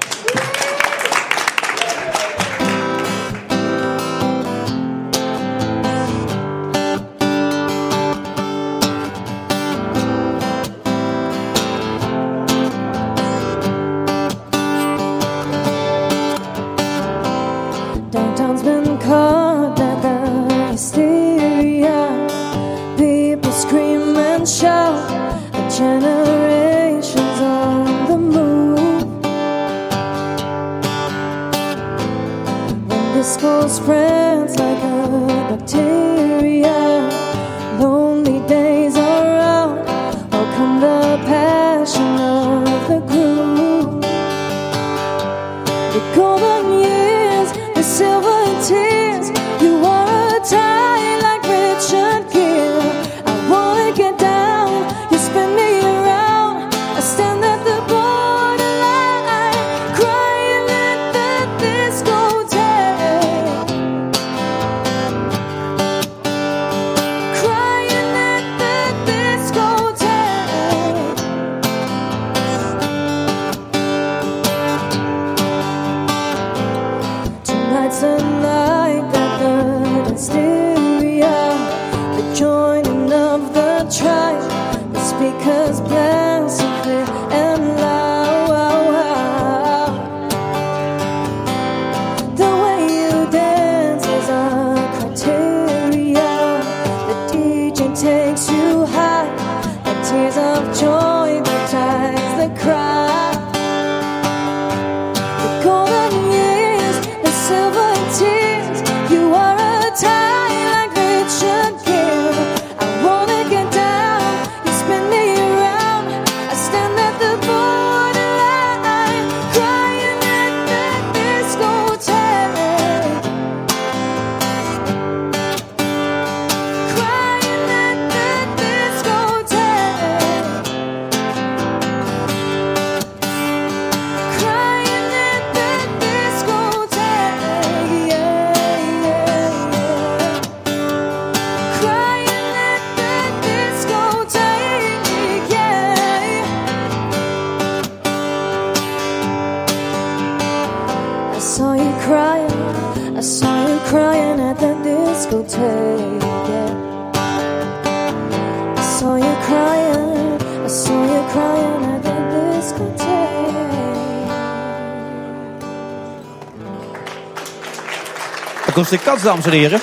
Acoustic Cats, dames en heren.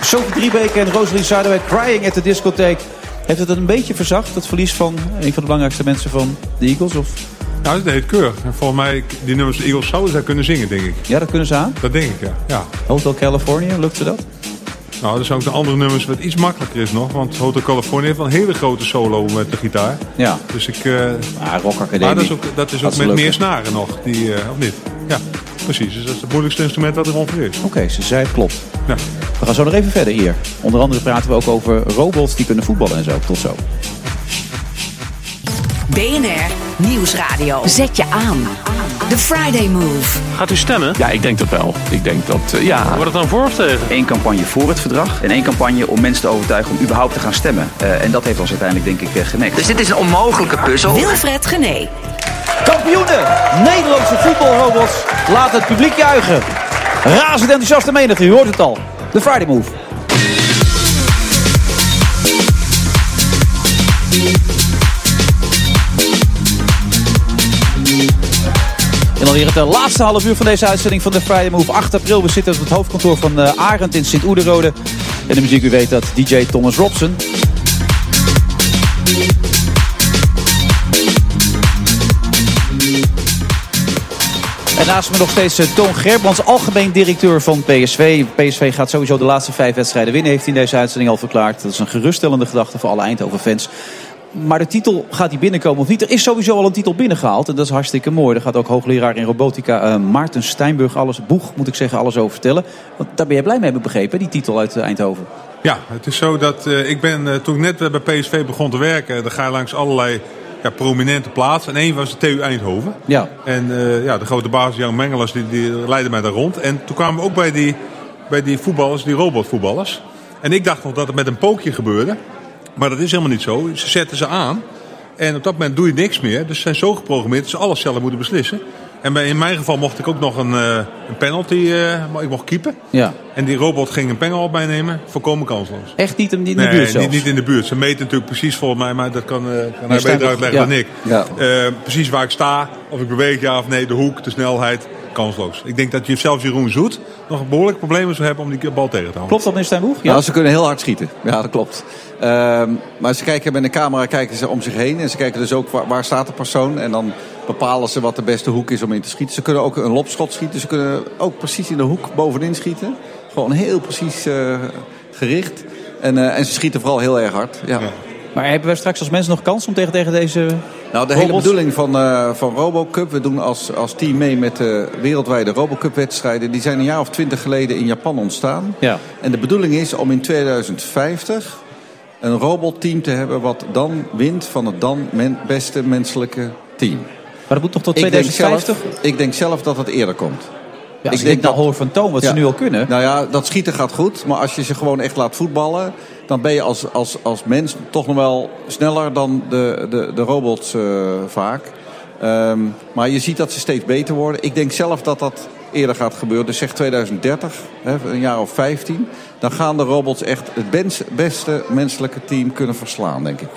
Sophie Driebeke en Rosalie Zuiderwijk crying at the discotheek. Heeft het een beetje verzacht, het verlies van een van de belangrijkste mensen van de Eagles? Of? Nou, dat deed keurig. En volgens mij, die nummers de Eagles zouden zij kunnen zingen, denk ik. Ja, dat kunnen ze aan? Dat denk ik, ja. ja. Hotel California, lukt ze dat? Nou, er zijn ook de andere nummers wat iets makkelijker is nog. Want Hotel California heeft wel een hele grote solo met de gitaar. Ja. Dus ik... eh Ah, Rock Academie. Maar dat is ook, dat is ook Dat met meer snaren nog, die, eh, of niet? Precies. Dus dat is het moeilijkste instrument wat er ongeveer is. Oké, ze zei het klopt. Ja. We gaan zo nog even verder hier. Onder andere praten we ook over robots die kunnen voetballen en zo. Tot zo. BNR Nieuwsradio. Zet je aan. The Friday Move. Gaat u stemmen? Ja, ik denk dat wel. Ik denk dat, eh, ja... Wordt het dan voor of tegen? Eén campagne voor het verdrag en één campagne om mensen te overtuigen om überhaupt te gaan stemmen. Eh, en dat heeft ons uiteindelijk denk ik uh, genekt. Dus dit is een onmogelijke puzzel. Wilfred Gené. Kampioenen! Nederlandse voetbalrobots laten het publiek juichen. Razend enthousiaste menigte, u hoort het al. De Friday Move. En dan weer het eh, laatste half uur van deze uitzending van de Friday Move. 8 april, we zitten op het hoofdkantoor van eh, Arend in Sint-Oederode. En de muziek, u weet dat, DJ Thomas Robson. En naast me nog steeds eh, Toon Gerbrands, algemeen directeur van PSV. PSV gaat sowieso de laatste vijf wedstrijden winnen, heeft hij in deze uitzending al verklaard. Dat is een geruststellende gedachte voor alle Eindhoven-fans. Maar de titel, gaat die binnenkomen of niet? Er is sowieso al een titel binnengehaald en dat is hartstikke mooi. Daar gaat ook hoogleraar in robotica eh, Maarten Steinburg alles, boeg moet ik zeggen, alles over vertellen. Want daar ben je blij mee, heb ik begrepen, die titel uit eh, Eindhoven. Ja, het is zo dat ik ben, toen ik net bij PSV begon te werken, dan ga je langs allerlei ja, prominente plaatsen. En één was de TU Eindhoven. Ja. En eh, ja, de grote baas Jan Mengelers, die, die leidde mij daar rond. En toen kwamen we ook bij die, bij die voetballers, die robotvoetballers. En ik dacht nog dat het met een pookje gebeurde. Maar dat is helemaal niet zo. Ze zetten ze aan. En op dat moment doe je niks meer. Dus ze zijn zo geprogrammeerd dat ze alles zelf moeten beslissen. En bij, in mijn geval mocht ik ook nog een, eh, een penalty, maar ik mocht keepen. Ja. En die robot ging een pengel op mij nemen. Volkomen kansloos. Echt niet, niet in de Nee, buurt zelfs? niet, niet in de buurt. Ze meten natuurlijk precies volgens mij, maar dat kan, eh, kan hij beter uitleggen ja. dan ik. Ja. Precies waar ik sta, of ik beweeg ja of nee, de hoek, de snelheid, kansloos. Ik denk dat je zelfs Jeroen Zoet nog een behoorlijk probleem zou hebben om die bal tegen te houden. Klopt dat, meneer Steinboeg? Ja, Nou, ze kunnen heel hard schieten. Ja, dat klopt. Ehm, maar ze kijken met een camera kijken ze om zich heen. En ze kijken dus ook waar, waar staat de persoon. En dan bepalen ze wat de beste hoek is om in te schieten. Ze kunnen ook een lopschot schieten. Ze kunnen ook precies in de hoek bovenin schieten. Gewoon heel precies eh, gericht. En, eh, en ze schieten vooral heel erg hard. Ja. Maar hebben we straks als mensen nog kans om tegen, tegen deze Nou, de hele bedoeling van, eh van RoboCup, we doen als, als team mee met de wereldwijde RoboCup-wedstrijden. Die zijn een jaar of twintig geleden in Japan ontstaan. Ja. En de bedoeling is om in 2050 een robotteam te hebben wat dan wint van het dan men- beste menselijke team. Maar dat moet toch tot Ik denk 2050? zelf- ik denk zelf dat het eerder komt. Ja, als ik denk, nou hoor van Toon, wat ze nu al kunnen. Nou ja, dat schieten gaat goed. Maar als je ze gewoon echt laat voetballen... dan ben je als, als, als mens toch nog wel sneller dan de, de, de robots eh, vaak. Ehm, maar je ziet dat ze steeds beter worden. Ik denk zelf dat dat eerder gaat gebeuren. Dus zeg 2030, hè, een jaar of 15... dan gaan de robots echt het bens- beste menselijke team kunnen verslaan, denk ik.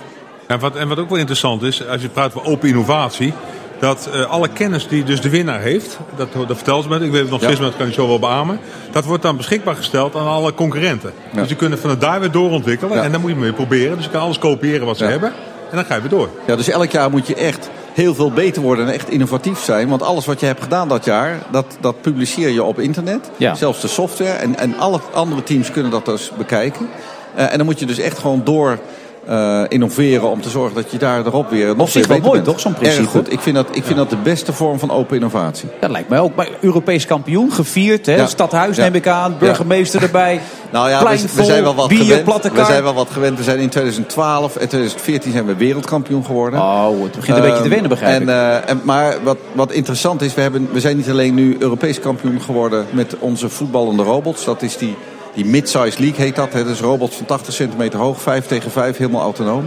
En wat, en wat ook wel interessant is, als je praat over open innovatie. Dat eh, alle kennis die dus de winnaar heeft, dat, dat vertelt ze me, ik weet het nog Ja. steeds, maar dat kan ik zo wel beamen. Dat wordt dan beschikbaar gesteld aan alle concurrenten. Dus die kunnen vanuit daar weer doorontwikkelen. En dan moet je mee proberen. Dus je kan alles kopiëren wat ze Ja. hebben. En dan ga je weer door. Ja, dus elk jaar moet je echt heel veel beter worden en echt innovatief zijn. Want alles wat je hebt gedaan dat jaar, dat, dat publiceer je op internet. Ja. Zelfs de software. En, en alle andere teams kunnen dat dus bekijken. Eh, en dan moet je dus echt gewoon door eh, innoveren om te zorgen dat je daar erop weer nog zich weer wel mooi, bent. toch, zo'n Erg principe? goed. Ik vind dat, ik vind dat de beste vorm van open innovatie. Dat lijkt mij ook. Maar Europees kampioen, gevierd. Hè? Ja. Stadhuis Ja. neem ik aan. Burgemeester erbij. Nou ja, we, zijn wel wat bier, gewend. We zijn wel wat gewend. We zijn in 2012 en 2014 zijn we wereldkampioen geworden. Oh, het begint een beetje te wennen, begrijp en, ik. eh, en, maar wat, wat interessant is, we, hebben, we zijn niet alleen nu Europees kampioen geworden met onze voetballende robots. Dat is die, die mid-size league heet dat. Hè. Dus robots van 80 centimeter hoog, 5 tegen 5, helemaal autonoom.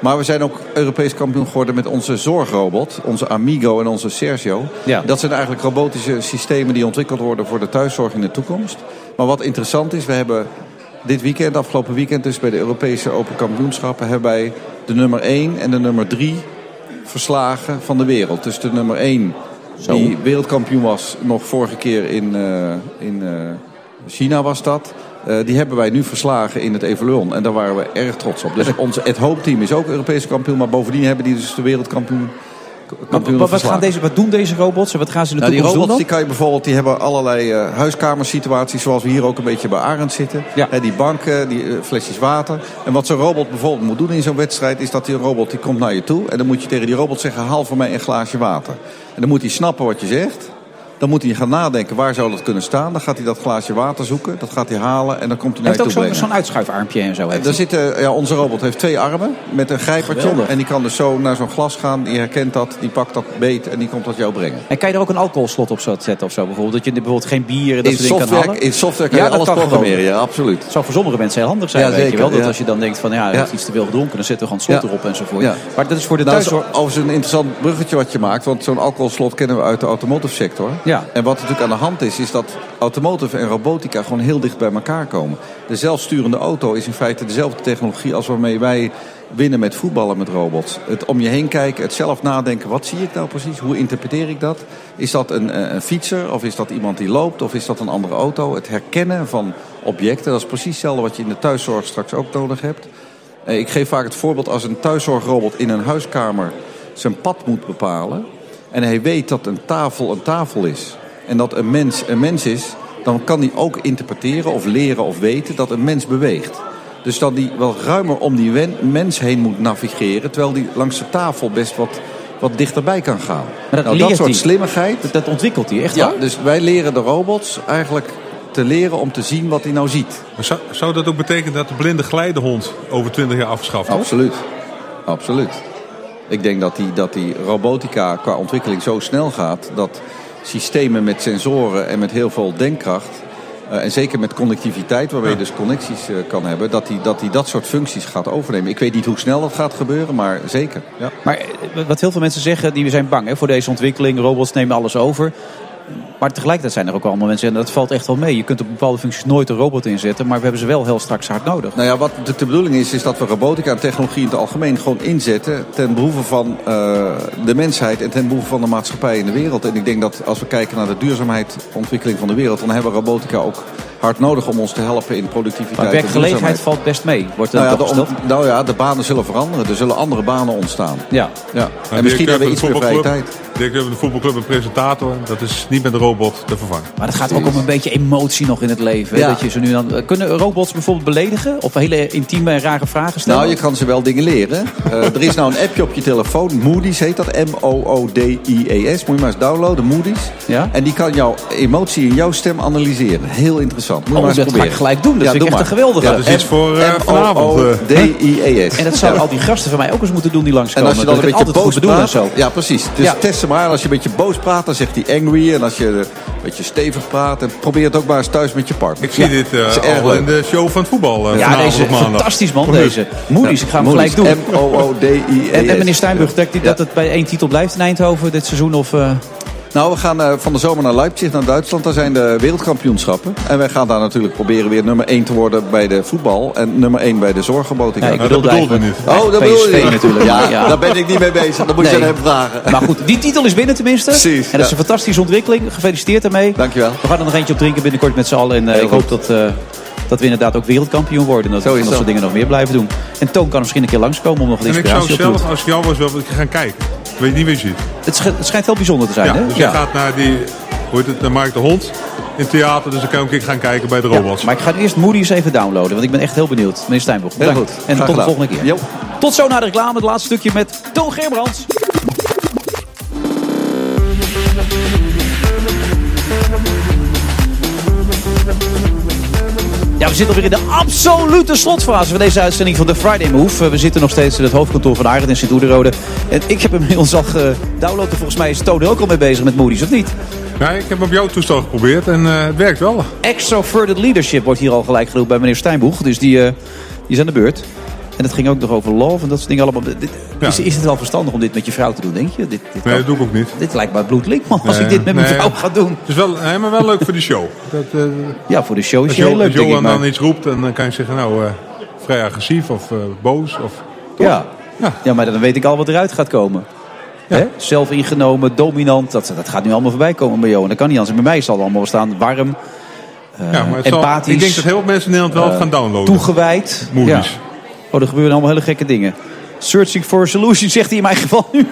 Maar we zijn ook Europees kampioen geworden met onze zorgrobot. Onze Amigo en onze Sergio. Ja. Dat zijn eigenlijk robotische systemen die ontwikkeld worden voor de thuiszorg in de toekomst. Maar wat interessant is, we hebben dit weekend, afgelopen weekend, dus bij de Europese Open Kampioenschappen, hebben wij de nummer 1 en de nummer 3 verslagen van de wereld. Dus de nummer 1, die wereldkampioen was nog vorige keer in, eh, in eh, China was dat. Eh, die hebben wij nu verslagen in het Evoluon. En daar waren we erg trots op. Dus ons het Team is ook Europese kampioen. Maar bovendien hebben die dus de wereldkampioen Maar wat, gaan deze, wat doen deze robots en wat gaan ze in de Nou, die robots die kan je bijvoorbeeld, die hebben allerlei eh, huiskamersituaties, zoals we hier ook een beetje bij Arend zitten. Hè, die banken, die eh, flesjes water. En wat zo'n robot bijvoorbeeld moet doen in zo'n wedstrijd, is dat die robot die komt naar je toe. En dan moet je tegen die robot zeggen, haal voor mij een glaasje water. En dan moet hij snappen wat je zegt. Dan moet hij gaan nadenken, waar zou dat kunnen staan? Dan gaat hij dat glaasje water zoeken, dat gaat hij halen en dan komt hij naar Heeft je ook toe zo'n uitschuifarmpje en zo. heeft Er hij. zitten, ja, onze robot heeft twee armen met een grijpertje. Geweldig. En die kan dus zo naar zo'n glas gaan. Die herkent dat, die pakt dat beet en die komt dat jou brengen. En kan je er ook een alcoholslot op zetten of zo bijvoorbeeld? Dat je bijvoorbeeld geen bier en dat In soort dingen kan halen? in software kan je dat alles programmeren, ja, absoluut. Het zou voor sommige mensen heel handig zijn, Ja, weet je wel. Dat ja. als je dan denkt van ja, hij Ja. heeft iets te veel gedronken, dan zetten we gewoon het slot Ja. erop enzovoort. Ja. Maar dat is voor de Nou, thuiszorg... dat is overigens een interessant bruggetje wat je maakt. Want zo'n alcoholslot kennen we uit de automotive sector. Ja. En wat natuurlijk aan de hand is, is dat automotive en robotica gewoon heel dicht bij elkaar komen. De zelfsturende auto is in feite dezelfde technologie als waarmee wij winnen met voetballen met robots. Het om je heen kijken, het zelf nadenken. Wat zie ik nou precies? Hoe interpreteer ik dat? Is dat een, eh, fietser of is dat iemand die loopt of is dat een andere auto? Het herkennen van objecten, dat is precies hetzelfde wat je in de thuiszorg straks ook nodig hebt. Eh, Ik geef vaak het voorbeeld als een thuiszorgrobot in een huiskamer zijn pad moet bepalen. En hij weet dat een tafel een tafel is. En dat een mens een mens is. Dan kan hij ook interpreteren of leren of weten dat een mens beweegt. Dus dat hij wel ruimer om die mens heen moet navigeren. Terwijl hij langs de tafel best wat, wat dichterbij kan gaan. Maar dat nou, leert dat soort hij. slimmigheid. Dat, dat ontwikkelt hij, echt Ja, waar? dus wij leren de robots eigenlijk te leren om te zien wat hij nou ziet. Maar zou, zou dat ook betekenen dat de blinde geleidehond over 20 jaar afgeschaft wordt? Absoluut. Absoluut. Ik denk dat die, dat die robotica qua ontwikkeling zo snel gaat dat systemen met sensoren en met heel veel denkkracht. eh, en zeker met connectiviteit, waarmee je dus connecties eh, kan hebben, dat die, dat die dat soort functies gaat overnemen. Ik weet niet hoe snel dat gaat gebeuren, maar zeker. Ja. Maar eh, wat heel veel mensen zeggen, die zijn bang hè, voor deze ontwikkeling. Robots nemen alles over. Maar tegelijkertijd zijn er ook allemaal mensen, en dat valt echt wel mee. Je kunt op bepaalde functies nooit een robot inzetten, maar we hebben ze wel heel straks hard nodig. Nou ja, wat de, de bedoeling is, is dat we robotica en technologie in het algemeen gewoon inzetten ten behoeve van eh, de mensheid en ten behoeve van de maatschappij in de wereld. En ik denk dat als we kijken naar de duurzaamheid, ontwikkeling van de wereld, dan hebben we robotica ook hard nodig om ons te helpen in productiviteit. Maar en werkgelegenheid valt best mee, wordt Nou ja, toch de, nou ja, de banen zullen veranderen. Er zullen andere banen ontstaan. Ja. ja. En misschien hebben we iets de meer vrije voetbalclub- tijd. Directeur van de voetbalclub en presentator, dat is niet met een robot te vervangen. Maar het gaat ook om een beetje emotie nog in het leven. Ja. Dat je ze nu dan, kunnen robots bijvoorbeeld beledigen? Of hele intieme en rare vragen stellen? Nou, je kan ze wel dingen leren. Eh, er is nou een appje op je telefoon. Moody's heet dat. M-O-O-D-I-E-S. Moet je maar eens downloaden. Moody's. Ja? En die kan jouw emotie in jouw stem analyseren. Heel interessant. Moet je Oh, maar eens dat ga proberen. ik gelijk doen. Dat vind ik echt maar. een geweldige. Ja, Dat is iets voor, eh, vanavond, eh. M-O-O-D-I-E-S. En dat zouden al die gasten van mij ook eens moeten doen die En langskomen. als je dan een beetje boos en praat, zo. ja precies. Dus Ja. test ze maar. En als je een beetje boos praat, dan zegt hij angry. En als je een beetje stevig praat, en probeer het ook maar eens thuis met je partner. Ik zie dit eh, erg al leuk. in de show van het voetbal eh, Ja, deze op maandag. fantastisch man, deze. Moody's, ik ga hem gelijk doen. M-O-O-D-I-E-S. En, en meneer Steinbrug, denkt u dat het bij één titel blijft in Eindhoven dit seizoen? Of, eh, Nou, we gaan eh, van de zomer naar Leipzig, naar Duitsland. Daar zijn de wereldkampioenschappen. En wij gaan daar natuurlijk proberen weer nummer 1 te worden bij de voetbal. En nummer 1 bij de zorgrobotica. Ja, ik bedoelde dat eigenlijk Oh, dat bedoel je niet. natuurlijk. Ja, Ja. daar ben ik niet mee bezig. Dat moet je aan hem vragen. Maar goed, die titel is binnen tenminste. Precies, En dat is een fantastische ontwikkeling. Gefeliciteerd daarmee. Dankjewel. We gaan er nog eentje op drinken binnenkort met z'n allen. En eh, ik hoop dat, eh, dat we inderdaad ook wereldkampioen worden. En dat Zo we dat soort dingen nog meer blijven doen. En Toon kan misschien een keer langskomen om nog wat En ik zou inspiratie op te zelf, doen. als ik jou was, wel een keer gaan kijken. Ik weet niet wie je ziet. Het, sch- het schijnt heel bijzonder te zijn, Ja, hè? dus je gaat naar die, hoe heet het, naar Mark de Hond in het theater. Dus dan kan ook een keer gaan kijken bij de Ja, robots. maar ik ga eerst Moody's even downloaden, want ik ben echt heel benieuwd. Meneer Steinbroek, Heel goed. En Graag tot de volgende keer. Jo. Tot zo naar de reclame, het laatste stukje met Toon Gerbrands. Ja, we zitten alweer in de absolute slotfase van deze uitzending van de Friday Move. Eh, We zitten nog steeds in het hoofdkantoor van Arend in Sint-Oederode. En ik heb hem inmiddels al gedownload. En volgens mij is Toon er ook al mee bezig met Moody's, of niet? Ja, ik heb op jouw toestel geprobeerd en eh, het werkt wel. Extroverted leadership wordt hier al gelijk genoemd bij meneer Steinboeg. Dus die, eh, die is aan de beurt. En het ging ook nog over love en dat soort dingen allemaal. Dit- is, is het wel verstandig om dit met je vrouw te doen, denk je? Dit, dit, Nee, dat doe ik ook niet. dit lijkt mij bloedlink, man, als Nee, ik dit met mijn nee. vrouw ga doen. Het is wel, nee, maar wel leuk voor de show. Dat, eh, Ja, voor de show is als het heel Jo- leuk, als. Johan dan iets roept, en dan kan je zeggen, nou, eh, vrij agressief of eh, boos. Of, ja. Ja. maar dan weet ik al wat eruit gaat komen. Hè? Zelf ingenomen, dominant, dat, dat gaat nu allemaal voorbij komen bij Johan. Dat kan niet anders. Bij mij zal het allemaal wel staan warm, eh, ja, maar het zal- empathisch. ik denk dat heel veel mensen in Nederland wel gaan downloaden. Toegewijd. Movies. Ja. Oh, er gebeuren allemaal hele gekke dingen. Searching for a solution, zegt hij in mijn geval nu.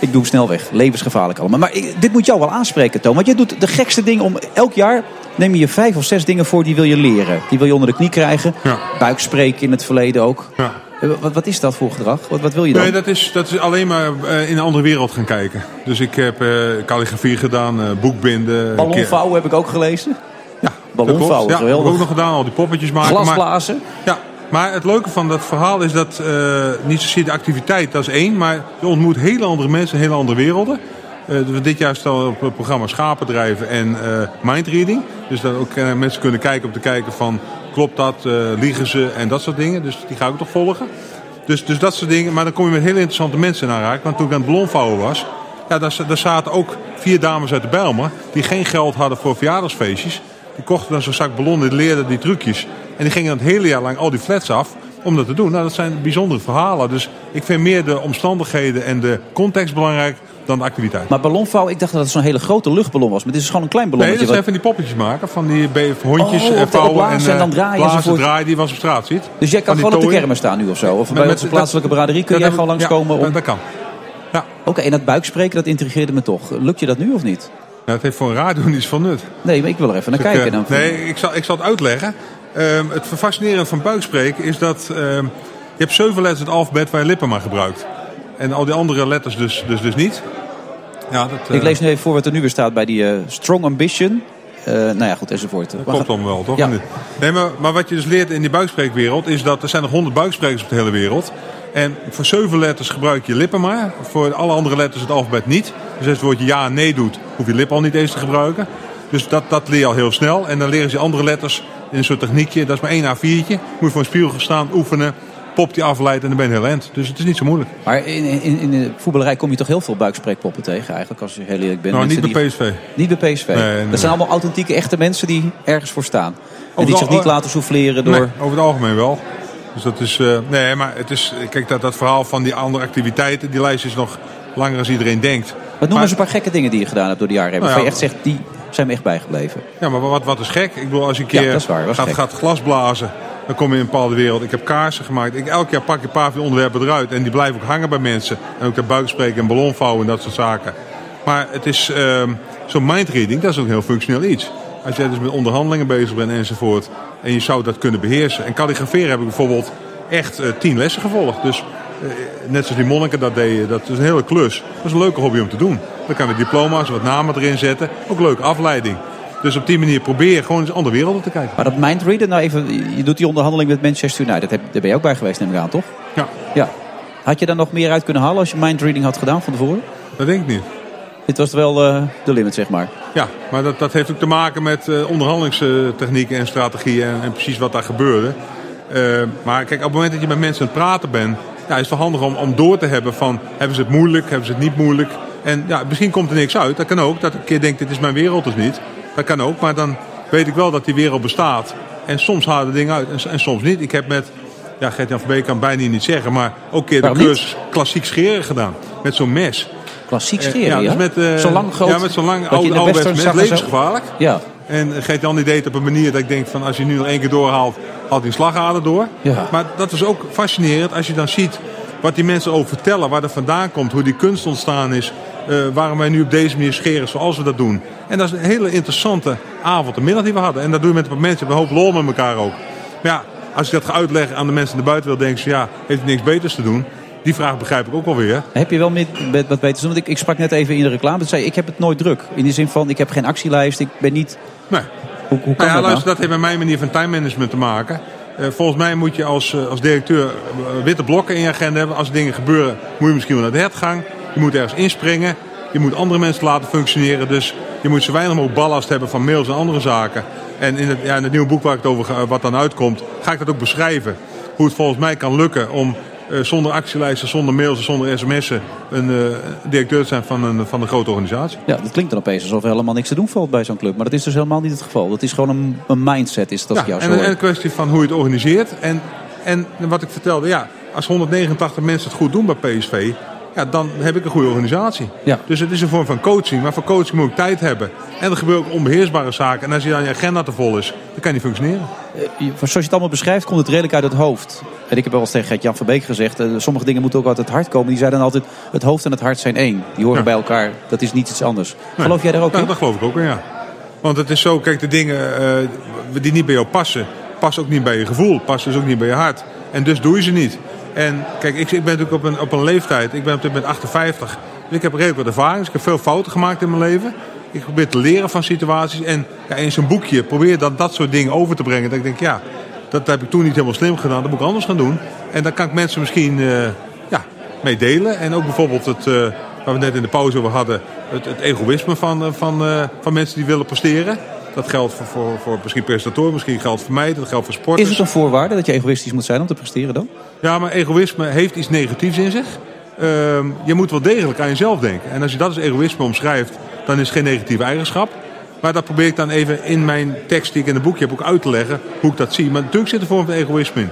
Ik doe hem snel weg. Levensgevaarlijk allemaal. Maar ik- dit moet jou wel aanspreken, Toon. Want jij doet de gekste dingen om... Elk jaar neem je vijf of zes dingen voor die wil je leren. Die wil je onder de knie krijgen. Buikspreken in het verleden ook. Eh, Wat, wat is dat voor gedrag? Wat, wat wil je dan? Nee, dat is, dat is alleen maar eh, in een andere wereld gaan kijken. Dus ik heb eh calligrafie gedaan, boekbinden. Ballonvouwen heb ik ook gelezen. Ja, Ballonvouwen. Ja, heb ik ook nog gedaan, al die poppetjes maken. maar- Glasblazen. ja, maar het leuke van dat verhaal is dat eh, niet zozeer de activiteit, dat is één. Maar je ontmoet hele andere mensen, hele andere werelden. Dus dit jaar staan op het programma Schapendrijven en eh mindreading. Dus dat ook mensen kunnen kijken om te kijken van klopt dat, liegen ze en dat soort dingen. Dus die ga ik toch volgen. Dus, dus dat soort dingen. Maar dan kom je met hele interessante mensen in aanraking. Want toen ik aan het ballonvouwen was, ja, daar, daar zaten ook vier dames uit de Bijlmer die geen geld hadden voor verjaardagsfeestjes. Die kochten dan zo'n zak ballonnen, die leerden die trucjes. En die gingen het hele jaar lang al die flats af om dat te doen. Nou, dat zijn bijzondere verhalen. Dus ik vind meer de omstandigheden en de context belangrijk dan de activiteit. Maar ballonvouwen, ik dacht dat het zo'n hele grote luchtballon was. Maar dit is gewoon een klein Nee, ballonnetje. dat zijn van die poppetjes maken. Van die hondjes Oh, eh, de- vouwen en eh, dan draaien blazen, enzovoort. draaien die je eens op straat ziet. Dus jij kan gewoon op de kermis staan nu of zo? Of Met- bij met- onze dat- plaatselijke braderie kun dat jij gewoon langskomen? ja, om... dat kan. Ja. Oké, en dat buikspreken, dat intrigeerde me toch. Lukt je dat nu of niet? Ja, het heeft voor een radio niets van nut. Nee, maar ik wil er even naar Dus kijken. eh, Dan. nee, ik zal, ik zal het uitleggen. Ehm, het fascinerende van buikspreken is dat ehm, je hebt zeven letters in het alfabet waar je lippen maar gebruikt. En al die andere letters dus, dus, dus niet. Ja, dat, eh, Ik lees nu even voor wat er nu weer staat bij die eh, Strong Ambition. Eh, nou ja, goed, enzovoort. Dat klopt dan wel, toch? Ja. Nee, maar, maar wat je dus leert in die buikspreekwereld is dat er zijn nog honderd buiksprekers op de hele wereld. En voor zeven letters gebruik je lippen maar. Voor alle andere letters het alfabet niet. Dus als je het woordje ja en nee doet, hoef je lippen al niet eens te gebruiken. Dus dat, dat leer je al heel snel. En dan leren ze andere letters in een soort techniekje. Dat is maar één A4'tje. Moet je voor een spiegel gaan staan, oefenen. Pop die afleidt en dan ben je heel eind. Dus het is niet zo moeilijk. Maar in, in, in de voetballerij kom je toch heel veel buikspreekpoppen tegen eigenlijk, als je heel eerlijk bent. Nou, Mensen niet bij die- PSV. Niet bij PSV. Nee, nee. Dat zijn allemaal authentieke, echte mensen die ergens voor staan. En Over die zich niet laten souffleren door... Over het algemeen wel. Dus dat is. eh, nee, maar het is. Kijk, dat, dat verhaal van die andere activiteiten, die lijst is nog langer als iedereen denkt. Wat noemen Maar- ze een paar gekke dingen die je gedaan hebt door de jaren heen? Nou ja, je echt zegt, die zijn me echt bijgebleven. Ja, maar wat, wat is gek? Ik bedoel, als je een keer waar, gaat, gek. gaat glas blazen, dan kom je in een bepaalde wereld. Ik heb kaarsen gemaakt. Ik, elk jaar pak ik een paar van die onderwerpen eruit. En die blijven ook hangen bij mensen. En ook de buikspreken en ballonvouwen en dat soort zaken. Maar het is ehm, zo'n mindreading, dat is ook een heel functioneel iets. Als jij dus met onderhandelingen bezig bent enzovoort. En je zou dat kunnen beheersen. En kalligraferen heb ik bijvoorbeeld echt eh, tien lessen gevolgd. Dus eh, net zoals die monniken dat deden, dat is een hele klus. Dat is een leuke hobby om te doen. Dan kan je diploma's, wat namen erin zetten. Ook leuke afleiding. Dus op die manier probeer je gewoon eens andere werelden te kijken. Maar dat mindreaden, nou even, je doet die onderhandeling met Manchester United. Daar ben je ook bij geweest, neem ik aan, toch? Ja. ja. Had je daar nog meer uit kunnen halen als je mindreading had gedaan van tevoren? Dat denk ik niet. Dit was wel eh, de limit, zeg maar. Ja, maar dat, dat heeft ook te maken met eh, onderhandelingstechnieken en strategieën en, en precies wat daar gebeurde. Eh, maar kijk, op het moment dat je met mensen aan het praten bent, ja, is het wel handig om, om door te hebben van hebben ze het moeilijk, hebben ze het niet moeilijk. En ja, misschien komt er niks uit. Dat kan ook. Dat ik een keer denk, dit is mijn wereld of niet. Dat kan ook. Maar dan weet ik wel dat die wereld bestaat. En soms halen de dingen uit en, en soms niet. Ik heb met, ja, Gert-Jan van Beek kan bijna niet zeggen, maar ook een keer de cursus klassiek scheren gedaan. Met zo'n mes. Klassiek Eh, scheren, ja? ja? dus met, eh, Zo'n lang groot... Ja, met zo'n lang oude, zo. Levensgevaarlijk. Ja. En Gert-Jan die deed op een manier dat ik denk van als je nu nog één keer doorhaalt, haalt hij een slagader door. Ja. Maar dat was ook fascinerend als je dan ziet wat die mensen over vertellen, waar dat vandaan komt, hoe die kunst ontstaan is, eh, waarom wij nu op deze manier scheren zoals we dat doen. En dat is een hele interessante avond en middag die we hadden. En dat doe je met een paar mensen, we een hoop lol met elkaar ook. Maar ja, als je dat gaat uitleggen aan de mensen in de buitenwereld, denken ze ja, heeft hij niks beters te doen. Die vraag begrijp ik ook wel weer. Heb je wel met, met wat beter? Want ik, ik sprak net even in de reclame. Dat zei ik heb het nooit druk. In de zin van, ik heb geen actielijst. Ik ben niet... Nee. Hoe, hoe kan Nou ja, dat luister, nou? dat heeft met mijn manier van time management te maken. Eh, volgens mij moet je als, eh, als directeur eh, witte blokken in je agenda hebben. Als dingen gebeuren, moet je misschien wel naar de hertgang. Je moet ergens inspringen. Je moet andere mensen laten functioneren. Dus je moet zo weinig mogelijk ballast hebben van mails en andere zaken. En in het, ja, in het nieuwe boek waar ik het over ga, wat dan uitkomt, ga ik dat ook beschrijven. Hoe het volgens mij kan lukken om zonder actielijsten, zonder mails zonder sms'en een eh, directeur te zijn van een, van een grote organisatie. Ja, dat klinkt dan opeens alsof er helemaal niks te doen valt bij zo'n club. Maar dat is dus helemaal niet het geval. Dat is gewoon een, een mindset, is het als ik Ja, jou en, zo en hoor. een kwestie van hoe je het organiseert. En, en wat ik vertelde, ja, als 189 mensen het goed doen bij PSV, ja, dan heb ik een goede organisatie. Ja. Dus het is een vorm van coaching, maar voor coaching moet ik tijd hebben. En er gebeuren ook onbeheersbare zaken. En als je dan je agenda te vol is, dan kan je niet functioneren. Eh, Zoals je het allemaal beschrijft, komt het redelijk uit het hoofd. En ik heb wel eens tegen Gert-Jan van Beek gezegd... eh, sommige dingen moeten ook uit het hart komen. Die zeiden altijd, het hoofd en het hart zijn één. Die horen bij elkaar, dat is niet iets anders. Geloof jij daar ook Ja, in? dat geloof ik ook in, ja. Want het is zo, kijk, de dingen eh, die niet bij jou passen, passen ook niet bij je gevoel, passen dus ook niet bij je hart. En dus doe je ze niet. En kijk, ik, ik ben natuurlijk op een, op een leeftijd, ik ben op dit moment 58. Dus ik heb redelijk wat ervaring, dus ik heb veel fouten gemaakt in mijn leven. Ik probeer te leren van situaties. En ja, in zo'n boekje probeer je dan dat soort dingen over te brengen. Dat ik denk, ja, dat heb ik toen niet helemaal slim gedaan. Dat moet ik anders gaan doen. En dan kan ik mensen misschien eh, ja, mee delen. En ook bijvoorbeeld het, eh, waar we net in de pauze over hadden, het, het egoïsme van, eh, van, van mensen die willen presteren. Dat geldt voor, voor, voor misschien presentatoren, misschien geldt voor mij, dat geldt voor sporters. Is het een voorwaarde dat je egoïstisch moet zijn om te presteren dan? Ja, maar egoïsme heeft iets negatiefs in zich. Ehm, je moet wel degelijk aan jezelf denken. En als je dat als egoïsme omschrijft, dan is het geen negatieve eigenschap. Maar dat probeer ik dan even in mijn tekst die ik in het boekje heb ook uit te leggen hoe ik dat zie. Maar natuurlijk zit er een vorm van egoïsme in.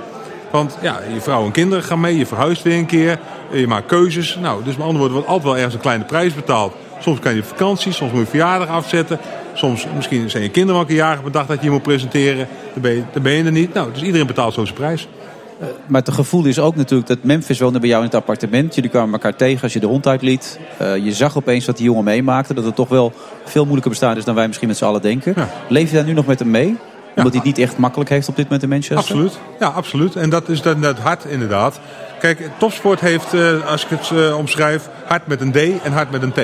Want ja, je vrouw en kinderen gaan mee, je verhuist weer een keer, je maakt keuzes. Nou, dus met andere woorden wordt altijd wel ergens een kleine prijs betaald. Soms kan je vakantie, soms moet je verjaardag afzetten. Soms misschien zijn je kinderen wel een keer jarig op de dag dat je je moet presenteren. Dan ben je, dan ben je er niet. Nou, dus iedereen betaalt zo zijn prijs. Maar het gevoel is ook natuurlijk dat Memphis woonde bij jou in het appartement. Jullie kwamen elkaar tegen als je de hond uitliet. Eh, je zag opeens wat die jongen meemaakte. Dat het toch wel veel moeilijker bestaan is dan wij misschien met z'n allen denken. Leef je daar nu nog met hem mee? Omdat hij het niet echt makkelijk heeft op dit moment in Manchester? Absoluut. Ja, absoluut. En dat is dan het hart inderdaad. Kijk, topsport heeft, eh, als ik het eh, omschrijf, hart met een D en hart met een T.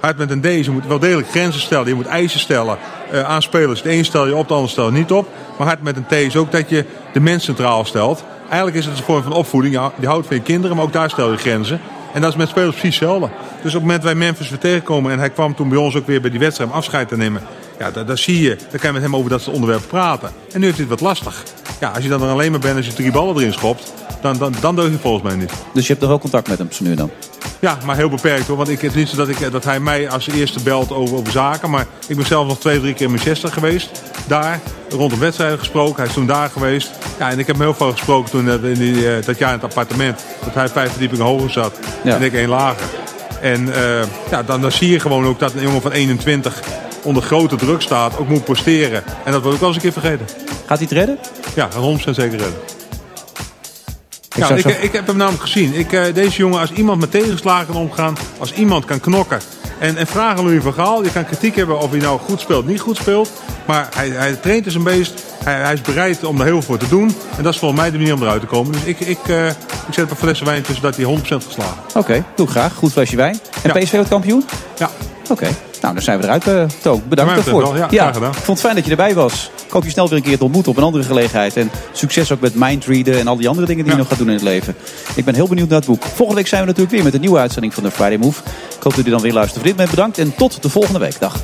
Hart met een D is, je moet wel degelijk grenzen stellen. Je moet eisen stellen eh, aan spelers. De een stel je op, de ander stel je niet op. Maar hart met een T is ook dat je de mens centraal stelt. Eigenlijk is het een vorm van opvoeding. Je, houdt van je kinderen, maar ook daar stel je grenzen. En dat is met spelers precies hetzelfde. Dus op het moment dat wij Memphis weer tegenkomen... en hij kwam toen bij ons ook weer bij die wedstrijd om afscheid te nemen... ja, dat, dat zie je. Dan kan je met hem over dat soort onderwerpen praten. En nu hij het wat lastig. Ja, als je dan alleen maar bent als je drie ballen erin schopt... dan, dan, dan deug je volgens mij niet. Dus je hebt nog wel contact met hem nu dan? Ja, maar heel beperkt hoor. Want ik, het is niet zo dat, ik, dat hij mij als eerste belt over, over zaken. Maar ik ben zelf nog twee, drie keer in Manchester geweest. Daar, rondom wedstrijden gesproken. Hij is toen daar geweest. Ja, en ik heb hem heel veel gesproken toen eh, in die, eh, dat jaar in het appartement. Dat hij vijf verdiepingen hoger zat. En ik één lager. En eh, ja, dan, dan zie je gewoon ook dat een jongen van 21 onder grote druk staat. Ook moet presteren. En dat wordt ook wel eens een keer vergeten. Gaat hij het redden? Ja, 100% zeker redden. Ja, zou ik, zo- ik heb hem namelijk gezien. Ik, eh, deze jongen, als iemand met tegenslagen omgaan, als iemand kan knokken. En, en vragen aan Louis van Gaal. Je kan kritiek hebben of hij nou goed speelt, niet goed speelt. Maar hij, hij traint als een beest. Hij, hij is bereid om er heel veel voor te doen. En dat is volgens mij de manier om eruit te komen. Dus ik, ik, eh, ik zet een flessen wijn tussen dat hij 100% geslagen. Oké, doe ik graag. Goed flesje wijn. En PSV wordt kampioen? Ja. Oké, nou dan zijn we eruit, Toon. Bedankt daarvoor. wel, ja, graag gedaan. ik vond het fijn dat je erbij was. Ik hoop je snel weer een keer te ontmoeten op een andere gelegenheid. En succes ook met mindreaden en al die andere dingen die je nog gaat doen in het leven. Ik ben heel benieuwd naar het boek. Volgende week zijn we natuurlijk weer met een nieuwe uitzending van de Friday Move. Ik hoop dat jullie dan weer luisteren. Voor dit moment bedankt en tot de volgende week. Dag.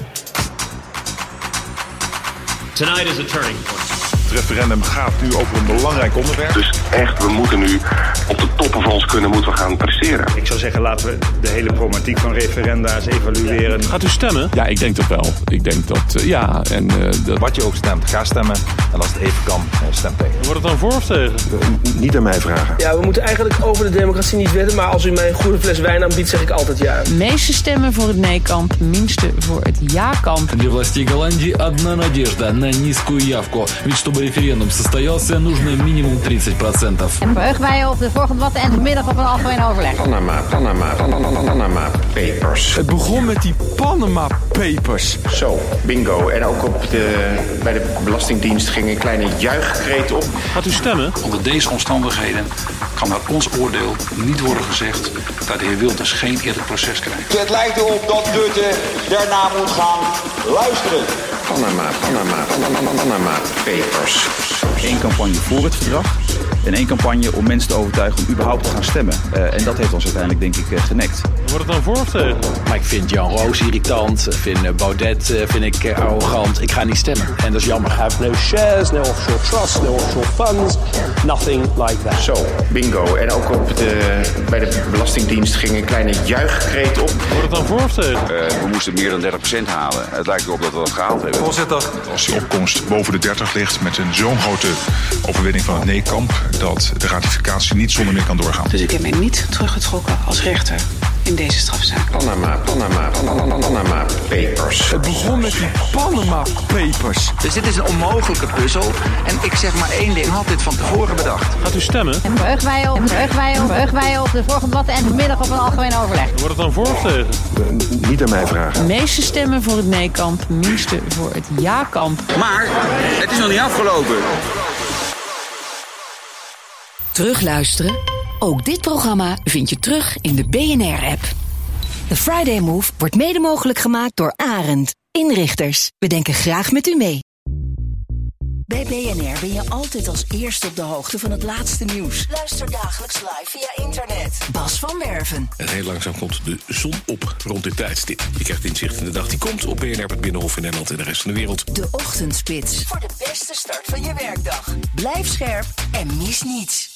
Tonight is a turning point Het referendum gaat nu over een belangrijk onderwerp. Dus echt, we moeten nu op de toppen van ons kunnen moeten we gaan presteren. Ik zou zeggen, laten we de hele problematiek van referenda eens evalueren. Gaat u stemmen? Ja, ik denk dat wel. Ik denk dat, eh, ja. En, eh, dat... Wat je ook stemt, ga stemmen. En als het even kan, eh, stem tegen. Wordt het dan voor of tegen? Niet aan mij vragen. Ja, we moeten eigenlijk over de democratie niet wedden, maar als u mij een goede fles wijn aanbiedt, zeg ik altijd ja. Meeste stemmen voor het nee-kamp, minste voor het ja-kamp. Для властей Голландии одна надежда на низкую явку. Ведь чтобы референдум состоялся, нужно минимум 30%. En verheug mij op de volgende debatten en vanmiddag op een algemeen overleg. Panama, Panama, Panama, Panama Papers. Het begon met die Panama Papers. Zo, bingo. En ook op de, bij de Belastingdienst ging een kleine juichkreet op. Gaat u stemmen? Onder deze omstandigheden kan naar ons oordeel niet worden gezegd dat de heer Wilders geen eerlijk proces krijgt. Het lijkt erop dat Rutte daarna moet gaan luisteren. Panama, Panama, Panama, Panama Papers. Eén campagne voor het verdrag in één campagne om mensen te overtuigen om überhaupt te gaan stemmen. Eh, en dat heeft ons uiteindelijk denk ik eh, genekt. Wordt het dan voor of tegen? Maar ik vind Jan Roos irritant. Ik vind eh, Baudet vind ik, arrogant. Ik ga niet stemmen. En dat is jammer. have no shares, no offshore trusts, no offshore funds, nothing like that. Zo, bingo. En ook op de, bij de Belastingdienst ging een kleine juichkreet op. Wordt het dan voor of tegen? we moesten meer dan 30% halen. Het lijkt erop dat we dat gehaald hebben. Voorzitter, als die opkomst boven de 30 ligt met een zo'n grote overwinning van het nee-kamp, dat de ratificatie niet zonder meer kan doorgaan. Dus ik heb mij niet teruggetrokken als rechter in deze strafzaak. Panama, Panama, Panama, Panama Papers. Het begon met die Panama Papers. Dus dit is een onmogelijke puzzel. En ik zeg maar één ding, had dit van tevoren bedacht. Gaat u stemmen? En verheug wij op, verheug wij op, verheug wij op de volgende debatten en vanmiddag op een algemeen overleg. Wordt het dan voor of tegen? Niet aan mij vragen. De meeste stemmen voor het nee-kamp, minste voor het ja-kamp. Maar het is nog niet afgelopen. Terugluisteren? Ook dit programma vind je terug in de BNR-app. The Friday Move wordt mede mogelijk gemaakt door Arend. Inrichters, we denken graag met u mee. Bij BNR ben je altijd als eerste op de hoogte van het laatste nieuws. Luister dagelijks live via internet. Bas van Werven. En heel langzaam komt de zon op rond dit tijdstip. Je krijgt inzicht in de dag die komt op BNR, het Binnenhof in Nederland en de rest van de wereld. De Ochtendspits. Voor de beste start van je werkdag. Blijf scherp en mis niets.